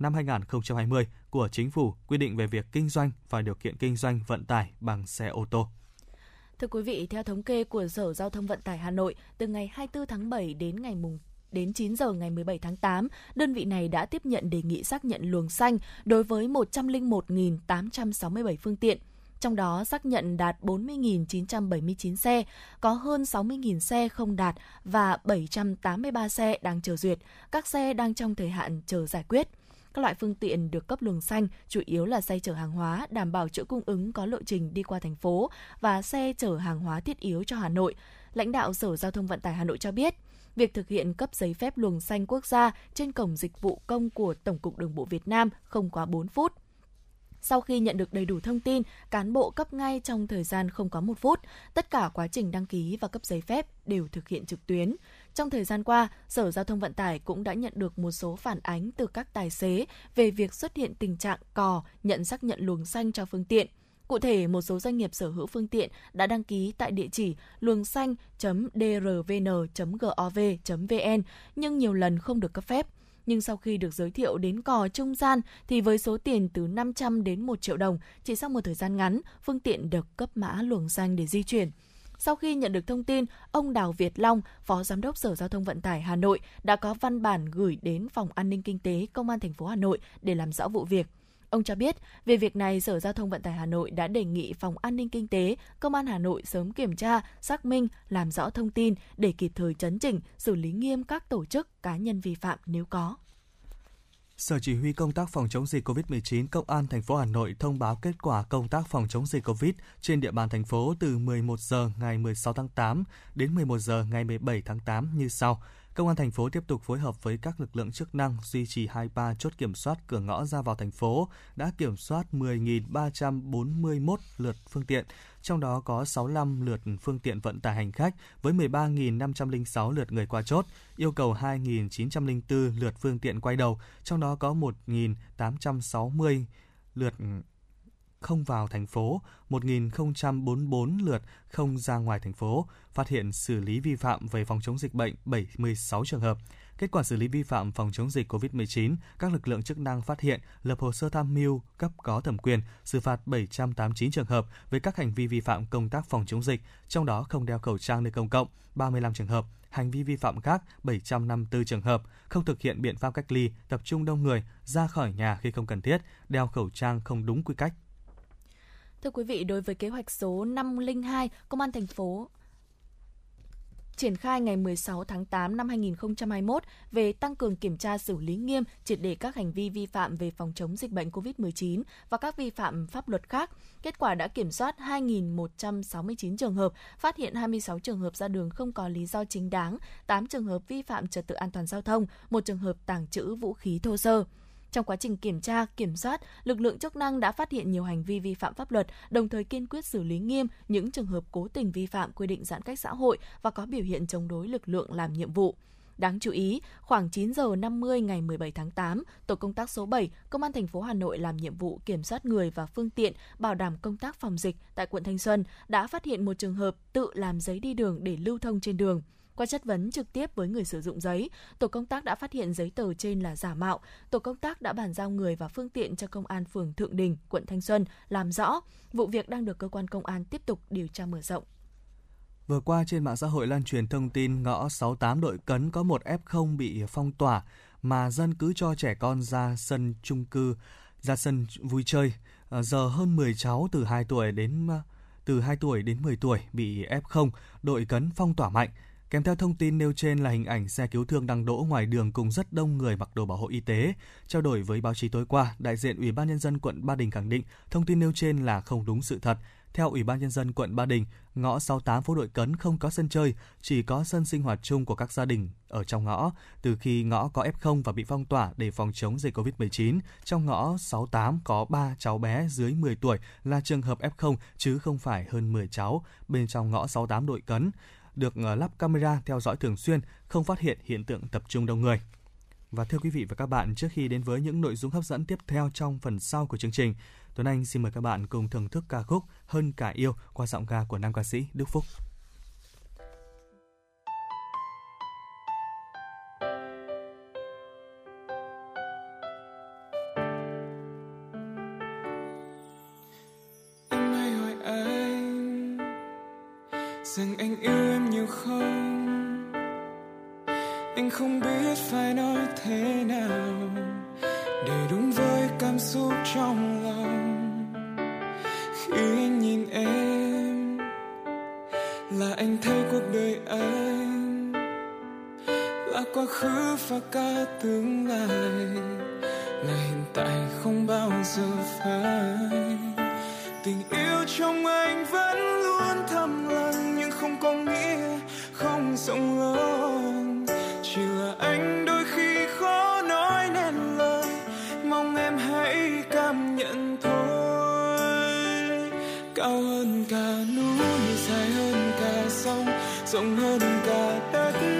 năm 2020 của Chính phủ quy định về việc kinh doanh và điều kiện kinh doanh vận tải bằng xe ô tô. Thưa quý vị, theo thống kê của Sở Giao thông Vận tải Hà Nội, từ ngày 24 tháng 7 đến ngày mùng đến 9 giờ ngày 17 tháng 8, đơn vị này đã tiếp nhận đề nghị xác nhận luồng xanh đối với 101.867 phương tiện. Trong đó xác nhận đạt 40.979 xe, có hơn 60.000 xe không đạt và 783 xe đang chờ duyệt, các xe đang trong thời hạn chờ giải quyết. Các loại phương tiện được cấp luồng xanh chủ yếu là xe chở hàng hóa, đảm bảo chuỗi cung ứng có lộ trình đi qua thành phố và xe chở hàng hóa thiết yếu cho Hà Nội. Lãnh đạo Sở Giao thông Vận tải Hà Nội cho biết, việc thực hiện cấp giấy phép luồng xanh quốc gia trên cổng dịch vụ công của Tổng cục Đường bộ Việt Nam không quá 4 phút. Sau khi nhận được đầy đủ thông tin, cán bộ cấp ngay trong thời gian không quá một phút. Tất cả quá trình đăng ký và cấp giấy phép đều thực hiện trực tuyến. Trong thời gian qua, Sở Giao thông Vận tải cũng đã nhận được một số phản ánh từ các tài xế về việc xuất hiện tình trạng cò nhận xác nhận luồng xanh cho phương tiện. Cụ thể, một số doanh nghiệp sở hữu phương tiện đã đăng ký tại địa chỉ luồng xanh.drvn.gov.vn nhưng nhiều lần không được cấp phép. Nhưng sau khi được giới thiệu đến cò trung gian thì với số tiền từ 500 đến 1 triệu đồng, chỉ sau một thời gian ngắn, phương tiện được cấp mã luồng xanh để di chuyển. Sau khi nhận được thông tin, ông Đào Việt Long, Phó Giám đốc Sở Giao thông Vận tải Hà Nội đã có văn bản gửi đến Phòng An ninh Kinh tế Công an thành phố Hà Nội để làm rõ vụ việc. Ông cho biết, về việc này, Sở Giao thông Vận tải Hà Nội đã đề nghị Phòng An ninh Kinh tế, Công an Hà Nội sớm kiểm tra, xác minh, làm rõ thông tin để kịp thời chấn chỉnh, xử lý nghiêm các tổ chức, cá nhân vi phạm nếu có. Sở Chỉ huy công tác phòng chống dịch COVID-19 Công an thành phố Hà Nội thông báo kết quả công tác phòng chống dịch COVID trên địa bàn thành phố từ 11 giờ ngày 16 tháng 8 đến 11 giờ ngày 17 tháng 8 như sau. Công an thành phố tiếp tục phối hợp với các lực lượng chức năng duy trì 23 chốt kiểm soát cửa ngõ ra vào thành phố, đã kiểm soát 10.341 lượt phương tiện, trong đó có 65 lượt phương tiện vận tải hành khách với 13.506 lượt người qua chốt, yêu cầu 2.904 lượt phương tiện quay đầu, trong đó có 1.860 lượt không vào thành phố, 1.044 lượt không ra ngoài thành phố, phát hiện xử lý vi phạm về phòng chống dịch bệnh 76 trường hợp. Kết quả xử lý vi phạm phòng chống dịch COVID-19, các lực lượng chức năng phát hiện lập hồ sơ tham mưu cấp có thẩm quyền, xử phạt 789 trường hợp với các hành vi vi phạm công tác phòng chống dịch, trong đó không đeo khẩu trang nơi công cộng, 35 trường hợp, hành vi vi phạm khác 754 trường hợp, không thực hiện biện pháp cách ly, tập trung đông người, ra khỏi nhà khi không cần thiết, đeo khẩu trang không đúng quy cách. Thưa quý vị, đối với kế hoạch số 502, Công an thành phố triển khai ngày 16 tháng 8 năm 2021 về tăng cường kiểm tra xử lý nghiêm, triệt để các hành vi vi phạm về phòng chống dịch bệnh COVID-19 và các vi phạm pháp luật khác. Kết quả đã kiểm soát 2.169 trường hợp, phát hiện 26 trường hợp ra đường không có lý do chính đáng, 8 trường hợp vi phạm trật tự an toàn giao thông, một trường hợp tàng trữ vũ khí thô sơ. Trong quá trình kiểm tra, kiểm soát, lực lượng chức năng đã phát hiện nhiều hành vi vi phạm pháp luật, đồng thời kiên quyết xử lý nghiêm những trường hợp cố tình vi phạm quy định giãn cách xã hội và có biểu hiện chống đối lực lượng làm nhiệm vụ. Đáng chú ý, khoảng 9 giờ 50 ngày 17 tháng 8, tổ công tác số 7, Công an thành phố Hà Nội làm nhiệm vụ kiểm soát người và phương tiện, bảo đảm công tác phòng dịch tại quận Thanh Xuân đã phát hiện một trường hợp tự làm giấy đi đường để lưu thông trên đường. Qua chất vấn trực tiếp với người sử dụng giấy, tổ công tác đã phát hiện giấy tờ trên là giả mạo. Tổ công tác đã bàn giao người và phương tiện cho công an phường Thượng Đình, quận Thanh Xuân làm rõ. Vụ việc đang được cơ quan công an tiếp tục điều tra mở rộng. Vừa qua trên mạng xã hội lan truyền thông tin ngõ 68 đội cấn có một F0 bị phong tỏa mà dân cứ cho trẻ con ra sân chung cư, ra sân vui chơi. À, giờ hơn 10 cháu từ 2 tuổi đến ờ, từ 2 tuổi đến 10 tuổi bị F0, đội cấn phong tỏa mạnh. Kèm theo thông tin nêu trên là hình ảnh xe cứu thương đang đỗ ngoài đường cùng rất đông người mặc đồ bảo hộ y tế. Trao đổi với báo chí tối qua, đại diện Ủy ban nhân dân quận Ba Đình khẳng định thông tin nêu trên là không đúng sự thật. Theo Ủy ban nhân dân quận Ba Đình, ngõ 68 phố Đội Cấn không có sân chơi, chỉ có sân sinh hoạt chung của các gia đình ở trong ngõ. Từ khi ngõ có F0 và bị phong tỏa để phòng chống dịch COVID-19, trong ngõ 68 có 3 cháu bé dưới 10 tuổi là trường hợp F0 chứ không phải hơn 10 cháu bên trong ngõ 68 Đội Cấn được ờ, lắp camera theo dõi thường xuyên, không phát hiện hiện tượng tập trung đông người. Và thưa quý vị và các bạn, trước khi đến với những nội dung hấp dẫn tiếp theo trong phần sau của chương trình, Tuấn Anh xin mời các bạn cùng thưởng thức ca khúc Hơn cả yêu qua giọng ca của nam ca sĩ Đức Phúc. Cả núi dài hơn cả sông rộng hơn cả đất.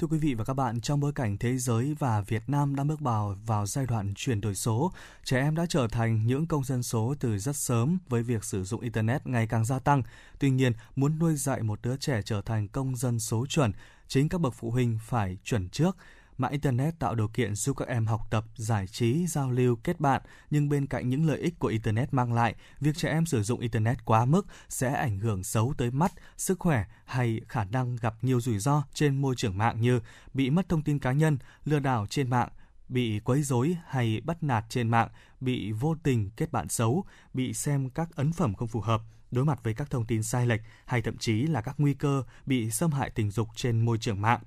Thưa quý vị và các bạn, trong bối cảnh thế giới và Việt Nam đang bước vào vào giai đoạn chuyển đổi số, trẻ em đã trở thành những công dân số từ rất sớm với việc sử dụng internet ngày càng gia tăng. Tuy nhiên, muốn nuôi dạy một đứa trẻ trở thành công dân số chuẩn, chính các bậc phụ huynh phải chuẩn trước. Mạng Internet tạo điều kiện giúp các em học tập, giải trí, giao lưu, kết bạn, nhưng bên cạnh những lợi ích của Internet mang lại, việc trẻ em sử dụng Internet quá mức sẽ ảnh hưởng xấu tới mắt, sức khỏe hay khả năng gặp nhiều rủi ro trên môi trường mạng như bị mất thông tin cá nhân, lừa đảo trên mạng, bị quấy rối hay bắt nạt trên mạng, bị vô tình kết bạn xấu, bị xem các ấn phẩm không phù hợp, đối mặt với các thông tin sai lệch hay thậm chí là các nguy cơ bị xâm hại tình dục trên môi trường mạng.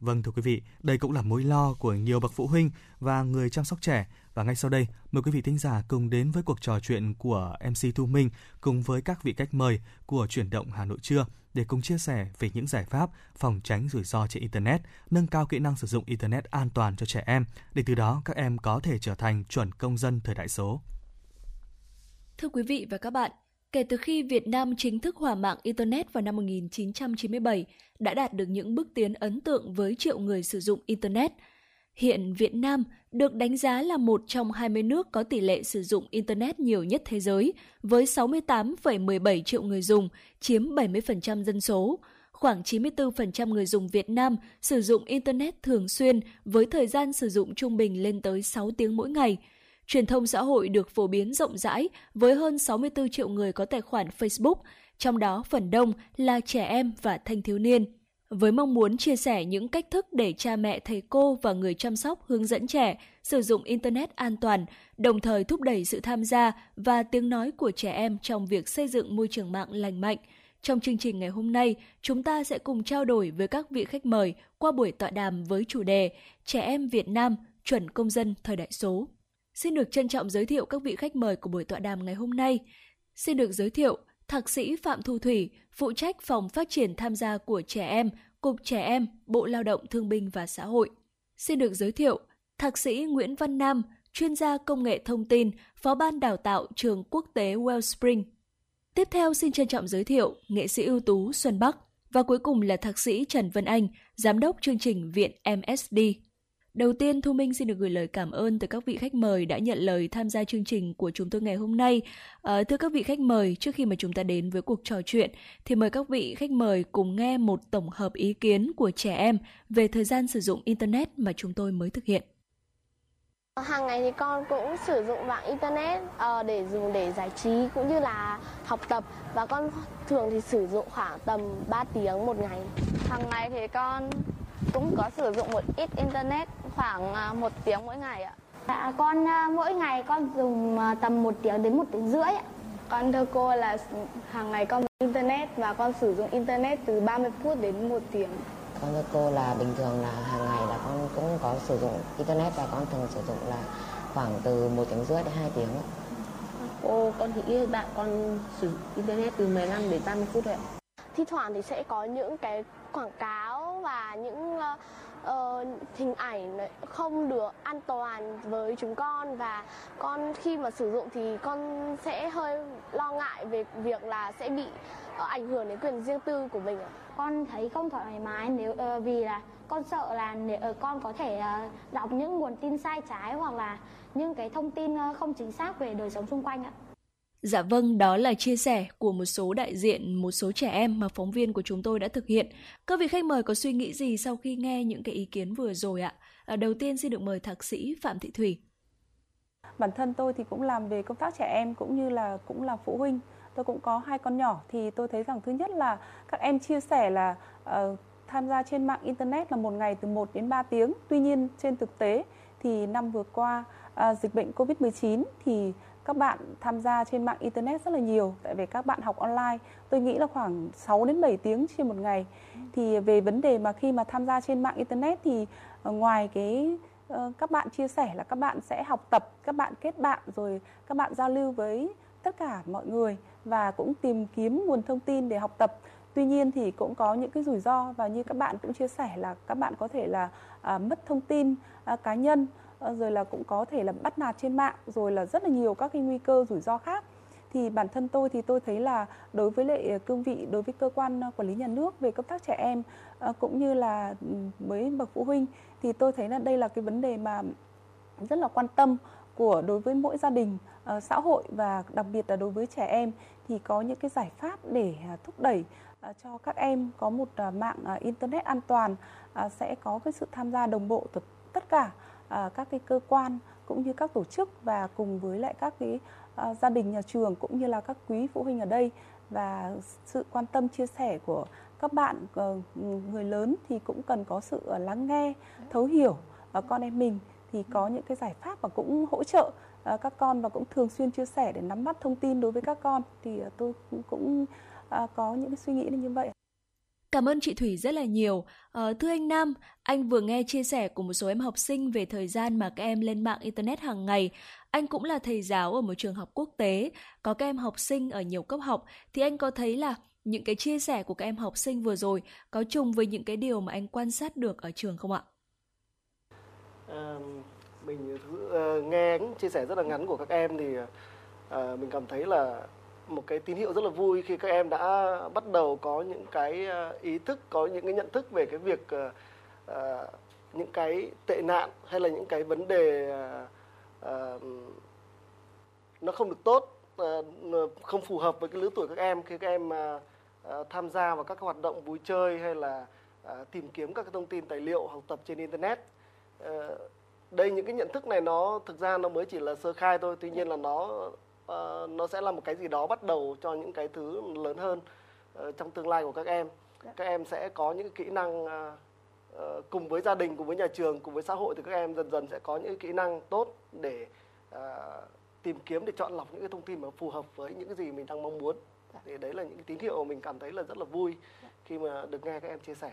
Vâng thưa quý vị, đây cũng là mối lo của nhiều bậc phụ huynh và người chăm sóc trẻ. Và ngay sau đây, mời quý vị thính giả cùng đến với cuộc trò chuyện của MC Thu Minh cùng với các vị khách mời của Chuyển động Hà Nội trưa để cùng chia sẻ về những giải pháp phòng tránh rủi ro trên Internet, nâng cao kỹ năng sử dụng Internet an toàn cho trẻ em, để từ đó các em có thể trở thành chuẩn công dân thời đại số. Thưa quý vị và các bạn, kể từ khi Việt Nam chính thức hòa mạng Internet vào năm 1997, đã đạt được những bước tiến ấn tượng với triệu người sử dụng Internet. Hiện Việt Nam được đánh giá là một trong 20 nước có tỷ lệ sử dụng Internet nhiều nhất thế giới, với 68,17 triệu người dùng, chiếm 70% dân số. Khoảng 94% người dùng Việt Nam sử dụng Internet thường xuyên với thời gian sử dụng trung bình lên tới 6 tiếng mỗi ngày. Truyền thông xã hội được phổ biến rộng rãi với hơn 64 triệu người có tài khoản Facebook, trong đó phần đông là trẻ em và thanh thiếu niên. Với mong muốn chia sẻ những cách thức để cha mẹ, thầy cô và người chăm sóc hướng dẫn trẻ sử dụng Internet an toàn, đồng thời thúc đẩy sự tham gia và tiếng nói của trẻ em trong việc xây dựng môi trường mạng lành mạnh. Trong chương trình ngày hôm nay, chúng ta sẽ cùng trao đổi với các vị khách mời qua buổi tọa đàm với chủ đề Trẻ em Việt Nam chuẩn công dân thời đại số. Xin được trân trọng giới thiệu các vị khách mời của buổi tọa đàm ngày hôm nay. Xin được giới thiệu Thạc sĩ Phạm Thu Thủy, phụ trách phòng phát triển tham gia của trẻ em, Cục Trẻ Em, Bộ Lao động Thương binh và Xã hội. Xin được giới thiệu Thạc sĩ Nguyễn Văn Nam, chuyên gia công nghệ thông tin, phó ban đào tạo trường quốc tế Wellspring. Tiếp theo xin trân trọng giới thiệu nghệ sĩ ưu tú Xuân Bắc và cuối cùng là thạc sĩ Trần Vân Anh, giám đốc chương trình Viện MSD. Đầu tiên, Thu Minh xin được gửi lời cảm ơn từ các vị khách mời đã nhận lời tham gia chương trình của chúng tôi ngày hôm nay. À, thưa các vị khách mời, trước khi mà chúng ta đến với cuộc trò chuyện, thì mời các vị khách mời cùng nghe một tổng hợp ý kiến của trẻ em về thời gian sử dụng Internet mà chúng tôi mới thực hiện. Hàng ngày thì con cũng sử dụng mạng internet uh, để dùng để giải trí cũng như là học tập và con thường thì sử dụng khoảng tầm 3 tiếng một ngày. Hàng ngày thì con cũng có sử dụng một ít internet khoảng à, một tiếng mỗi ngày ạ. Dạ, con uh, mỗi ngày con dùng uh, tầm 1 tiếng đến 1 tiếng rưỡi ạ. Con thưa cô là hàng ngày con internet và con sử dụng internet từ 30 phút đến 1 tiếng. Con thưa cô là bình thường là hàng ngày là con cũng có sử dụng internet và con thường sử dụng là khoảng từ một tiếng rưỡi đến 2 tiếng. ạ. Cô con nghĩ bạn con sử dụng internet từ 15 đến 30 phút thôi ạ. thi thoảng thì sẽ có những cái quảng cáo và những uh, hình ảnh không được an toàn với chúng con và con khi mà sử dụng thì con sẽ hơi lo ngại về việc là sẽ bị uh, ảnh hưởng đến quyền riêng tư của mình con thấy không thoải mái nếu uh, vì là con sợ là nếu uh, con có thể uh, đọc những nguồn tin sai trái hoặc là những cái thông tin uh, không chính xác về đời sống xung quanh ạ. Dạ vâng, đó là chia sẻ của một số đại diện, một số trẻ em mà phóng viên của chúng tôi đã thực hiện. Các vị khách mời có suy nghĩ gì sau khi nghe những cái ý kiến vừa rồi ạ? À, đầu tiên xin được mời thạc sĩ Phạm Thị Thủy. Bản thân tôi thì cũng làm về công tác trẻ em cũng như là cũng là phụ huynh. Tôi cũng có hai con nhỏ thì tôi thấy rằng thứ nhất là các em chia sẻ là uh, tham gia trên mạng internet là một ngày từ 1 đến 3 tiếng. Tuy nhiên trên thực tế thì năm vừa qua uh, dịch bệnh Covid-19 thì các bạn tham gia trên mạng internet rất là nhiều. Tại vì các bạn học online tôi nghĩ là khoảng 6 đến 7 tiếng trên một ngày. Thì về vấn đề mà khi mà tham gia trên mạng internet thì ờ, ngoài cái ờ, các bạn chia sẻ là các bạn sẽ học tập các bạn kết bạn rồi các bạn giao lưu với tất cả mọi người và cũng tìm kiếm nguồn thông tin để học tập. Tuy nhiên thì cũng có những cái rủi ro và như các bạn cũng chia sẻ là các bạn có thể là à, mất thông tin à, cá nhân Ờ, rồi là cũng có thể là bắt nạt trên mạng, rồi là rất là nhiều các cái nguy cơ, rủi ro khác. Thì bản thân tôi thì tôi thấy là đối với lại ờ, cương vị, đối với cơ quan ờ, quản lý nhà nước về công tác trẻ em cũng như là ừ, với bậc phụ huynh, thì tôi thấy là đây là cái vấn đề mà rất là quan tâm của đối với mỗi gia đình xã hội và đặc biệt là đối với trẻ em. Thì có những cái giải pháp để à, thúc đẩy cho các em có một à, mạng à, internet an toàn sẽ có cái sự tham gia đồng bộ từ tất cả. À, các cái cơ quan cũng như các tổ chức và cùng với lại các cái à, gia đình nhà trường cũng như là các quý phụ huynh ở đây. Và sự quan tâm chia sẻ của các bạn ờ, người lớn thì cũng cần có sự ờ, lắng nghe thấu hiểu và con em mình. Thì có những cái giải pháp và cũng hỗ trợ ờ, các con và cũng thường xuyên chia sẻ để nắm bắt thông tin đối với các con. Thì tôi cũng, à, có những cái suy nghĩ như vậy. Cảm ơn chị Thủy rất là nhiều. À, thưa anh Nam, anh vừa nghe chia sẻ của một số em học sinh về thời gian mà các em lên mạng Internet hàng ngày. Anh cũng là thầy giáo ở một trường học quốc tế, có các em học sinh ở nhiều cấp học. Thì anh có thấy là những cái chia sẻ của các em học sinh vừa rồi có trùng với những cái điều mà anh quan sát được ở trường không ạ? À, mình uh, nghe những chia sẻ rất là ngắn của các em thì uh, mình cảm thấy là một cái tín hiệu rất là vui khi các em đã bắt đầu có những cái ờ, ý thức, có những cái nhận thức về cái việc ờ, những cái tệ nạn hay là những cái vấn đề ờ, nó không được tốt, ờ, không phù hợp với cái lứa tuổi các em khi các em ờ, tham gia vào các hoạt động vui chơi hay là ờ, tìm kiếm các cái thông tin tài liệu học tập trên internet. Ờ, đây những cái nhận thức này nó thực ra nó mới chỉ là sơ khai thôi tuy nhiên là nó ờ, nó sẽ là một cái gì đó bắt đầu cho những cái thứ lớn hơn ờ, trong tương lai của các em. Các em sẽ có những kỹ năng ờ, ờ, cùng với gia đình cùng với nhà trường cùng với xã hội thì các em dần dần sẽ có những kỹ năng tốt để ờ, tìm kiếm để chọn lọc những cái thông tin mà phù hợp với những cái gì mình đang mong muốn. Thì đấy là những cái tín hiệu mình cảm thấy là rất là vui khi mà được nghe các em chia sẻ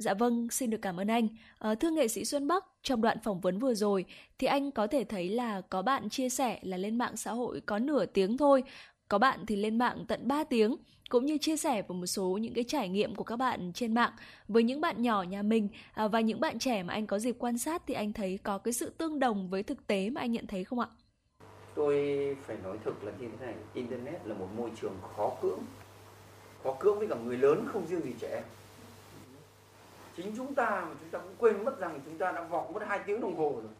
Dạ vâng, xin được cảm ơn anh. À, thưa nghệ sĩ Xuân Bắc, trong đoạn phỏng vấn vừa rồi thì anh có thể thấy là có bạn chia sẻ là lên mạng xã hội có nửa tiếng thôi, có bạn thì lên mạng tận 3 tiếng, cũng như chia sẻ về một số những cái trải nghiệm của các bạn trên mạng với những bạn nhỏ nhà mình à, và những bạn trẻ mà anh có dịp quan sát thì anh thấy có cái sự tương đồng với thực tế mà anh nhận thấy không ạ? Tôi phải nói thực là như thế này, Internet là một môi trường khó cưỡng. Khó cưỡng với cả người lớn không riêng gì trẻ em. Chính chúng ta mà chúng ta cũng quên mất rằng chúng ta đã vọc mất 2 tiếng đồng hồ rồi.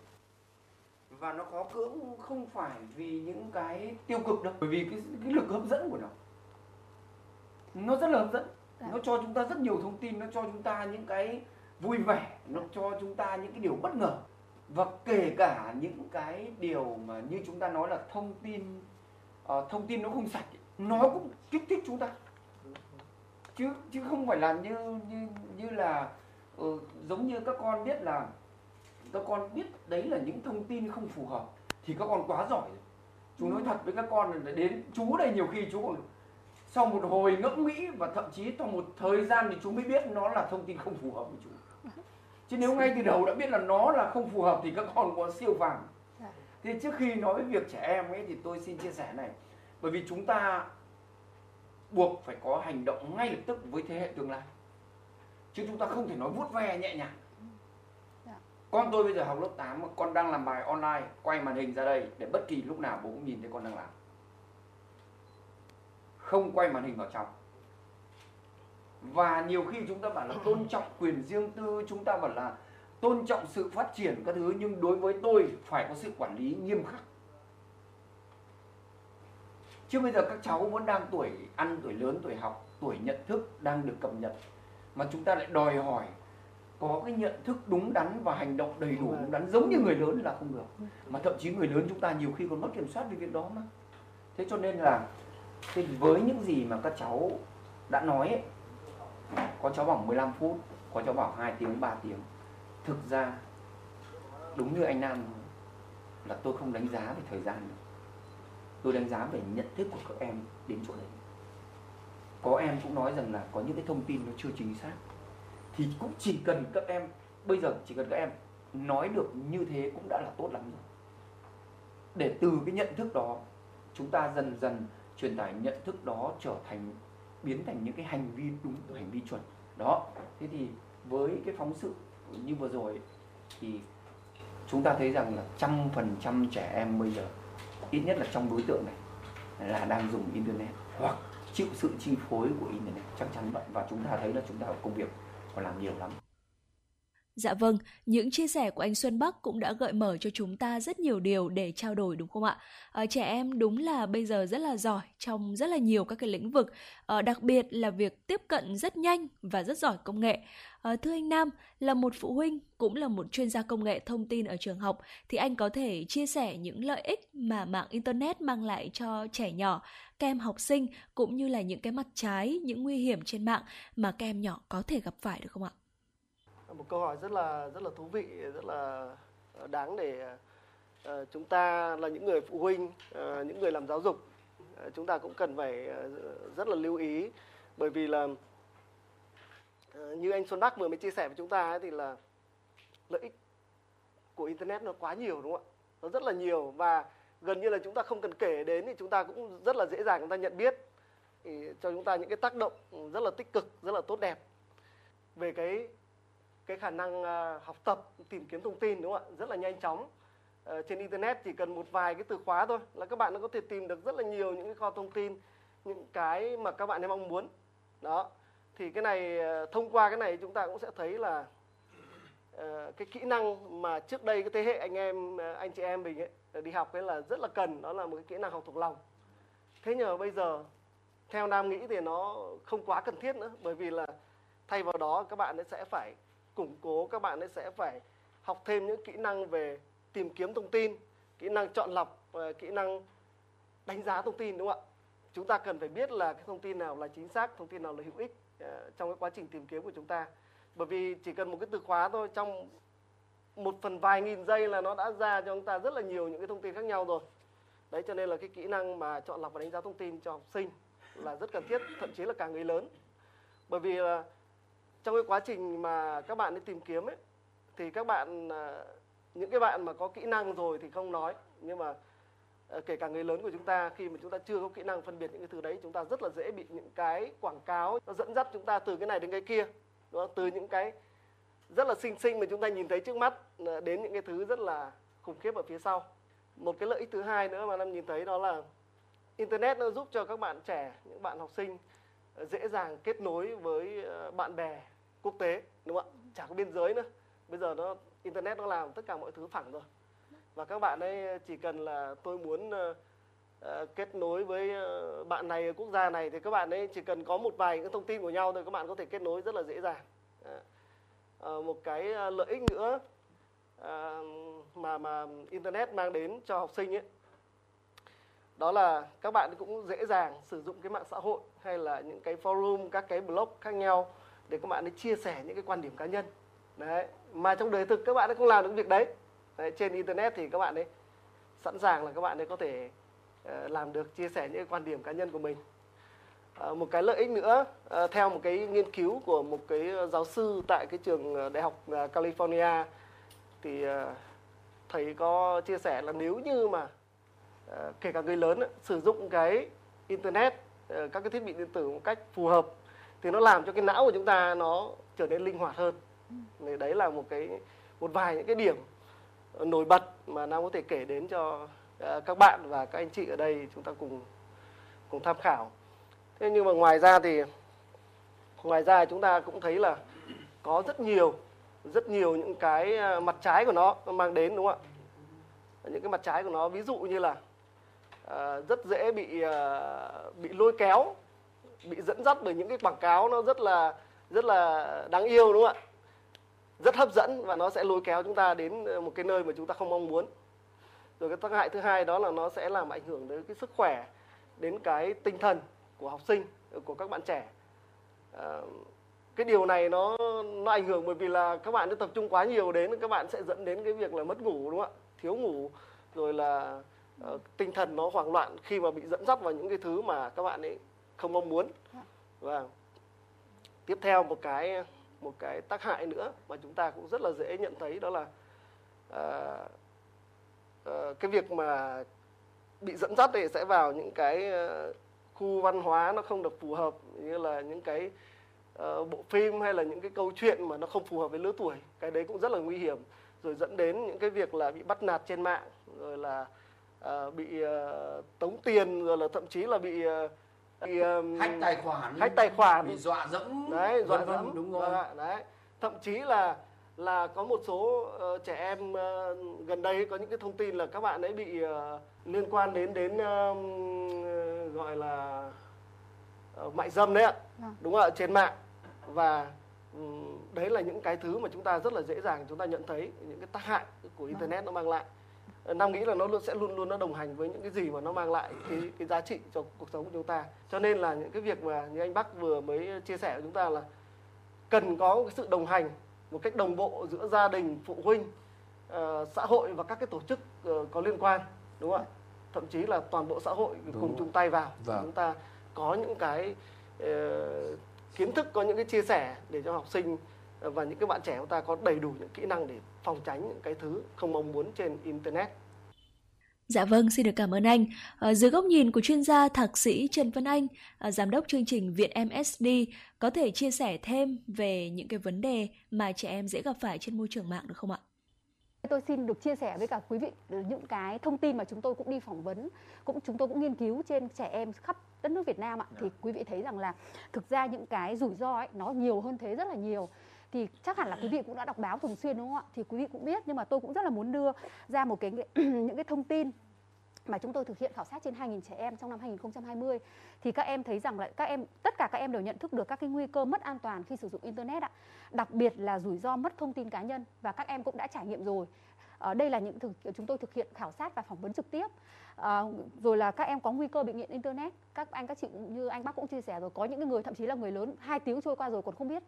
Và nó khó cưỡng không phải vì những cái tiêu cực đâu, bởi vì cái, cái lực hấp dẫn của nó. Nó rất là hấp dẫn. Nó cho chúng ta rất nhiều thông tin, nó cho chúng ta những cái vui vẻ, nó cho chúng ta những cái điều bất ngờ và kể cả những cái điều mà như chúng ta nói là thông tin ờ, thông tin nó không sạch nó cũng kích thích chúng ta chứ chứ không phải là như như như là ờ, giống như các con biết là các con biết đấy là những thông tin không phù hợp thì các con quá giỏi rồi. Chú nói thật với các con là đến chú đây nhiều khi chú còn sau một hồi ngẫm nghĩ và thậm chí trong một thời gian thì chú mới biết nó là thông tin không phù hợp với chú. Chứ nếu ngay từ đầu đã biết là nó là không phù hợp thì các con có siêu phàm. Thế trước khi nói việc trẻ em ấy thì tôi xin chia sẻ này. Bởi vì chúng ta buộc phải có hành động ngay lập tức với thế hệ tương lai chứ chúng ta không thể nói vuốt ve nhẹ nhàng. Con tôi bây giờ học lớp 8 mà con đang làm bài online quay màn hình ra đây để bất kỳ lúc nào bố cũng nhìn thấy con đang làm. Không quay màn hình vào trong. Và nhiều khi chúng ta bảo là tôn trọng quyền riêng tư chúng ta bảo là tôn trọng sự phát triển các thứ nhưng đối với tôi phải có sự quản lý nghiêm khắc. Chứ bây giờ các cháu vẫn đang tuổi ăn tuổi lớn tuổi học tuổi nhận thức đang được cập nhật mà chúng ta lại đòi hỏi có cái nhận thức đúng đắn và hành động đầy đủ đúng đắn giống như người lớn là không được. Mà thậm chí người lớn chúng ta nhiều khi còn mất kiểm soát về việc đó mà. Thế cho nên là thì với những gì mà các cháu đã nói ấy, có cháu bảo 15 phút có cháu bảo 2 tiếng 3 tiếng. Thực ra đúng như anh Nam là tôi không đánh giá về thời gian nữa tôi đánh giá về nhận thức của các em đến chỗ đấy có em cũng nói rằng là có những cái thông tin nó chưa chính xác. Thì cũng chỉ cần các em, bây giờ chỉ cần các em nói được như thế cũng đã là tốt lắm rồi. Để từ cái nhận thức đó, chúng ta dần dần truyền tải nhận thức đó trở thành, biến thành những cái hành vi đúng, hành vi chuẩn. Đó, thế thì với cái phóng sự như vừa rồi thì chúng ta thấy rằng là trăm phần trăm trẻ em bây giờ, ít nhất là trong đối tượng này là đang dùng internet. Hoặc chịu sự chi phối của internet chắc chắn vậy và chúng ta thấy là chúng ta có công việc còn làm nhiều lắm Dạ vâng, những chia sẻ của anh Xuân Bắc cũng đã gợi mở cho chúng ta rất nhiều điều để trao đổi đúng không ạ? À, trẻ em đúng là bây giờ rất là giỏi trong rất là nhiều các cái lĩnh vực, à, đặc biệt là việc tiếp cận rất nhanh và rất giỏi công nghệ. À, thưa anh Nam, là một phụ huynh cũng là một chuyên gia công nghệ thông tin ở trường học, thì anh có thể chia sẻ những lợi ích mà mạng internet mang lại cho trẻ nhỏ, các em học sinh cũng như là những cái mặt trái, những nguy hiểm trên mạng mà các em nhỏ có thể gặp phải được không ạ? một câu hỏi rất là rất là thú vị rất là ờ, đáng để ờ, chúng ta là những người phụ huynh những người làm giáo dục chúng ta cũng cần phải rất là lưu ý bởi vì là uh, Ờ, như anh Xuân Đắc vừa mới chia sẻ với chúng ta ấy, thì là lợi ích của internet nó quá nhiều đúng không ạ? Nó rất là nhiều và gần như là chúng ta không cần kể đến thì chúng ta cũng rất là dễ dàng chúng ta nhận biết. Thì cho chúng ta những cái tác động rất là tích cực rất là tốt đẹp về cái cái khả năng à, học tập tìm kiếm thông tin đúng không ạ? Rất là nhanh chóng. Ờ, trên internet chỉ cần một vài cái từ khóa thôi là các bạn có thể tìm được rất là nhiều những cái kho thông tin những cái mà các bạn ấy mong muốn. Đó thì cái này ờ, thông qua cái này chúng ta cũng sẽ thấy là ờ, cái kỹ năng mà trước đây cái thế hệ anh em ờ, anh chị em mình ấy, đi học ấy là rất là cần đó là một cái kỹ năng học thuộc lòng. Thế nhờ bây giờ theo nam nghĩ thì nó không quá cần thiết nữa bởi vì là thay vào đó các bạn ấy sẽ phải củng cố các bạn ấy sẽ phải học thêm những kỹ năng về tìm kiếm thông tin kỹ năng chọn lọc kỹ năng đánh giá thông tin đúng không ạ? Chúng ta cần phải biết là cái thông tin nào là chính xác thông tin nào là hữu ích. Ờ, trong cái quá trình tìm kiếm của chúng ta. Bởi vì chỉ cần một cái từ khóa thôi, trong một phần vài nghìn giây là nó đã ra cho chúng ta rất là nhiều những cái thông tin khác nhau rồi. Đấy, cho nên là cái kỹ năng mà chọn lọc và đánh giá thông tin cho học sinh là rất cần thiết, thậm chí là cả người lớn. Bởi vì là trong cái quá trình mà các bạn đi tìm kiếm ấy, thì các bạn ờ, những cái bạn mà có kỹ năng rồi thì không nói, nhưng mà Ờ, kể cả người lớn của chúng ta, khi mà chúng ta chưa có kỹ năng phân biệt những cái thứ đấy, chúng ta rất là dễ bị những cái quảng cáo nó dẫn dắt chúng ta từ cái này đến cái kia đó từ những cái rất là xinh xinh mà chúng ta nhìn thấy trước mắt ờ, đến những cái thứ rất là khủng khiếp ở phía sau. Một cái lợi ích thứ hai nữa mà năm nhìn thấy đó là internet nó giúp cho các bạn trẻ, những bạn học sinh ờ, dễ dàng kết nối với bạn bè quốc tế, đúng không ạ? Chả có biên giới nữa. Bây giờ nó, internet nó làm tất cả mọi thứ phẳng rồi và các bạn ấy chỉ cần là tôi muốn uh, kết nối với ờ, bạn này ở quốc gia này thì các bạn ấy chỉ cần có một vài những thông tin của nhau thôi các bạn có thể kết nối rất là dễ dàng. Uh, một cái lợi ích nữa mà mà internet mang đến cho học sinh ấy đó là các bạn cũng dễ dàng sử dụng cái mạng xã hội hay là những cái forum các cái blog khác nhau để các bạn ấy chia sẻ những cái quan điểm cá nhân. Đấy mà trong đời thực các bạn ấy không làm được việc đấy, đấy trên internet thì các bạn ấy sẵn sàng là các bạn ấy có thể uh, làm được chia sẻ những quan điểm cá nhân của mình À, một cái lợi ích nữa à, theo một cái nghiên cứu của một cái giáo sư tại cái trường đại học California thì thầy có chia sẻ là nếu như mà kể cả người lớn sử dụng cái internet các cái thiết bị điện tử một cách phù hợp thì nó làm cho cái não của chúng ta nó trở nên linh hoạt hơn. Thì đấy là một cái một vài những cái điểm nổi bật mà Nam có thể kể đến cho ờ, các bạn và các anh chị ở đây chúng ta cùng cùng tham khảo. Thế nhưng mà ngoài ra thì ngoài ra chúng ta cũng thấy là có rất nhiều rất nhiều những cái ờ, mặt trái của nó, mang đến đúng không ạ? Những cái mặt trái của nó ví dụ như là ờ, rất dễ bị bị lôi kéo, bị dẫn dắt bởi những cái quảng cáo nó rất là rất là đáng yêu đúng không ạ? Rất hấp dẫn và nó sẽ lôi kéo chúng ta đến một cái nơi mà chúng ta không mong muốn. Rồi cái tác hại thứ hai đó là nó sẽ làm ảnh hưởng đến cái sức khỏe, đến cái tinh thần của học sinh, của các bạn trẻ. À, cái điều này nó nó ảnh hưởng bởi vì là các bạn đã tập trung quá nhiều đến các bạn sẽ dẫn đến cái việc là mất ngủ đúng không ạ thiếu ngủ rồi là uh, tinh thần nó hoảng loạn khi mà bị dẫn dắt vào những cái thứ mà các bạn ấy không mong muốn và tiếp theo một cái một cái tác hại nữa mà chúng ta cũng rất là dễ nhận thấy đó là uh, uh, cái việc mà bị dẫn dắt thì sẽ vào những cái uh, khu văn hóa nó không được phù hợp như là những cái uh, bộ phim hay là những cái câu chuyện mà nó không phù hợp với lứa tuổi. Cái đấy cũng rất là nguy hiểm. Rồi dẫn đến những cái việc là bị bắt nạt trên mạng rồi là uh, bị uh, tống tiền rồi là thậm chí là bị uh, bị um, Hack tài khoản. hack tài khoản Bị dọa dẫm. đấy dọa dẫm đúng rồi. Vâng ạ, đấy thậm chí là là có một số uh, trẻ em uh, gần đây có những cái thông tin là các bạn ấy bị uh, liên quan đến đến um, gọi là uh, mại dâm đấy ạ Vâng. đúng không ạ trên mạng và ừm, đấy là những cái thứ mà chúng ta rất là dễ dàng chúng ta nhận thấy những cái tác hại của internet nó mang lại Nam nghĩ là nó luôn sẽ luôn luôn nó đồng hành với những cái gì mà nó mang lại cái cái giá trị cho cuộc sống của chúng ta. Cho nên là những cái việc mà như anh Bắc vừa mới chia sẻ với chúng ta là cần có cái sự đồng hành một cách đồng bộ giữa gia đình phụ huynh ờ, xã hội và các cái tổ chức ờ, có liên quan đúng không ạ? Thậm chí là toàn bộ xã hội Đúng cùng chung tay vào. Vâng. chúng ta có những cái ờ, kiến thức có những cái chia sẻ để cho học sinh và những cái bạn trẻ chúng ta có đầy đủ những kỹ năng để phòng tránh những cái thứ không mong muốn trên internet Dạ vâng, xin được cảm ơn anh. À, dưới góc nhìn của chuyên gia thạc sĩ Trần Văn Anh, à, giám đốc chương trình Viện MSD, có thể chia sẻ thêm về những cái vấn đề mà trẻ em dễ gặp phải trên môi trường mạng được không ạ? Tôi xin được chia sẻ với cả quý vị những cái thông tin mà chúng tôi cũng đi phỏng vấn, cũng chúng tôi cũng nghiên cứu trên trẻ em khắp đất nước Việt Nam ạ. Thì quý vị thấy rằng là thực ra những cái rủi ro ấy nó nhiều hơn thế rất là nhiều. Thì chắc hẳn là quý vị cũng đã đọc báo thường xuyên đúng không ạ? Thì quý vị cũng biết nhưng mà tôi cũng rất là muốn đưa ra một cái những cái thông tin mà chúng tôi thực hiện khảo sát trên 2.000 trẻ em trong năm 2020 thì các em thấy rằng là các em tất cả các em đều nhận thức được các cái nguy cơ mất an toàn khi sử dụng internet ạ. Đặc biệt là rủi ro mất thông tin cá nhân và các em cũng đã trải nghiệm rồi. Ở đây là những thực chúng tôi thực hiện khảo sát và phỏng vấn trực tiếp. À, rồi là các em có nguy cơ bị nghiện internet. Các anh các chị cũng như anh bác cũng chia sẻ rồi có những người thậm chí là người lớn hai tiếng trôi qua rồi còn không biết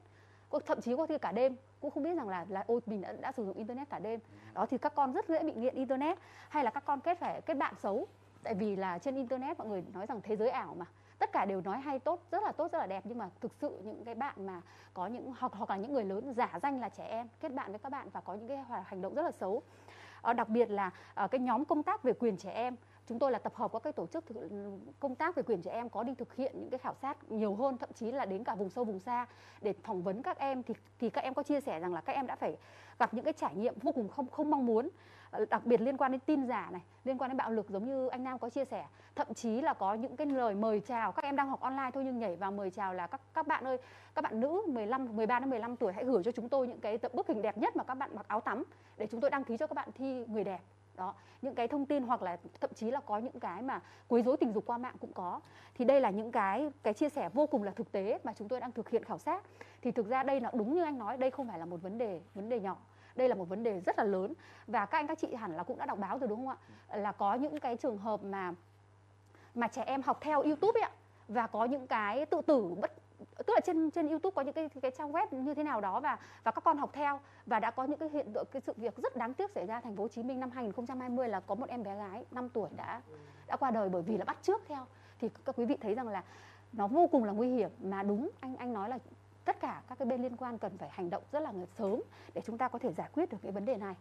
có thậm chí có khi cả đêm cũng không biết rằng là là ôi mình đã, đã sử dụng internet cả đêm. Đó thì các con rất dễ bị nghiện internet hay là các con kết phải kết bạn xấu. Tại vì là trên internet mọi người nói rằng thế giới ảo mà. Tất cả đều nói hay tốt rất là tốt rất là đẹp nhưng mà thực sự những cái bạn mà có những hoặc hoặc là những người lớn giả danh là trẻ em kết bạn với các bạn và có những cái hành động rất là xấu. Ờ, đặc biệt là ờ, cái nhóm công tác về quyền trẻ em chúng tôi là tập hợp các cái tổ chức thực, công tác về quyền trẻ em có đi thực hiện những cái khảo sát nhiều hơn thậm chí là đến cả vùng sâu vùng xa để phỏng vấn các em. Thì thì các em có chia sẻ rằng là các em đã phải gặp những cái trải nghiệm vô cùng không không mong muốn ờ, đặc biệt liên quan đến tin giả này liên quan đến bạo lực giống như anh Nam có chia sẻ. Thậm chí là có những cái lời mời chào các em đang học online thôi nhưng nhảy vào mời chào là các các bạn ơi các bạn nữ 15 13 đến 15 tuổi hãy gửi cho chúng tôi những cái tập bức hình đẹp nhất mà các bạn mặc áo tắm để chúng tôi đăng ký cho các bạn thi người đẹp đó, những cái thông tin hoặc là thậm chí là có những cái mà quấy rối tình dục qua mạng cũng có. Thì đây là những cái cái chia sẻ vô cùng là thực tế mà chúng tôi đang thực hiện khảo sát. Thì thực ra đây là đúng như anh nói, đây không phải là một vấn đề vấn đề nhỏ. Đây là một vấn đề rất là lớn. Và các anh, các chị hẳn là cũng đã đọc báo rồi, đúng không ạ? Là có những cái trường hợp mà mà trẻ em học theo YouTube ấy ạ. Và có những cái tự tử bất tức là trên trên YouTube có những cái cái trang web như thế nào đó và và các con học theo và đã có những cái hiện tượng cái sự việc rất đáng tiếc xảy ra thành phố Hồ Chí Minh năm 2020 là có một em bé gái 5 tuổi đã đã qua đời bởi vì là bắt trước theo thì các quý vị thấy rằng là nó vô cùng là nguy hiểm mà đúng anh anh nói là tất cả các cái bên liên quan cần phải hành động rất là sớm để chúng ta có thể giải quyết được cái vấn đề này.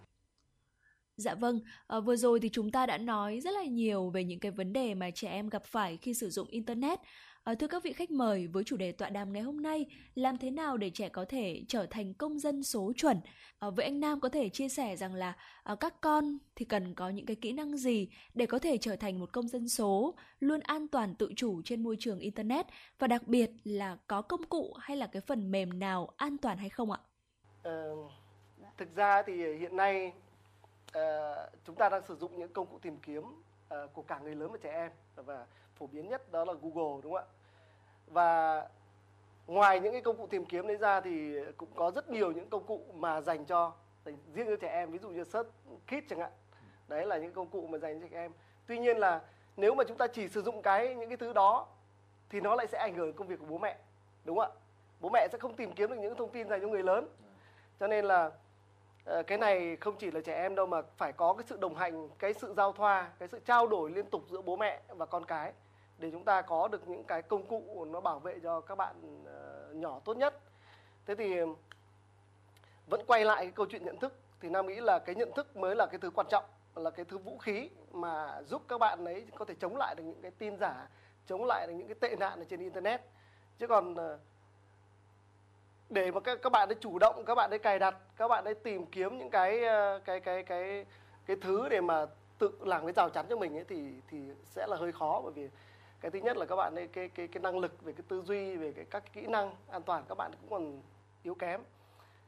Dạ vâng, à, vừa rồi thì chúng ta đã nói rất là nhiều về những cái vấn đề mà trẻ em gặp phải khi sử dụng internet. À, thưa các vị khách mời, với chủ đề tọa đàm ngày hôm nay, làm thế nào để trẻ có thể trở thành công dân số chuẩn? Ờ, à, vậy anh Nam có thể chia sẻ rằng là à, các con thì cần có những cái kỹ năng gì để có thể trở thành một công dân số luôn an toàn tự chủ trên môi trường internet và đặc biệt là có công cụ hay là cái phần mềm nào an toàn hay không ạ? Ờ, thực ra thì hiện nay ờ, chúng ta đang sử dụng những công cụ tìm kiếm Ờ, của cả người lớn và trẻ em và phổ biến nhất đó là Google, đúng không ạ? Và ngoài những cái công cụ tìm kiếm đấy ra thì cũng có rất nhiều những công cụ mà dành cho dành riêng cho trẻ em, ví dụ như Search Kit chẳng hạn. Đấy là những công cụ mà dành cho trẻ em. Tuy nhiên là nếu mà chúng ta chỉ sử dụng cái, những cái thứ đó thì nó lại sẽ ảnh hưởng đến công việc của bố mẹ, đúng không ạ? Bố mẹ sẽ không tìm kiếm được những thông tin dành cho người lớn. Cho nên là Ờ, cái này không chỉ là trẻ em đâu mà phải có cái sự đồng hành, cái sự giao thoa, cái sự trao đổi liên tục giữa bố mẹ và con cái để chúng ta có được những cái công cụ nó bảo vệ cho các bạn ờ, nhỏ tốt nhất. Thế thì vẫn quay lại cái câu chuyện nhận thức thì Nam nghĩ là cái nhận thức mới là cái thứ quan trọng là cái thứ vũ khí mà giúp các bạn ấy có thể chống lại được những cái tin giả, chống lại được những cái tệ nạn ở trên internet. Chứ còn ờ, để mà các các bạn ấy chủ động các bạn ấy cài đặt các bạn ấy tìm kiếm những cái cái cái cái cái thứ để mà tự làm cái rào chắn cho mình ấy thì thì sẽ là hơi khó bởi vì cái thứ nhất là các bạn ấy cái cái cái năng lực về cái tư duy về cái các kỹ năng an toàn các bạn cũng còn yếu kém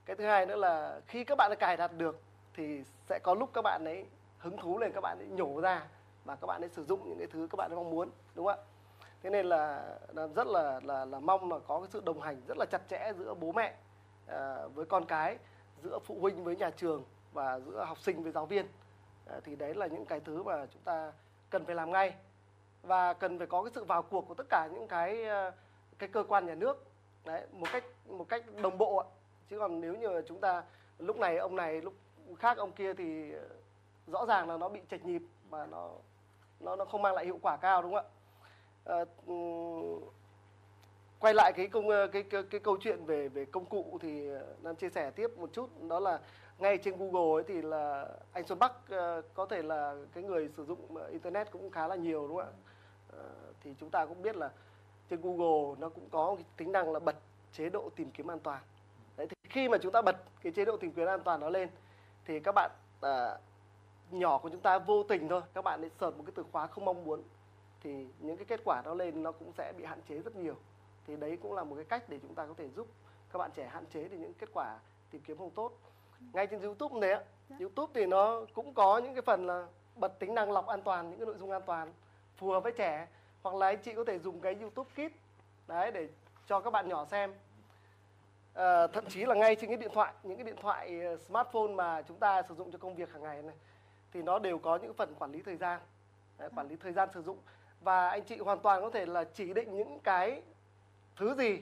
cái thứ hai nữa là khi các bạn ấy cài đặt được thì sẽ có lúc các bạn ấy hứng thú lên các bạn ấy nhổ ra và các bạn ấy sử dụng những cái thứ các bạn ấy mong muốn đúng không ạ thế nên là, là rất là là là mong là có cái sự đồng hành rất là chặt chẽ giữa bố mẹ à, với con cái giữa phụ huynh với nhà trường và giữa học sinh với giáo viên. À, thì đấy là những cái thứ mà chúng ta cần phải làm ngay và cần phải có cái sự vào cuộc của tất cả những cái à, cái cơ quan nhà nước. Đấy một cách một cách đồng bộ chứ còn nếu như chúng ta lúc này ông này lúc khác ông kia thì à, rõ ràng là nó bị chệch nhịp và nó nó nó không mang lại hiệu quả cao đúng không ạ? Ờ, ừ, quay lại cái công ờ, cái cái, cái câu chuyện về về công cụ thì ờ, nam chia sẻ tiếp một chút. Đó là ngay trên Google ấy thì là anh Xuân Bắc có thể là cái người sử dụng internet cũng khá là nhiều đúng không ạ? Thì chúng ta cũng biết là trên Google nó cũng có cái tính năng là bật chế độ tìm kiếm an toàn. Đấy thì khi mà chúng ta bật cái chế độ tìm kiếm an toàn đó lên thì các bạn à, nhỏ của chúng ta vô tình thôi các bạn lại search một cái từ khóa không mong muốn thì những cái kết quả đó lên nó cũng sẽ bị hạn chế rất nhiều. Thì đấy cũng là một cái cách để chúng ta có thể giúp các bạn trẻ hạn chế được những kết quả tìm kiếm không tốt. Ngay trên YouTube này ạ YouTube thì nó cũng có những cái phần là bật tính năng lọc an toàn những cái nội dung an toàn phù hợp với trẻ. Hoặc là anh chị có thể dùng cái YouTube Kids đấy để cho các bạn nhỏ xem. Ờ, thậm chí là ngay trên cái điện thoại những cái điện thoại ờ, smartphone mà chúng ta sử dụng cho công việc hàng ngày này thì nó đều có những phần quản lý thời gian. Đấy, quản lý thời gian sử dụng và anh chị hoàn toàn có thể là chỉ định những cái thứ gì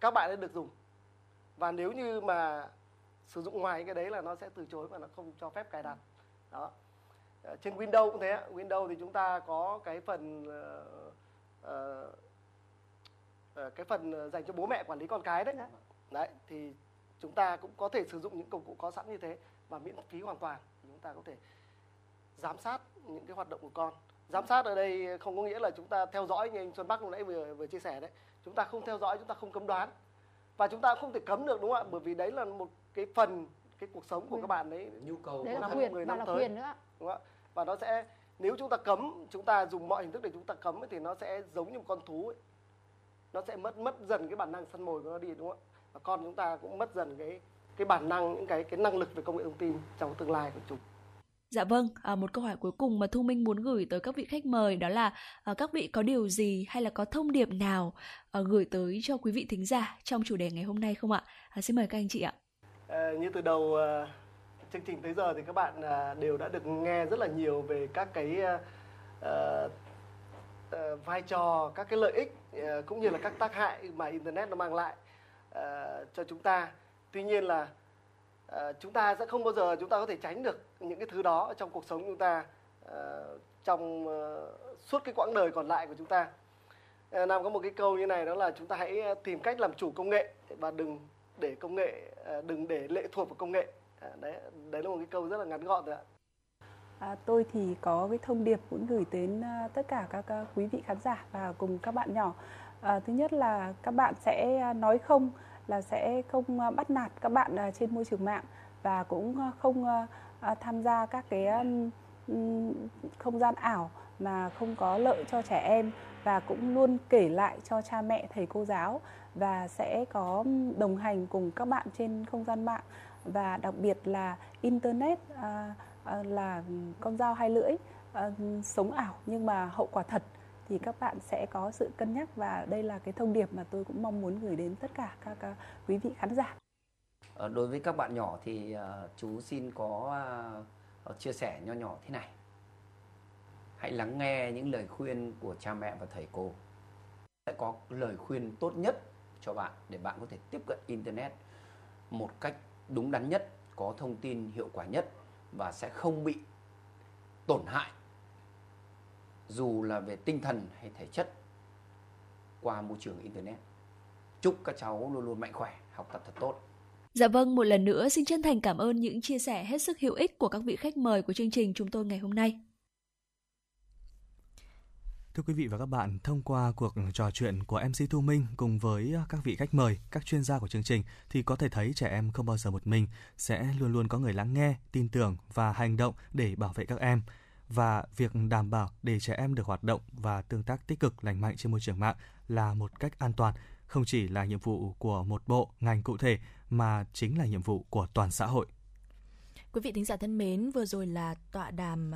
các bạn ấy được dùng. Và nếu như mà sử dụng ngoài cái đấy là nó sẽ từ chối và nó không cho phép cài đặt. Đó. Ờ, trên Windows cũng thế. Windows thì chúng ta có cái phần uh, uh, cái phần dành cho bố mẹ quản lý con cái đấy. Đấy thì chúng ta cũng có thể sử dụng những công cụ có sẵn như thế và miễn phí hoàn toàn. Chúng ta có thể giám sát những cái hoạt động của con giám sát ở đây không có nghĩa là chúng ta theo dõi như anh Xuân Bắc lúc nãy vừa vừa chia sẻ đấy. Chúng ta không theo dõi chúng ta không cấm đoán. Và chúng ta không thể cấm được đúng không ạ? Bởi vì đấy là một cái phần cái cuộc sống của các bạn đấy. Nhu cầu Đấy là năm quyền, và năm là tới. quyền nữa đúng không ạ? Và nó sẽ nếu chúng ta cấm chúng ta dùng mọi hình thức để chúng ta cấm ấy, thì nó sẽ giống như một con thú ấy. nó sẽ mất mất dần cái bản năng săn mồi của nó đi đúng không ạ? Và con chúng ta cũng mất dần cái cái bản năng những cái cái năng lực về công nghệ thông tin trong tương lai của chúng Dạ vâng, à, một câu hỏi cuối cùng mà Thu Minh muốn gửi tới các vị khách mời đó là à, các vị có điều gì hay là có thông điệp nào à, gửi tới cho quý vị thính giả trong chủ đề ngày hôm nay không ạ? À, xin mời các anh chị ạ. À, như từ đầu à, chương trình tới giờ thì các bạn à, đều đã được nghe rất là nhiều về các cái à, à, vai trò, các cái lợi ích à, cũng như là các tác hại mà internet nó mang lại à, cho chúng ta. Tuy nhiên là à, chúng ta sẽ không bao giờ chúng ta có thể tránh được những cái thứ đó trong cuộc sống chúng ta ờ, trong ờ, suốt cái quãng đời còn lại của chúng ta. Ờ, Nam có một cái câu như này đó là chúng ta hãy tìm cách làm chủ công nghệ và đừng để công nghệ đừng để lệ thuộc vào công nghệ. Đấy đấy là một cái câu rất là ngắn gọn rồi ạ. À, tôi thì có cái thông điệp muốn gửi đến tất cả các quý vị khán giả và cùng các bạn nhỏ. À, thứ nhất là các bạn sẽ nói không là sẽ không bắt nạt các bạn trên môi trường mạng và cũng không À, tham gia các cái không gian ảo mà không có lợi cho trẻ em và cũng luôn kể lại cho cha mẹ thầy cô giáo và sẽ có đồng hành cùng các bạn trên không gian mạng và đặc biệt là internet à, à, là con dao hai lưỡi à, sống ảo nhưng mà hậu quả thật thì các bạn sẽ có sự cân nhắc và đây là cái thông điệp mà tôi cũng mong muốn gửi đến tất cả các à, quý vị khán giả. Ờ, đối với các bạn nhỏ thì ờ, chú xin có ờ, chia sẻ nho nhỏ thế này. Hãy lắng nghe những lời khuyên của cha mẹ và thầy cô. Sẽ có lời khuyên tốt nhất cho bạn để bạn có thể tiếp cận internet một cách đúng đắn nhất, có thông tin hiệu quả nhất và sẽ không bị tổn hại dù là về tinh thần hay thể chất qua môi trường internet. Chúc các cháu luôn luôn mạnh khỏe, học tập thật tốt. Dạ vâng, một lần nữa xin chân thành cảm ơn những chia sẻ hết sức hữu ích của các vị khách mời của chương trình chúng tôi ngày hôm nay. Thưa quý vị và các bạn, thông qua cuộc trò chuyện của MC Thu Minh cùng với các vị khách mời, các chuyên gia của chương trình thì có thể thấy trẻ em không bao giờ một mình, sẽ luôn luôn có người lắng nghe, tin tưởng và hành động để bảo vệ các em. Và việc đảm bảo để trẻ em được hoạt động và tương tác tích cực lành mạnh trên môi trường mạng là một cách an toàn, không chỉ là nhiệm vụ của một bộ, ngành cụ thể mà chính là nhiệm vụ của toàn xã hội. Quý vị thính giả thân mến, vừa rồi là tọa đàm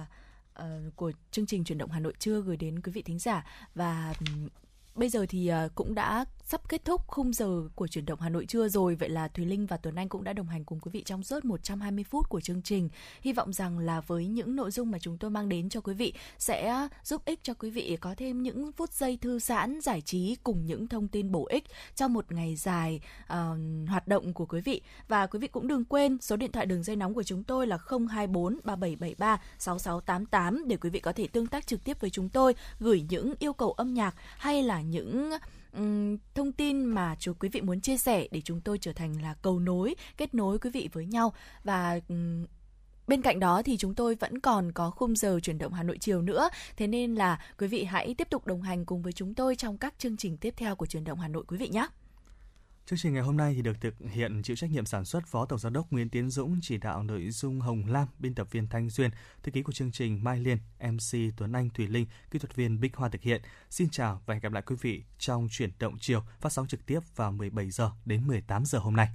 uh, của chương trình chuyển động Hà Nội trưa gửi đến quý vị thính giả và bây giờ thì ờ, cũng đã sắp kết thúc khung giờ của chuyển động Hà Nội trưa rồi vậy là Thùy Linh và Tuấn Anh cũng đã đồng hành cùng quý vị trong suốt 120 phút của chương trình. Hy vọng rằng là với những nội dung mà chúng tôi mang đến cho quý vị sẽ giúp ích cho quý vị có thêm những phút giây thư giãn giải trí cùng những thông tin bổ ích trong một ngày dài uh, hoạt động của quý vị và quý vị cũng đừng quên số điện thoại đường dây nóng của chúng tôi là 024 3773 6688 để quý vị có thể tương tác trực tiếp với chúng tôi gửi những yêu cầu âm nhạc hay là những thông tin mà chú quý vị muốn chia sẻ để chúng tôi trở thành là cầu nối kết nối quý vị với nhau và Bên cạnh đó thì chúng tôi vẫn còn có khung giờ chuyển động Hà Nội chiều nữa, thế nên là quý vị hãy tiếp tục đồng hành cùng với chúng tôi trong các chương trình tiếp theo của chuyển động Hà Nội quý vị nhé. Chương trình ngày hôm nay thì được thực hiện chịu trách nhiệm sản xuất Phó Tổng giám đốc Nguyễn Tiến Dũng, chỉ đạo nội dung Hồng Lam, biên tập viên Thanh Duyên, thư ký của chương trình Mai Liên, MC Tuấn Anh Thùy Linh, kỹ thuật viên Bích Hoa thực hiện. Xin chào và hẹn gặp lại quý vị trong chuyển động chiều phát sóng trực tiếp vào 17 giờ đến 18 giờ hôm nay.